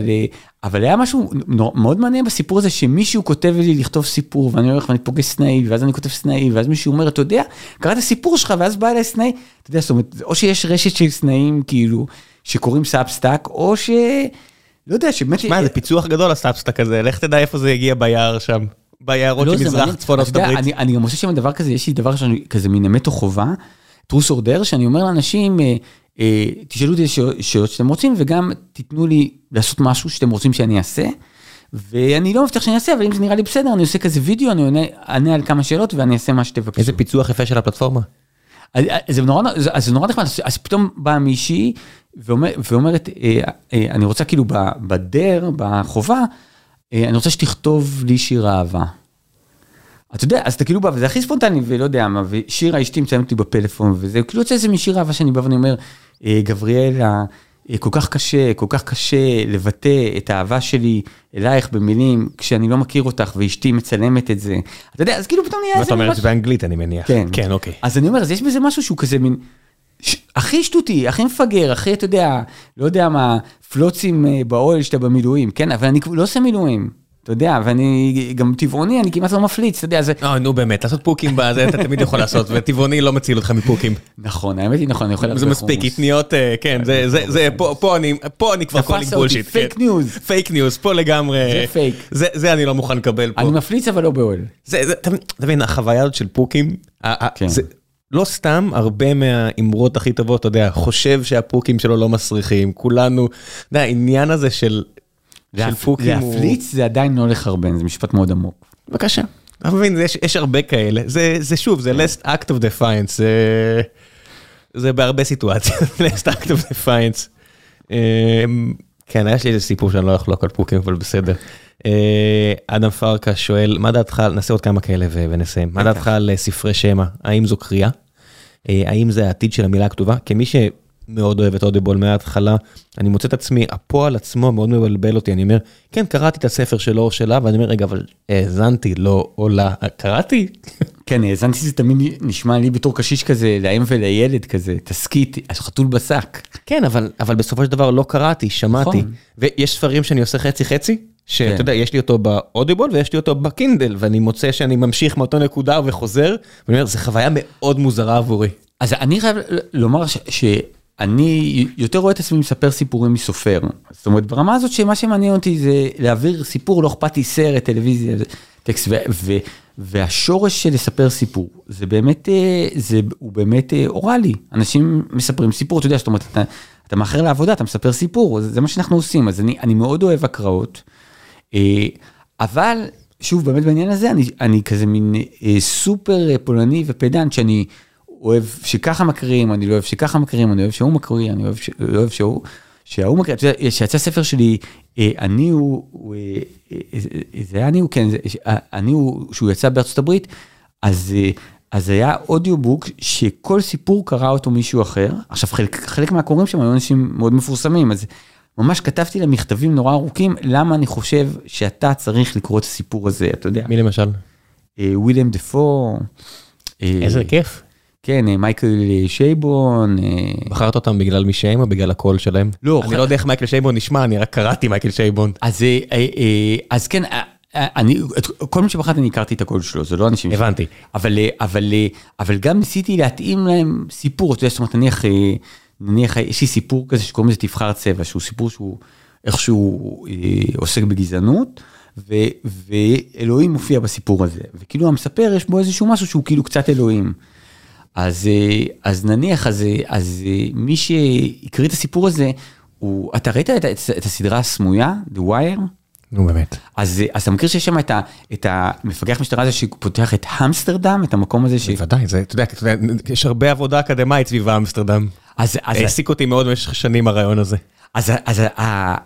אבל היה משהו מאוד מעניין בסיפור הזה, שמישהו כותב לי לכתוב סיפור, ואני הולך ואני פוגש סנאי, ואז אני כותב סנאי, ואז מישהו אומר, אתה יודע, קראת סיפור שלך, ואז בא אליי סנאי, אתה יודע, זאת אומרת, או שיש רשת של סנאים, כאילו, שקוראים Substack, או ש... לא יודע, שבאמת... שמע, זה פיצוח גדול ה Substack הזה, לך תדע איפה זה הגיע ביער שם. ביערות של מזרח צפון ארצות הברית. אני, אני גם עושה שם דבר כזה, יש לי דבר שאני, כזה מין אמת או חובה, טרוס אורדר, שאני אומר לאנשים, אה, אה, תשאלו אותי שאלות שאתם רוצים, וגם תיתנו לי לעשות משהו שאתם רוצים שאני אעשה. ואני לא מבטיח שאני אעשה, אבל אם זה נראה לי בסדר, אני עושה כזה וידאו, אני עונה, עונה על כמה שאלות ואני אעשה מה שתבקשו. איזה פיצוח יפה של הפלטפורמה. זה נורא, זה נורא נחמד, אז פתאום באה מישהי ואומר, ואומרת, אה, אה, אני רוצה כאילו בדר, בחובה, אה, אני רוצה שתכתוב לי שיר אהבה. אתה יודע, אז אתה כאילו בא, וזה הכי ספונטני, ולא יודע מה, ושירה אשתי מציינת אותי בפלאפון, וזה כאילו יוצא איזה משיר אהבה שאני בא ואני אומר, אה, גבריאלה, אה, כל כך קשה, כל כך קשה לבטא את האהבה שלי אלייך במילים, כשאני לא מכיר אותך, ואשתי מצלמת את זה. אתה יודע, אז כאילו פתאום נהיה איזה... ואתה אומר את זה באנגלית, אני מניח. כן. כן, אוקיי. אז אני אומר, אז יש בזה משהו שהוא כזה מין... הכי שטותי, הכי מפגר, הכי, אתה יודע, לא יודע מה, פלוצים באוהל שאתה במילואים, כן? אבל אני לא עושה מילואים. אתה יודע, ואני גם טבעוני, אני כמעט לא מפליץ, אתה יודע, זה... אה, נו באמת, לעשות פוקים בזה אתה תמיד יכול לעשות, וטבעוני לא מציל אותך מפוקים. נכון, האמת היא נכון, אני יכול... זה מספיק, קטניות, כן, זה, פה אני כבר calling bullshit. פייק ניוז. פייק ניוז, פה לגמרי. זה פייק. זה אני לא מוכן לקבל פה. אני מפליץ אבל לא באוהל. אתה מבין, החוויה הזאת של פוקים, כן. לא סתם הרבה מהאמרות הכי טובות, אתה יודע, חושב שהפוקים שלו לא מסריחים, כולנו, אתה יודע, העניין הזה של... להפליץ זה עדיין לא לחרבן, זה משפט מאוד עמוק. בבקשה. אתה מבין, יש הרבה כאלה, זה שוב, זה last act of defiance, זה בהרבה סיטואציות, *laughs* last act of defiance. אמ, כן, יש לי איזה סיפור שאני לא אחלוק על פוקים, אבל בסדר. אה, אדם פרקה שואל, מה דעתך, נעשה עוד כמה כאלה ונסיים, מה דעתך על ספרי שמע, האם זו קריאה? אה, האם זה העתיד של המילה הכתובה? כמי ש... מאוד אוהב את אודיבול מההתחלה, אני מוצא את עצמי, הפועל עצמו מאוד מבלבל אותי, אני אומר, כן, קראתי את הספר שלו או שלה, ואני אומר, רגע, אבל האזנתי, לא עולה, קראתי? כן, האזנתי זה תמיד נשמע לי בתור קשיש כזה, לאם ולילד כזה, תסכית, חתול בשק. כן, אבל, אבל בסופו של דבר לא קראתי, שמעתי. נכון. ויש ספרים שאני עושה חצי חצי, שאתה כן. יודע, יש לי אותו באודיבול ויש לי אותו בקינדל, ואני מוצא שאני ממשיך מאותו נקודה וחוזר, ואני אומר, זו חוויה מאוד מוזרה עבורי. אז אני חייב לומר ש... ש... אני יותר רואה את עצמי מספר סיפורים מסופר. זאת אומרת, ברמה הזאת שמה שמעניין אותי זה להעביר סיפור, לא אכפת לי סרט, טלוויזיה, טקסט, ו- ו- והשורש של לספר סיפור, זה באמת, אה, זה, הוא באמת אה, אוראלי. אנשים מספרים סיפור, אתה יודע, זאת אומרת, אתה, אתה מאחר לעבודה, אתה מספר סיפור, זה, זה מה שאנחנו עושים, אז אני, אני מאוד אוהב הקראות. אה, אבל, שוב, באמת בעניין הזה, אני, אני כזה מין סופר פולני ופדנט, שאני... אוהב שככה מקריאים, אני לא אוהב שככה מקריאים, אני אוהב שהוא מקריא, אני אוהב, לא אוהב שהוא, שההוא מקריא, אתה יודע, כשיצא ספר שלי, אה, אני הוא, אה, אה, זה היה אני הוא, כן, אני הוא, שהוא יצא בארצות הברית, אז, אז היה אודיובוק שכל סיפור קרא אותו מישהו אחר, עכשיו חלק, חלק מהקוראים שם היו אנשים מאוד מפורסמים, אז ממש כתבתי להם מכתבים נורא ארוכים, למה אני חושב שאתה צריך לקרוא את הסיפור הזה, אתה יודע. מי למשל? וויליאם דפו. איזה כיף. כן, אה, מייקל שייבון. אה, בחרת אותם בגלל מי שהם או בגלל הקול שלהם? לא. אני לא יודע איך מייקל שייבון נשמע, אני רק קראתי מייקל שייבון. אז, אה, אז כן, אני, כל מי שבחרתי אני הכרתי את הקול שלו, זה לא אנשים... הבנתי. אבל, אבל, אבל גם ניסיתי להתאים להם סיפור, אתה יודע, זאת אומרת, נניח, נניח, יש לי סיפור כזה שקוראים לזה תבחר צבע, שהוא סיפור שהוא איכשהו עוסק בגזענות. ו, ואלוהים מופיע בסיפור הזה, וכאילו המספר יש בו איזשהו משהו שהוא כאילו קצת אלוהים. אז, אה, אז נניח, אז, אה, אז אה, מי שהקריא את הסיפור הזה, הוא, אתה ראית את, את, את הסדרה הסמויה, The Wire? נו באמת. אז, אז אתה מכיר שיש שם את, ה, את המפקח משטרה הזה שפותח את אמסטרדם, את המקום הזה ש... בוודאי, זה, אתה יודע, אתה יודע, יש הרבה עבודה אקדמית סביב אמסטרדם. אז, אז... העסיק אותי מאוד במשך שנים הרעיון הזה. אז, אז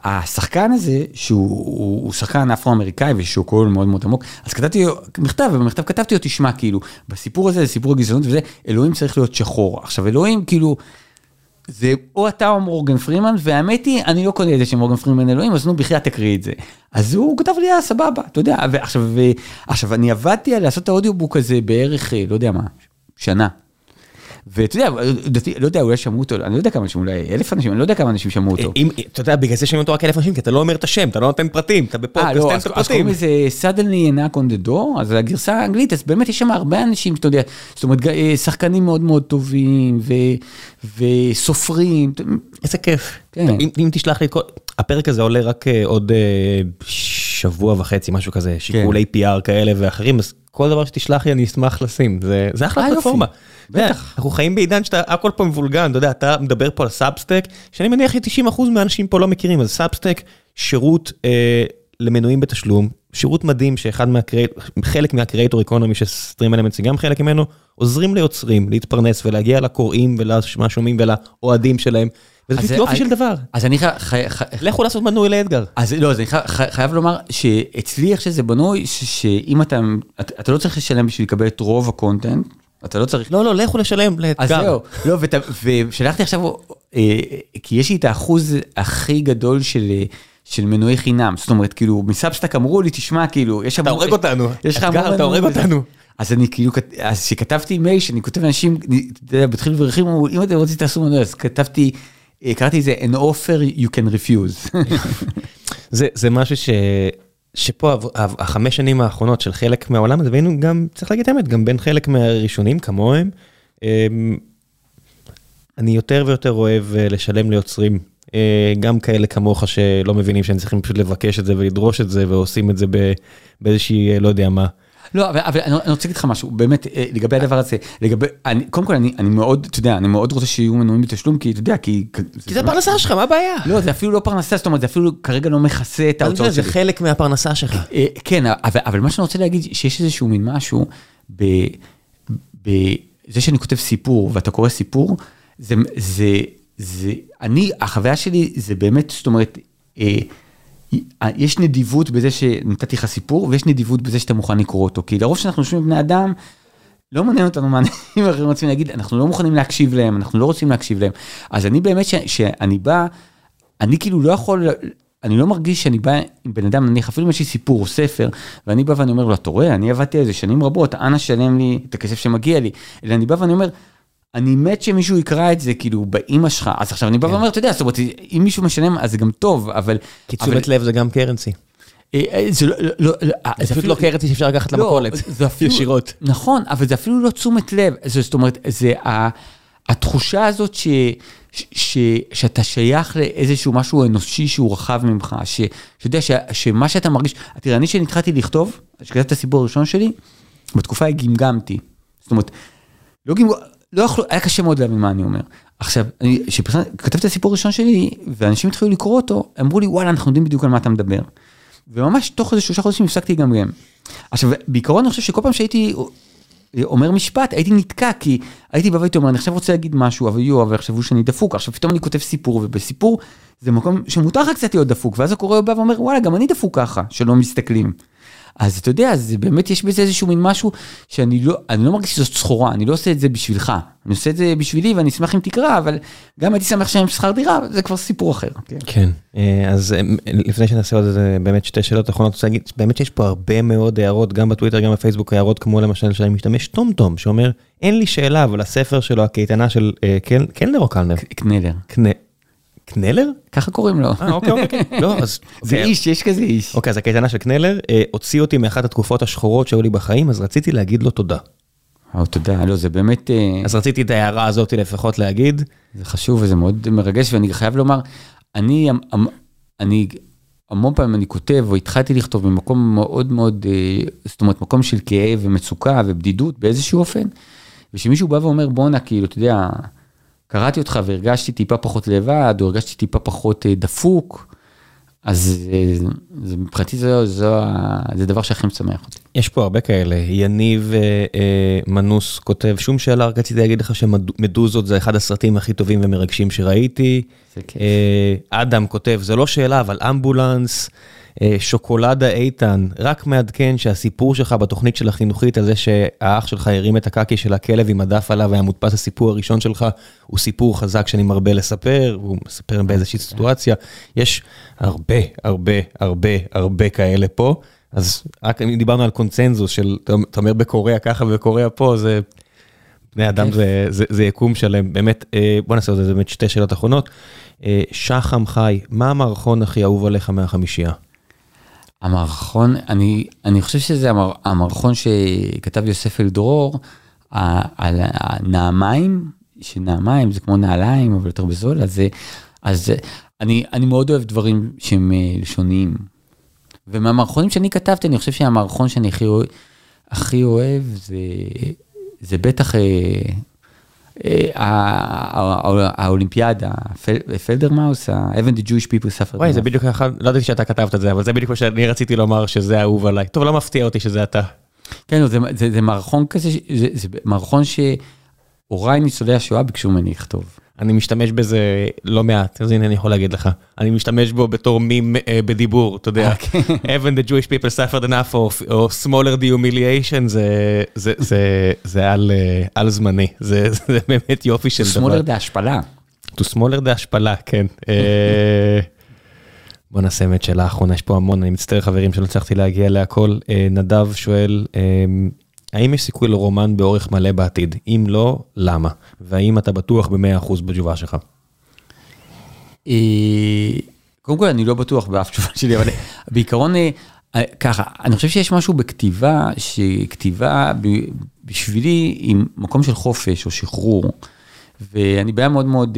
השחקן הזה, שהוא שחקן אפרו-אמריקאי ושהוא קול מאוד מאוד עמוק, אז כתבתי מכתב, ובמכתב כתבתי לו, תשמע, כאילו, בסיפור הזה, זה סיפור הגזענות וזה, אלוהים צריך להיות שחור. עכשיו, אלוהים, כאילו, זה או אתה או מורגן פרימן, והאמת היא, אני לא קונה את זה שמורגן פרימן אלוהים, אז נו, בחייאת תקריא את זה. אז הוא כתב לי, אה, סבבה, אתה יודע, ועכשיו, עכשיו, אני עבדתי על לעשות את האודיובוק הזה בערך, אה, לא יודע מה, שנה. ואתה יודע, לא יודע, אולי שמעו אותו, אני לא יודע כמה אנשים, אולי אלף אנשים, אני לא יודע כמה אנשים שמעו אותו. אם, אתה יודע, בגלל זה שומעים אותו רק אלף אנשים, כי אתה לא אומר את השם, אתה לא נותן פרטים, אתה בפודקאסט, תן אז את אז קוראים הפרטים. לזה suddenly knock on the door, אז הגרסה האנגלית, אז באמת יש שם הרבה אנשים, אתה יודע, זאת אומרת, אה, שחקנים מאוד מאוד טובים, וסופרים, איזה כיף. כן. אם, אם תשלח לי את כל... הפרק הזה עולה רק אה, עוד אה, שבוע וחצי, משהו כזה, שיקולי PR כאלה ואחרים, אז כל דבר שתשלח לי אני אשמח לשים, זה, זה אחלה. פלטפורמה. בטח. אנחנו חיים בעידן שאתה, הכל פה מבולגן, אתה יודע, אתה מדבר פה על Substack, שאני מניח ש-90% מהאנשים פה לא מכירים, אז Substack, שירות אה, למנויים בתשלום, שירות מדהים שאחד מה creat... חלק מה creator economy שסטרים אלמנטס גם חלק ממנו, עוזרים ליוצרים להתפרנס ולהגיע לקוראים ולשומעים ולאוהדים שלהם, וזה פשוט יופי של דבר. אז אני חי- חי- חי- לכו לעשות מנוי לאדגר. אז לא, אז אני חי- חי- חייב לומר שאצלי איך שזה בנוי, שאם אתה אתה לא צריך לשלם בשביל לקבל את רוב ה content, אתה לא צריך לא, לא, לכו לשלם אז לאתגר. זהו, לא, ות- ושלחתי עכשיו, אה, כי יש לי את האחוז הכי גדול של, אה, של מנויי חינם, זאת אומרת, כאילו, מסאבסטאק אמרו לי, תשמע, כאילו, יש. אתה הורג אותנו, יש לך אתגר, אתה הורג מנויים וזה." אותנו. אז אני כאילו, אז כשכתבתי מייל, שאני כותב לאנשים, אתה יודע, בתחילת דרכם, אמרו, אם אתם רוצים תעשו מנוי, אז כתבתי, אה, קראתי לזה, an offer you can refuse. *laughs* זה, זה משהו ש... שפה החמש שנים האחרונות של חלק מהעולם הזה, והיינו גם, צריך להגיד את האמת, גם בין חלק מהראשונים כמוהם, אמ, אני יותר ויותר אוהב אה, לשלם ליוצרים, אה, גם כאלה כמוך שלא מבינים שהם צריכים פשוט לבקש את זה ולדרוש את זה, ועושים את זה באיזושהי, אה, לא יודע מה. לא, אבל, אבל אני אני רוצה להגיד לך משהו, באמת, אה, לגבי הדבר הזה, לגבי, אני, קודם כל, אני, אני מאוד, אתה יודע, אני מאוד רוצה שיהיו מנויים בתשלום, כי אתה יודע, כי... כי זה הפרנסה שלך, מה הבעיה? לא, זה אפילו לא פרנסה, זאת אומרת, זה אפילו כרגע לא מכסה את זה ההוצאות זה שלי. חלק מהפרנסה שלך. אה, כן, אבל, אבל מה שאני רוצה להגיד, שיש איזשהו מין משהו, ב, בזה שאני כותב סיפור, ואתה קורא סיפור, זה, זה, זה, אני, החוויה שלי זה באמת, זאת אומרת, אה, יש נדיבות בזה שנתתי לך סיפור, ויש נדיבות בזה שאתה מוכן לקרוא אותו, כי לרוב שאנחנו יושבים בני אדם, לא מעניין אותנו מה אנשים אחרים רוצים להגיד, אנחנו לא מוכנים להקשיב להם, אנחנו לא רוצים להקשיב להם. אז אני באמת, ש- שאני בא, אני כאילו לא יכול, אני לא מרגיש שאני בא עם בן אדם, נניח אפילו אם יש לי סיפור או ספר, ואני בא ואני אומר לו, אתה רואה, אני עבדתי על זה שנים רבות, אנא שלם לי את הכסף שמגיע לי. אלא אני בא ואני אומר, אני מת שמישהו יקרא את זה כאילו באימא שלך, אז עכשיו אני בא ואומר, אתה יודע, זאת אומרת, אם מישהו משלם אז זה גם טוב, אבל... כי תשומת לב זה גם קרנסי. אה, אה, זה לא, לא, לא, אה, זה אפילו- לא קרנסי שאפשר לקחת לא, למכולת. אפילו- ישירות. נכון, אבל זה אפילו לא תשומת לב. זאת אומרת, זה התחושה הזאת ש, ש, ש, שאתה שייך לאיזשהו משהו אנושי שהוא רחב ממך, ש, שאתה יודע ש, שמה שאתה מרגיש, תראה, אני כשנתחלתי לכתוב, כשכתבתי את הסיפור הראשון שלי, בתקופה ההיא גמגמתי. זאת אומרת, לא גמגמתי, לא יכלו, היה קשה מאוד להבין מה אני אומר. עכשיו, כשכתבתי את הסיפור הראשון שלי, ואנשים התחילו לקרוא אותו, אמרו לי, וואלה, אנחנו יודעים בדיוק על מה אתה מדבר. וממש תוך איזה שלושה חודשים הפסקתי לגמגם. עכשיו, בעיקרון אני חושב שכל פעם שהייתי אומר משפט, הייתי נתקע, כי הייתי והייתי אומר, אני עכשיו רוצה להגיד משהו, אבל יואו, אבל יחשבו שאני דפוק, עכשיו פתאום אני כותב סיפור, ובסיפור זה מקום שמותר לך קצת להיות דפוק, ואז הקורא בא ואומר, וואלה, גם אני דפוק ככה, שלא מסתכלים. אז אתה יודע, זה באמת יש בזה איזשהו מין משהו שאני לא, אני לא מרגיש שזאת סחורה, אני לא עושה את זה בשבילך, אני עושה את זה בשבילי ואני אשמח אם תקרא, אבל גם הייתי שמח שהם שכר דירה, זה כבר סיפור אחר. כן. כן, אה, אז אה, לפני שנעשה עוד איזה באמת שתי שאלות אחרונות, אני רוצה להגיד, באמת שיש פה הרבה מאוד הערות, גם בטוויטר, גם בפייסבוק, הערות כמו למשל שאני משתמש טום טום, שאומר, אין לי שאלה, אבל הספר שלו, הקייטנה של אה, קל- קלנר או קלנר? קנלר, קנלר? ככה קוראים לו. אה, אוקיי, אוקיי, אוקיי. לא, אז... זה איש, יש כזה איש. אוקיי, אז הקייטנה של קנלר אה, הוציא אותי מאחת התקופות השחורות שהיו לי בחיים, אז רציתי להגיד לו תודה. או, תודה, לא, זה באמת, אה, אז רציתי את ההערה הזאת לפחות להגיד. זה חשוב וזה מאוד מרגש, ואני חייב לומר, אני, המ- אני, המון פעמים אני כותב, או התחלתי לכתוב ממקום מאוד מאוד, אה, זאת אומרת, מקום של כאב ומצוקה ובדידות באיזשהו אופן, ושמישהו בא ואומר, בואנה, כאילו, אתה יודע, קראתי אותך והרגשתי טיפה פחות לבד, או הרגשתי טיפה פחות אה, דפוק, אז אה, זה, מבחינתי זה, זה, זה דבר שהכי משמח אותי. יש פה הרבה כאלה, יניב אה, אה, מנוס כותב, שום שאלה, רק רציתי להגיד לך שמדוזות זה אחד הסרטים הכי טובים ומרגשים שראיתי. זה כיף. אה, אדם כותב, זה לא שאלה, אבל אמבולנס. אה, שוקולדה איתן, רק מעדכן שהסיפור שלך בתוכנית של החינוכית על זה שהאח שלך הרים את הקקי של הכלב עם הדף עליו היה מודפס הסיפור הראשון שלך, הוא סיפור חזק שאני מרבה לספר, הוא מספר באיזושהי סיטואציה. יש הרבה, הרבה, הרבה, הרבה כאלה פה. אז רק אם דיברנו על קונצנזוס של, אתה אומר בקוריאה ככה ובקוריאה פה, זה בני אדם זה, זה, זה יקום שלם, באמת, אה, בוא נעשה את זה באמת שתי שאלות אחרונות. אה, שחם חי, מה המערכון הכי אהוב עליך מהחמישייה? המערכון, אני, אני חושב שזה המע, המערכון שכתב יוסף אלדרור, על הנעמיים, שנעמיים זה כמו נעליים, אבל יותר בזול, אז, אז אני, אני מאוד אוהב דברים שהם אה, לשוניים. ומהמערכונים שאני כתבתי, אני חושב שהמערכון שאני הכי, הכי אוהב זה, זה בטח אה, האולימפיאדה, פלדרמאוס, ה-Even the Jewish people suffered. וואי, זה בדיוק אחד, לא ידעתי שאתה כתבת את זה, אבל זה בדיוק מה שאני רציתי לומר שזה אהוב עליי. טוב, לא מפתיע אותי שזה אתה. כן, זה, מערכון כזה, זה, זה מערכון שהוריי ניצולי השואה ביקשו ממני לכתוב. אני משתמש בזה לא מעט, אז הנה אני יכול להגיד לך. אני משתמש בו בתור מים uh, בדיבור, אתה יודע. *laughs* Even the Jewish people suffered enough, או smaller the humiliation, זה, זה, זה, זה על, uh, על זמני. זה, זה באמת יופי של דבר. Smaller the השפלה. To smaller the השפלה, כן. בוא נעשה באמת שאלה אחרונה, יש פה המון, אני מצטער חברים שלא הצלחתי להגיע להכל. נדב שואל, האם יש סיכוי לרומן באורך מלא בעתיד? אם לא, למה? והאם אתה בטוח ב-100% בתשובה שלך? אה, קודם כל, אני לא בטוח באף תשובה שלי, אבל בעיקרון, אה, ככה, אני חושב שיש משהו בכתיבה, שכתיבה בשבילי היא מקום של חופש או שחרור, ואני בעיה מאוד מאוד,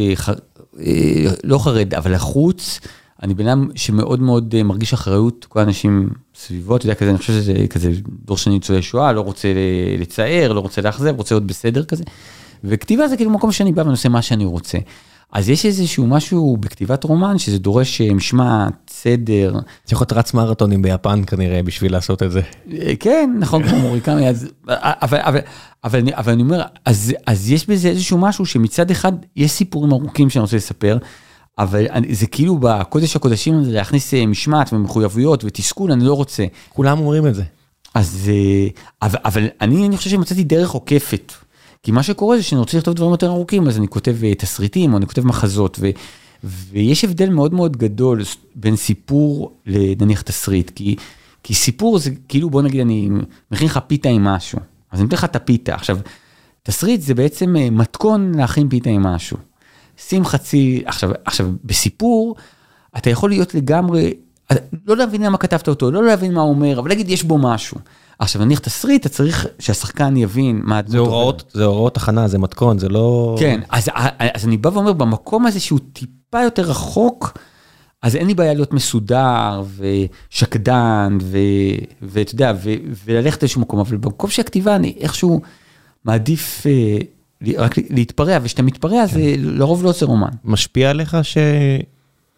אה, לא חרד, אבל לחוץ. אני בן אדם שמאוד מאוד אה, מרגיש אחריות, כל האנשים סביבו, אתה יודע, כזה, אני חושב שזה כזה דור של ניצולי שואה, לא רוצה לצייר, לא רוצה לאכזב, רוצה להיות בסדר כזה. וכתיבה זה כאילו מקום שאני בא ואני עושה מה שאני רוצה. אז יש איזשהו משהו בכתיבת רומן שזה דורש אה, משמעת, סדר. צריך להיות רץ מרתונים ביפן כנראה בשביל לעשות את זה. אה, כן, נכון, כמו מוריקמי, אז, אבל, אבל, אבל, אני, אבל אני אומר, אז, אז יש בזה איזשהו משהו שמצד אחד יש סיפורים ארוכים שאני רוצה לספר, אבל זה כאילו בקודש הקודשים הזה להכניס אה, משמעת ומחויבויות ותסכול, אני לא רוצה. כולם אומרים את זה. אז, אה, אבל, אבל אני, אני חושב שמצאתי דרך עוקפת. כי מה שקורה זה שאני רוצה לכתוב דברים יותר ארוכים, אז אני כותב אה, תסריטים או אני כותב מחזות, ו, ויש הבדל מאוד מאוד גדול בין סיפור לנניח תסריט, כי, כי סיפור זה כאילו, בוא נגיד אני מכין לך פיתה עם משהו, אז אני נותן לך את הפיתה. עכשיו, תסריט זה בעצם מתכון להכין פיתה עם משהו. שים חצי, עכשיו, עכשיו בסיפור, אתה יכול להיות לגמרי, לא להבין למה כתבת אותו, לא להבין מה הוא אומר, אבל להגיד יש בו משהו. עכשיו נניח תסריט, אתה צריך שהשחקן יבין מה זה הוראות, זה הוראות הכנה, זה מתכון, זה לא... כן, אז, אז אני בא ואומר, במקום הזה שהוא טיפה יותר רחוק, אז אין לי בעיה להיות מסודר ושקדן, ואתה יודע, וללכת לאיזשהו מקום, אבל במקום שהכתיבה, אני איכשהו מעדיף... אה, רק להתפרע, וכשאתה מתפרע זה כן. לרוב לא עושה רומן. משפיע עליך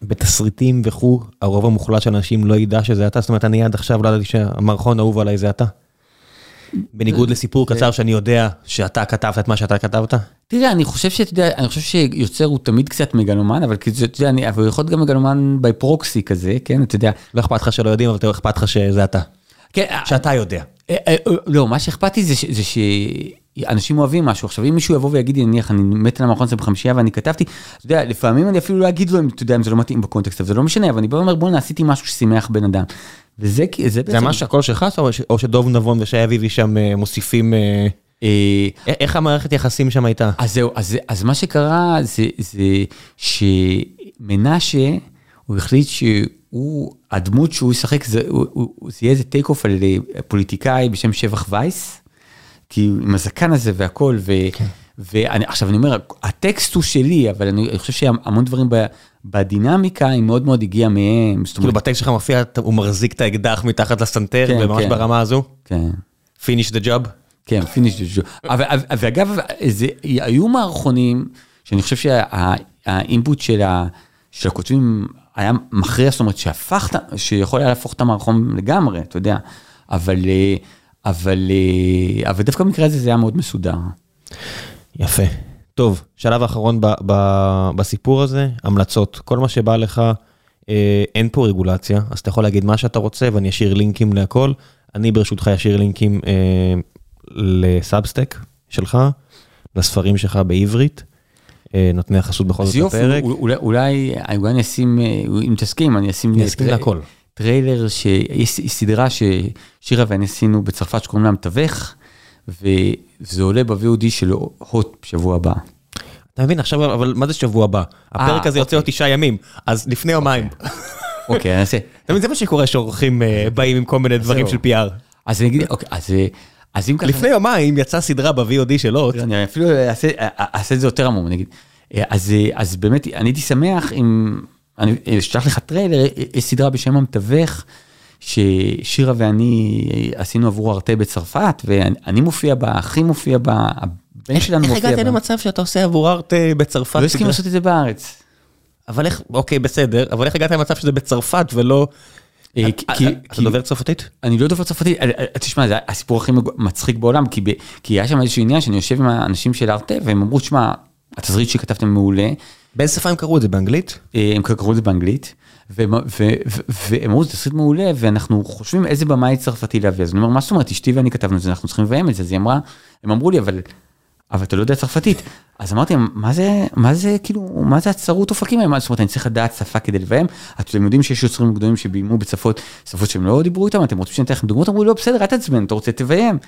שבתסריטים וכו', הרוב המוחלט של אנשים לא ידע שזה אתה? זאת אומרת, אני עד עכשיו לא ידעתי שהמערכון האהוב עליי זה אתה. בניגוד לסיפור קצר שאני יודע שאתה כתבת את מה שאתה כתבת? תראה, אני חושב שאתה יודע, אני חושב שיוצר הוא תמיד קצת מגלומן, אבל אתה יודע, אני, אבל הוא יכול להיות גם מגלומן בי פרוקסי כזה, כן, אתה יודע. לא אכפת לך שלא יודעים, אבל אכפת לך שזה אתה. כן. שאתה יודע. אה, אה, אה, לא, מה שאכפת לי זה אנשים אוהבים משהו. עכשיו, אם מישהו יבוא ויגיד לי, נניח, אני מת על המערכון הזה בחמישייה ואני כתבתי, אתה יודע, לפעמים אני אפילו לא אגיד לו, אתה יודע, אם זה לא מתאים בקונטקסט, אבל זה לא משנה, אבל אני בא ואומר, בוא'נה, עשיתי משהו ששימח בן אדם. וזה זה בעצם... זה ממש הכל שלך, או שדוב נבון ושי אביבי שם מוסיפים... איך המערכת יחסים שם הייתה? אז זהו, אז מה שקרה זה שמנשה, הוא החליט שהוא, הדמות שהוא ישחק, זה יהיה איזה take off על פוליטיקאי בשם שבח וייס. כי עם הזקן הזה והכל, ו... כן. ואני, עכשיו אני אומר, הטקסט הוא שלי, אבל אני חושב שהמון דברים ב, בדינמיקה, היא מאוד מאוד הגיעה מהם. כאילו בטקסט שלך מופיע, הוא מחזיק את האקדח מתחת לסנטר, כן, וממש כן. ברמה הזו? כן. finish the job? כן, the job. אבל, ואגב, זה, היו מערכונים, שאני חושב שהאינפוט של, ה, של הכותבים היה מכריע, זאת אומרת, שהפכת, שיכול היה להפוך את המערכון לגמרי, אתה יודע, אבל... אבל, אה, אבל דווקא במקרה הזה זה היה מאוד מסודר. יפה. טוב, שלב האחרון ב, ב, בסיפור הזה, המלצות. כל מה שבא לך, אה, אין פה רגולציה, אז אתה יכול להגיד מה שאתה רוצה ואני אשאיר לינקים להכל. אני ברשותך אשאיר לינקים אה, לסאבסטק שלך, לספרים שלך בעברית. אה, נותני החסות בכל זאת בפרק. אולי, אולי, אני אשים, אה, אם תסכים, אני אשים אני אסכים להכל. טריילר, שיש סדרה ששירה ואני עשינו בצרפת שקוראים לה מתווך, וזה עולה ב-VOD של הוט בשבוע הבא. אתה מבין עכשיו, אבל מה זה שבוע הבא? הפרק הזה יוצא עוד תשעה ימים, אז לפני יומיים. אוקיי, אני אעשה. אתה מבין, זה מה שקורה שאורחים אה, באים עם כל מיני דברים של. PR. אז אני אגיד, אוקיי, אז, אה, אז אם ככה... לפני יומיים יצאה סדרה ב-VOD של הוט. אני אפילו אעשה, את זה יותר עמום, נגיד. אז, אז באמת, אני הייתי שמח אם, אני אשלח לך טריילר, יש סדרה בשם המתווך, ששירה ואני עשינו עבור ארטה בצרפת, ואני מופיע בה, אחי מופיע בה, הבן שלנו איך מופיע הגעת בה. למצב שאתה עושה עבור ארט אה, בצרפת? לא הסכים לעשות את זה בארץ. אבל איך, אוקיי, בסדר, אבל איך הגעת למצב שזה בצרפת ולא... אה, אה, אה, אתה דובר צרפתית? אני לא דובר צרפתית, תשמע, זה הסיפור הכי מצחיק בעולם, כי, היה שם איזשהו עניין שאני יושב עם האנשים של ארטה, והם אמרו, תשמע, התסריט שכתבתם מעולה, באיזה שפה הם קראו את זה? באנגלית? הם קראו את זה באנגלית, והם אמרו, זה תסריט מעולה, ואנחנו חושבים איזה במאי צרפתי להביא. אז אני אומר, מה זאת אומרת, אשתי ואני כתבנו את זה, אנחנו צריכים לביים את זה. אז היא אמרה, הם אמרו לי, אבל, אבל אתה לא יודע צרפתית. אז אמרתי, מה זה, מה זה, כאילו, מה זה הצרות אופקים האלה? מה זאת אומרת, אני צריך לדעת שפה כדי לביים? אתם יודעים שיש יוצרים גדולים שביימו בצפות, שפות שהם לא דיברו איתם, אתם רוצים שאני אתן לכם דוגמאות? אמרו, לא, בסדר, אל תעצבן, אתה רוצה, תביים.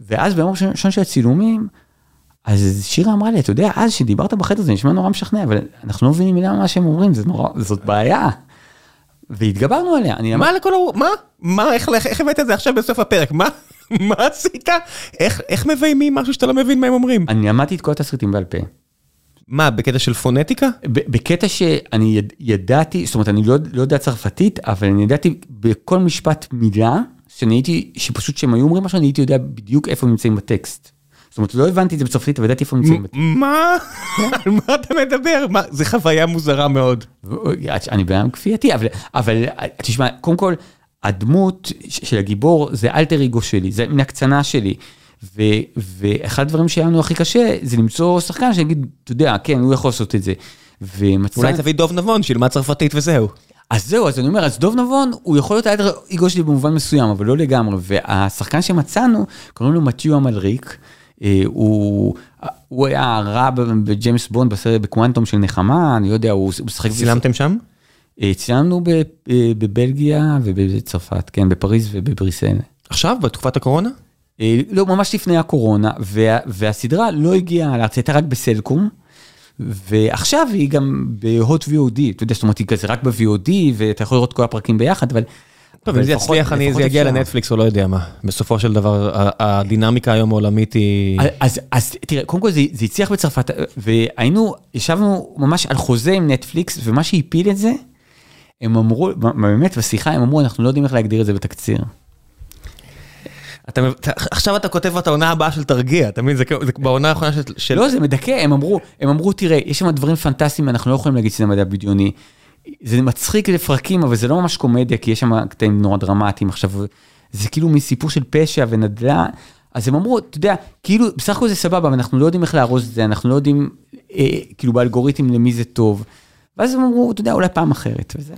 ואז ביום הראשון של הצילומים, אז שירה אמרה לי, אתה יודע, אז שדיברת בחדר זה נשמע נורא משכנע, אבל אנחנו לא מבינים מילה ממה שהם אומרים, זה נורא, זאת בעיה. והתגברנו עליה, אני מה לכל ה... מה? מה? איך- איך איך הבאת את זה עכשיו בסוף הפרק? מה? *laughs* מה עשית? איך- איך מביימים משהו שאתה לא מבין מה הם אומרים? אני למדתי את כל התסריטים בעל פה. מה, בקטע של פונטיקה? בקטע שאני יד, ידעתי, זאת אומרת, אני לא, לא יודע צרפתית, אבל אני ידעתי בכל משפט מילה, שאני הייתי, שפשוט כשהם היו אומרים משהו, אני הייתי יודע בדיוק איפה הם נמצאים בטקסט. זאת אומרת, לא הבנתי את זה בצרפתית, אבל ידעתי איפה נמצאים. מה? על מה אתה מדבר? מה? זה חוויה מוזרה מאוד. אני אדם כפייתי, אבל, תשמע, קודם כל, הדמות של הגיבור זה אלטר אגו שלי, זה מן הקצנה שלי. ו, ואחד הדברים שהיה לנו הכי קשה זה למצוא שחקן שיגיד, אתה יודע, כן, הוא יכול לעשות את זה. ומצא... אולי תביא דוב נבון שילמד צרפתית וזהו. אז זהו, אז אני אומר, אז דוב נבון, הוא יכול להיות האלטר אגו שלי במובן מסוים, אבל לא לגמרי. והשחקן שמצאנו, קוראים לו מתיו אמלריק. אה, הוא, הוא היה הרע בג'יימס בונד בסרט בקוונטום של נחמה, אני לא יודע, הוא הוא משחק... צילמתם שם? אה, צילמנו אה, בבלגיה ובצרפת, כן, בפריז ובבריסל. עכשיו? בתקופת הקורונה? לא, ממש לפני הקורונה, וה, והסדרה לא הגיעה לארץ, הייתה רק בסלקום, ועכשיו היא גם בהוט VOD, אתה יודע, זאת אומרת, היא כזה רק ב-VOD, ואתה יכול לראות כל הפרקים ביחד, אבל... טוב, אם זה יצליח, אני- זה יגיע. לנטפליקס או לא יודע מה. בסופו של דבר, הדינמיקה היום העולמית היא... אז, אז תראה, קודם כל זה, זה הצליח בצרפת, והיינו, ישבנו ממש על חוזה עם נטפליקס, ומה שהפיל את זה, הם אמרו, באמת בשיחה, הם אמרו, אנחנו לא יודעים איך להגדיר את זה בתקציר. אתה, עכשיו אתה כותב את העונה הבאה של תרגיע, אתה מבין? זה, זה בעונה האחרונה של... של... לא, זה מדכא, הם אמרו, הם אמרו, תראה, יש שם דברים פנטסטיים, אנחנו לא יכולים להגיד שזה מדע בדיוני. זה מצחיק לפרקים, אבל זה לא ממש קומדיה, כי יש שם קטעים נורא דרמטיים. עכשיו, זה כאילו מסיפור של פשע ונדלה. אז הם אמרו, אתה יודע, כאילו, בסך הכל זה סבבה, אבל אנחנו לא יודעים איך לארוז את זה, אנחנו לא יודעים, אה, כאילו, באלגוריתם למי זה טוב. ואז הם אמרו, אתה יודע, אולי פעם אחרת, וזה.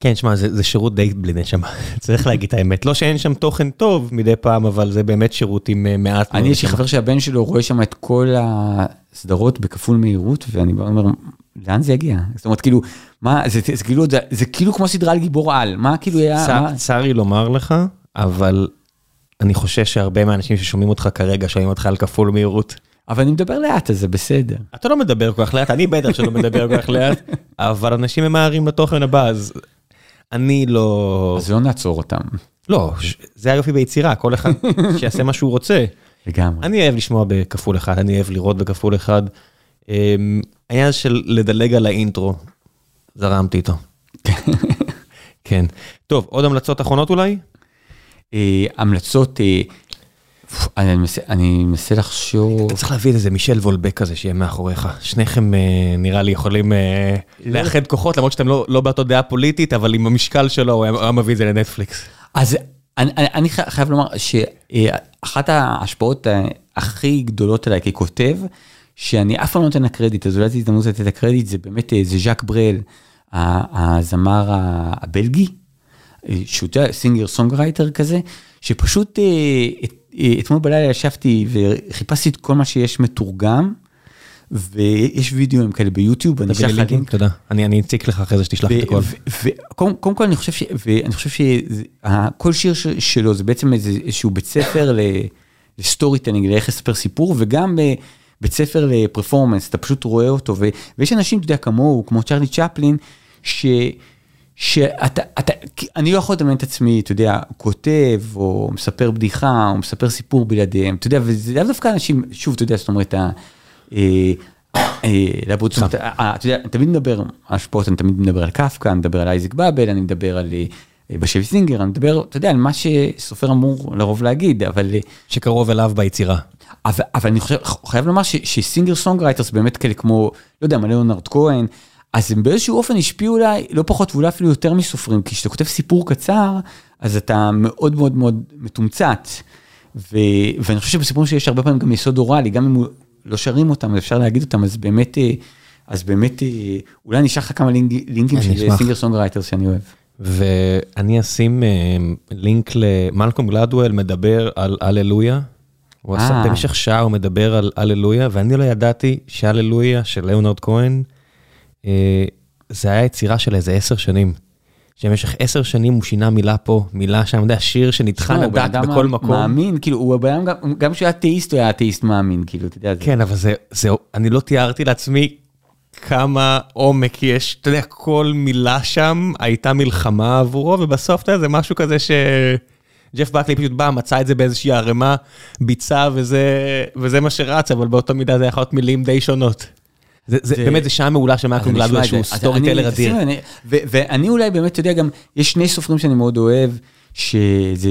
כן, שמע, זה, זה שירות די בלי נשמה, *laughs* צריך להגיד את האמת. לא שאין שם תוכן טוב מדי פעם, אבל זה באמת שירות עם אה, מעט... אני, יש לי. חבר שהבן שלו רואה שם את כל הסדרות בכפול מהירות, ואני בא ואומר, לאן זה יגיע? זאת אומרת, כאילו, מה, זה, זה, זה, כאילו, זה, זה כאילו כמו סדרה על גיבור על, מה כאילו היה, צר- מה? צר לי לומר לך, אבל אני חושש שהרבה מהאנשים ששומעים אותך כרגע, שומעים אותך על כפול מהירות. אבל אני מדבר לאט, אז זה בסדר. אתה לא מדבר כל כך לאט, אני בטח שלא מדבר כל כך לאט, אבל אנשים ממהרים לתוכן הבא, אז אני לא... אז לא נעצור אותם, לא, זה היופי ביצירה, כל אחד *laughs* שיעשה מה שהוא רוצה. לגמרי. אני אוהב לשמוע בכפול אחד, אני אוהב לראות בכפול אחד. אמ, העניין של לדלג על האינטרו, זרמתי איתו. *laughs* כן. טוב, עוד המלצות אחרונות אולי? אה, המלצות, אה, אני מנסה- לחשוב, אתה צריך להביא איזה מישל וולבק כזה שיהיה מאחוריך. שניכם אה, נראה לי יכולים אה, לאחד כוחות, למרות שאתם לא לא באותה דעה פוליטית, אבל עם המשקל שלו הוא היה- מביא את זה לנטפליקס. אז אני, אני, אני חי- חייב לומר שאחת ההשפעות הכי גדולות עליי ככותב, שאני אף פעם לא נותן לה קרדיט, אז אולי זו הזדמנות לתת לה קרדיט, זה באמת, אה, זה ז'אק ברל, הזמר הבלגי, שהוא singer songwriter כזה, שפשוט אתמול בלילה ישבתי וחיפשתי את כל מה שיש מתורגם. ויש וידאוים כאלה ביוטיוב, אני אשלח לך לינק, תודה, אני אציק לך אחרי זה שתשלח את הכל. קודם כל אני חושב ואני חושב שכל שיר שלו זה בעצם איזשהו בית ספר ל storytelling, לאיך לספר סיפור, וגם בית ספר ל performance, אתה פשוט רואה אותו, ויש אנשים, אתה יודע, כמוהו, כמו צ'רלי צ'פלין, שאתה, אני לא יכול לדמיין את עצמי, אתה יודע, כותב, או מספר בדיחה, או מספר סיפור בלעדיהם, אתה יודע, וזה לאו דווקא אנשים, שוב, אתה יודע, זאת אומרת, אה, אה, אתה יודע, אני תמיד מדבר על השפעות, אני תמיד מדבר על קפקא, אני מדבר על אייזק באבל, אני מדבר על אה, בשביס זינגר, אני מדבר, אתה יודע, על מה שסופר אמור לרוב להגיד, אבל... שקרוב אליו ביצירה. אבל, אבל אני חושב, חייב לומר ש singer songwriters באמת כאלה כמו, לא יודע, כמו ליאונרד כהן, אז הם באיזשהו אופן השפיעו אולי לא פחות ואולי אפילו יותר מסופרים, כי כשאתה כותב סיפור קצר, אז אתה מאוד מאוד מאוד מתומצת. ו, ואני חושב שבסיפורים שיש הרבה פעמים גם יסוד אוראלי, גם אם לא שרים אותם, אפשר להגיד אותם, אז באמת, אה, אז באמת, אה, אולי אני אשלח לך כמה לינק, לינקים של singer songwriter שאני אוהב. ואני אשים אה, לינק למלקום גלדוול מדבר על הללויה. הוא עשה במשך שעה הוא מדבר על הללויה, ואני לא ידעתי שהללויה של ליאונרד כהן, זה היה יצירה של איזה עשר שנים. שבמשך עשר שנים הוא שינה מילה פה, מילה שם, אתה יודע, שיר שנטחן הדק בכל מקום. מאמין, כאילו, הוא הבן גם כשהוא היה אתאיסט, הוא היה אתאיסט מאמין, כאילו, אתה יודע. כן, אבל זה, אני לא תיארתי לעצמי כמה עומק יש, אתה יודע, כל מילה שם הייתה מלחמה עבורו, ובסוף, אתה יודע, זה משהו כזה ש... ג'ף בקלי פשוט בא, מצא את זה באיזושהי ערימה, ביצע וזה, וזה מה שרץ, אבל באותה מידה זה יכול להיות מילים די שונות. זה, זה, באמת, זה שעה מעולה של מלקולם גלדוול שהוא storyteller אדיר. ואני אולי באמת, אתה יודע, גם, יש שני סופרים שאני מאוד אוהב, שזה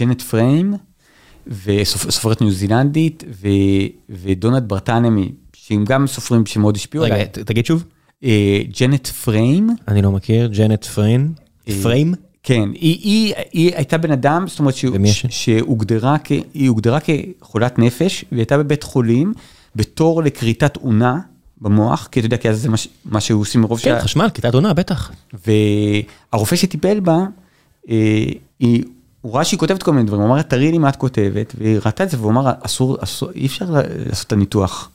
ג'נט פריים, סופרת ניו זילנדית, ודונלד ברתלמי, שהם גם סופרים שמאוד השפיעו עליי. רגע, תגיד שוב. ג'נט פריים. אני לא מכיר, ג'נט פריים. פריים? כן, היא, היא, היא הייתה בן אדם, זאת אומרת שהוגדרה, היא הוגדרה כחולת נפש, והיא הייתה בבית חולים. בתור לכריתת אונה במוח, כי אתה יודע, כי אז זה מה שהוא עושים מרוב כן, חשמל, כריתת אונה, בטח. והרופא שטיפל בה, אה, היא, הוא ראה שהיא כותבת כל מיני דברים, הוא אמר, תראי לי מה את כותבת, והיא ראתה את זה, והוא אמר, אסור, אסור, אי אפשר לעשות את הניתוח.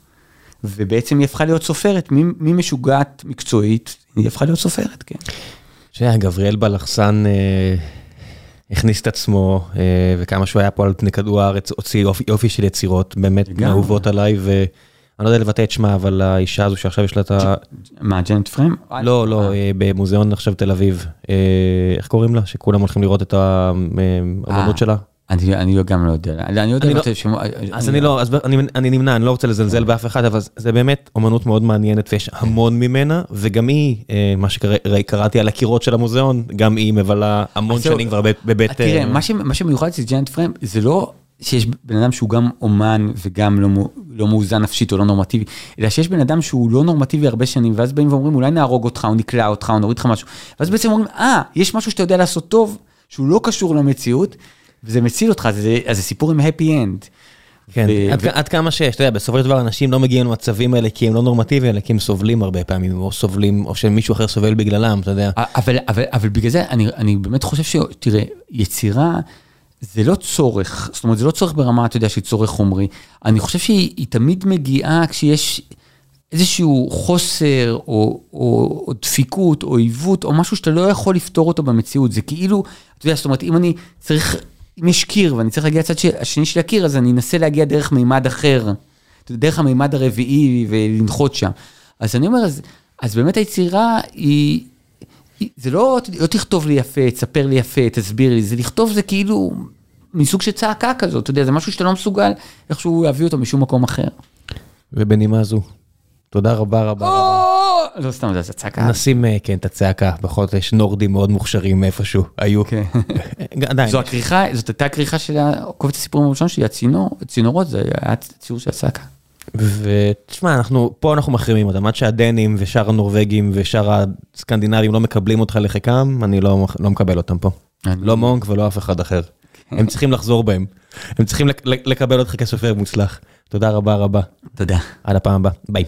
ובעצם היא הפכה להיות סופרת, ממשוגעת מקצועית, היא הפכה להיות סופרת, כן. שהיה, גבריאל בלחסן אה, הכניס את עצמו, אה, וכמה שהוא היה פה על פני כדור הארץ, הוציא יופי, יופי של יצירות, באמת אהובות עליי, ואני לא יודע לבטא את שמה, אבל האישה הזו שעכשיו יש לה את ה... מה, ג'נט פריים? לא, לא, אה. במוזיאון עכשיו תל אביב. אה, איך קוראים לה? שכולם הולכים לראות את האמנות שלה. אני גם לא יודע, אני יודע לא, אז אני לא, אז אני נמנע, אני לא רוצה לזלזל באף אחד, אבל זה באמת אומנות מאוד מעניינת ויש המון ממנה, וגם היא, אה, מה שקראתי על הקירות של המוזיאון, גם היא מבלה המון שנים כבר בבית... תראה, מה שמיוחד אצל ג'יינט פריים, זה לא שיש בן אדם שהוא גם אומן וגם לא, לא מאוזן נפשית או לא נורמטיבי, אלא שיש בן אדם שהוא לא נורמטיבי הרבה שנים, ואז באים ואומרים, אולי נהרוג אותך, או נקלע אותך, או נוריד לך משהו, ואז בעצם אומרים, אה, יש משהו שאתה יודע לעשות טוב, שהוא לא קשור למציאות. וזה מציל אותך, זה, זה סיפור עם happy end. כן, ו... עד, ו... עד כמה שיש, אתה יודע, בסופו של דבר אנשים לא מגיעים למצבים האלה כי הם לא נורמטיביים, אלא כי הם סובלים הרבה פעמים, או סובלים, או שמישהו אחר סובל בגללם, אתה יודע. אבל, אבל, אבל בגלל זה אני, אני באמת חושב ש... תראה, יצירה זה לא צורך, זאת אומרת, זה לא צורך ברמה, אתה יודע, שהיא צורך חומרי. אני חושב שהיא תמיד מגיעה כשיש איזשהו חוסר, או, או, או דפיקות, או עיוות, או משהו שאתה לא יכול לפתור אותו במציאות. זה כאילו, אתה יודע, זאת אומרת, אם אני צריך... אם יש קיר ואני צריך להגיע לצד השני של הקיר, אז אני אנסה להגיע דרך מימד אחר, דרך המימד הרביעי ולנחות שם. אז אני אומר, אז, אז באמת היצירה היא, היא, זה לא, לא תכתוב לי יפה, תספר לי יפה, תסביר לי, זה לכתוב זה כאילו מסוג של צעקה כזאת, אתה יודע, זה משהו שאתה לא מסוגל איכשהו להביא אותו משום מקום אחר. ובנימה זו, תודה רבה רבה רבה. לא סתם, זה צעקה. נשים, אה, כן, את הצעקה, בכל זאת יש נורדים מאוד מוכשרים איפשהו, היו. כן. *laughs* זו הכריכה, זאת הייתה הכריכה של קובץ הסיפורים הראשון שלי, הצינור, הצינורות, זה היה ציור של הצעקה. ותשמע, אנחנו, פה אנחנו מחרימים אותם, עד שהדנים ושאר הנורבגים ושאר הסקנדינבים לא מקבלים אותך לחיקם, אני לא, לא מקבל אותם פה. לא מונק ולא אף אחד אחר. כן. הם צריכים לחזור בהם. הם צריכים לקבל אותך כסופר מוצלח. תודה רבה רבה. תודה. עד הפעם הבאה, ביי.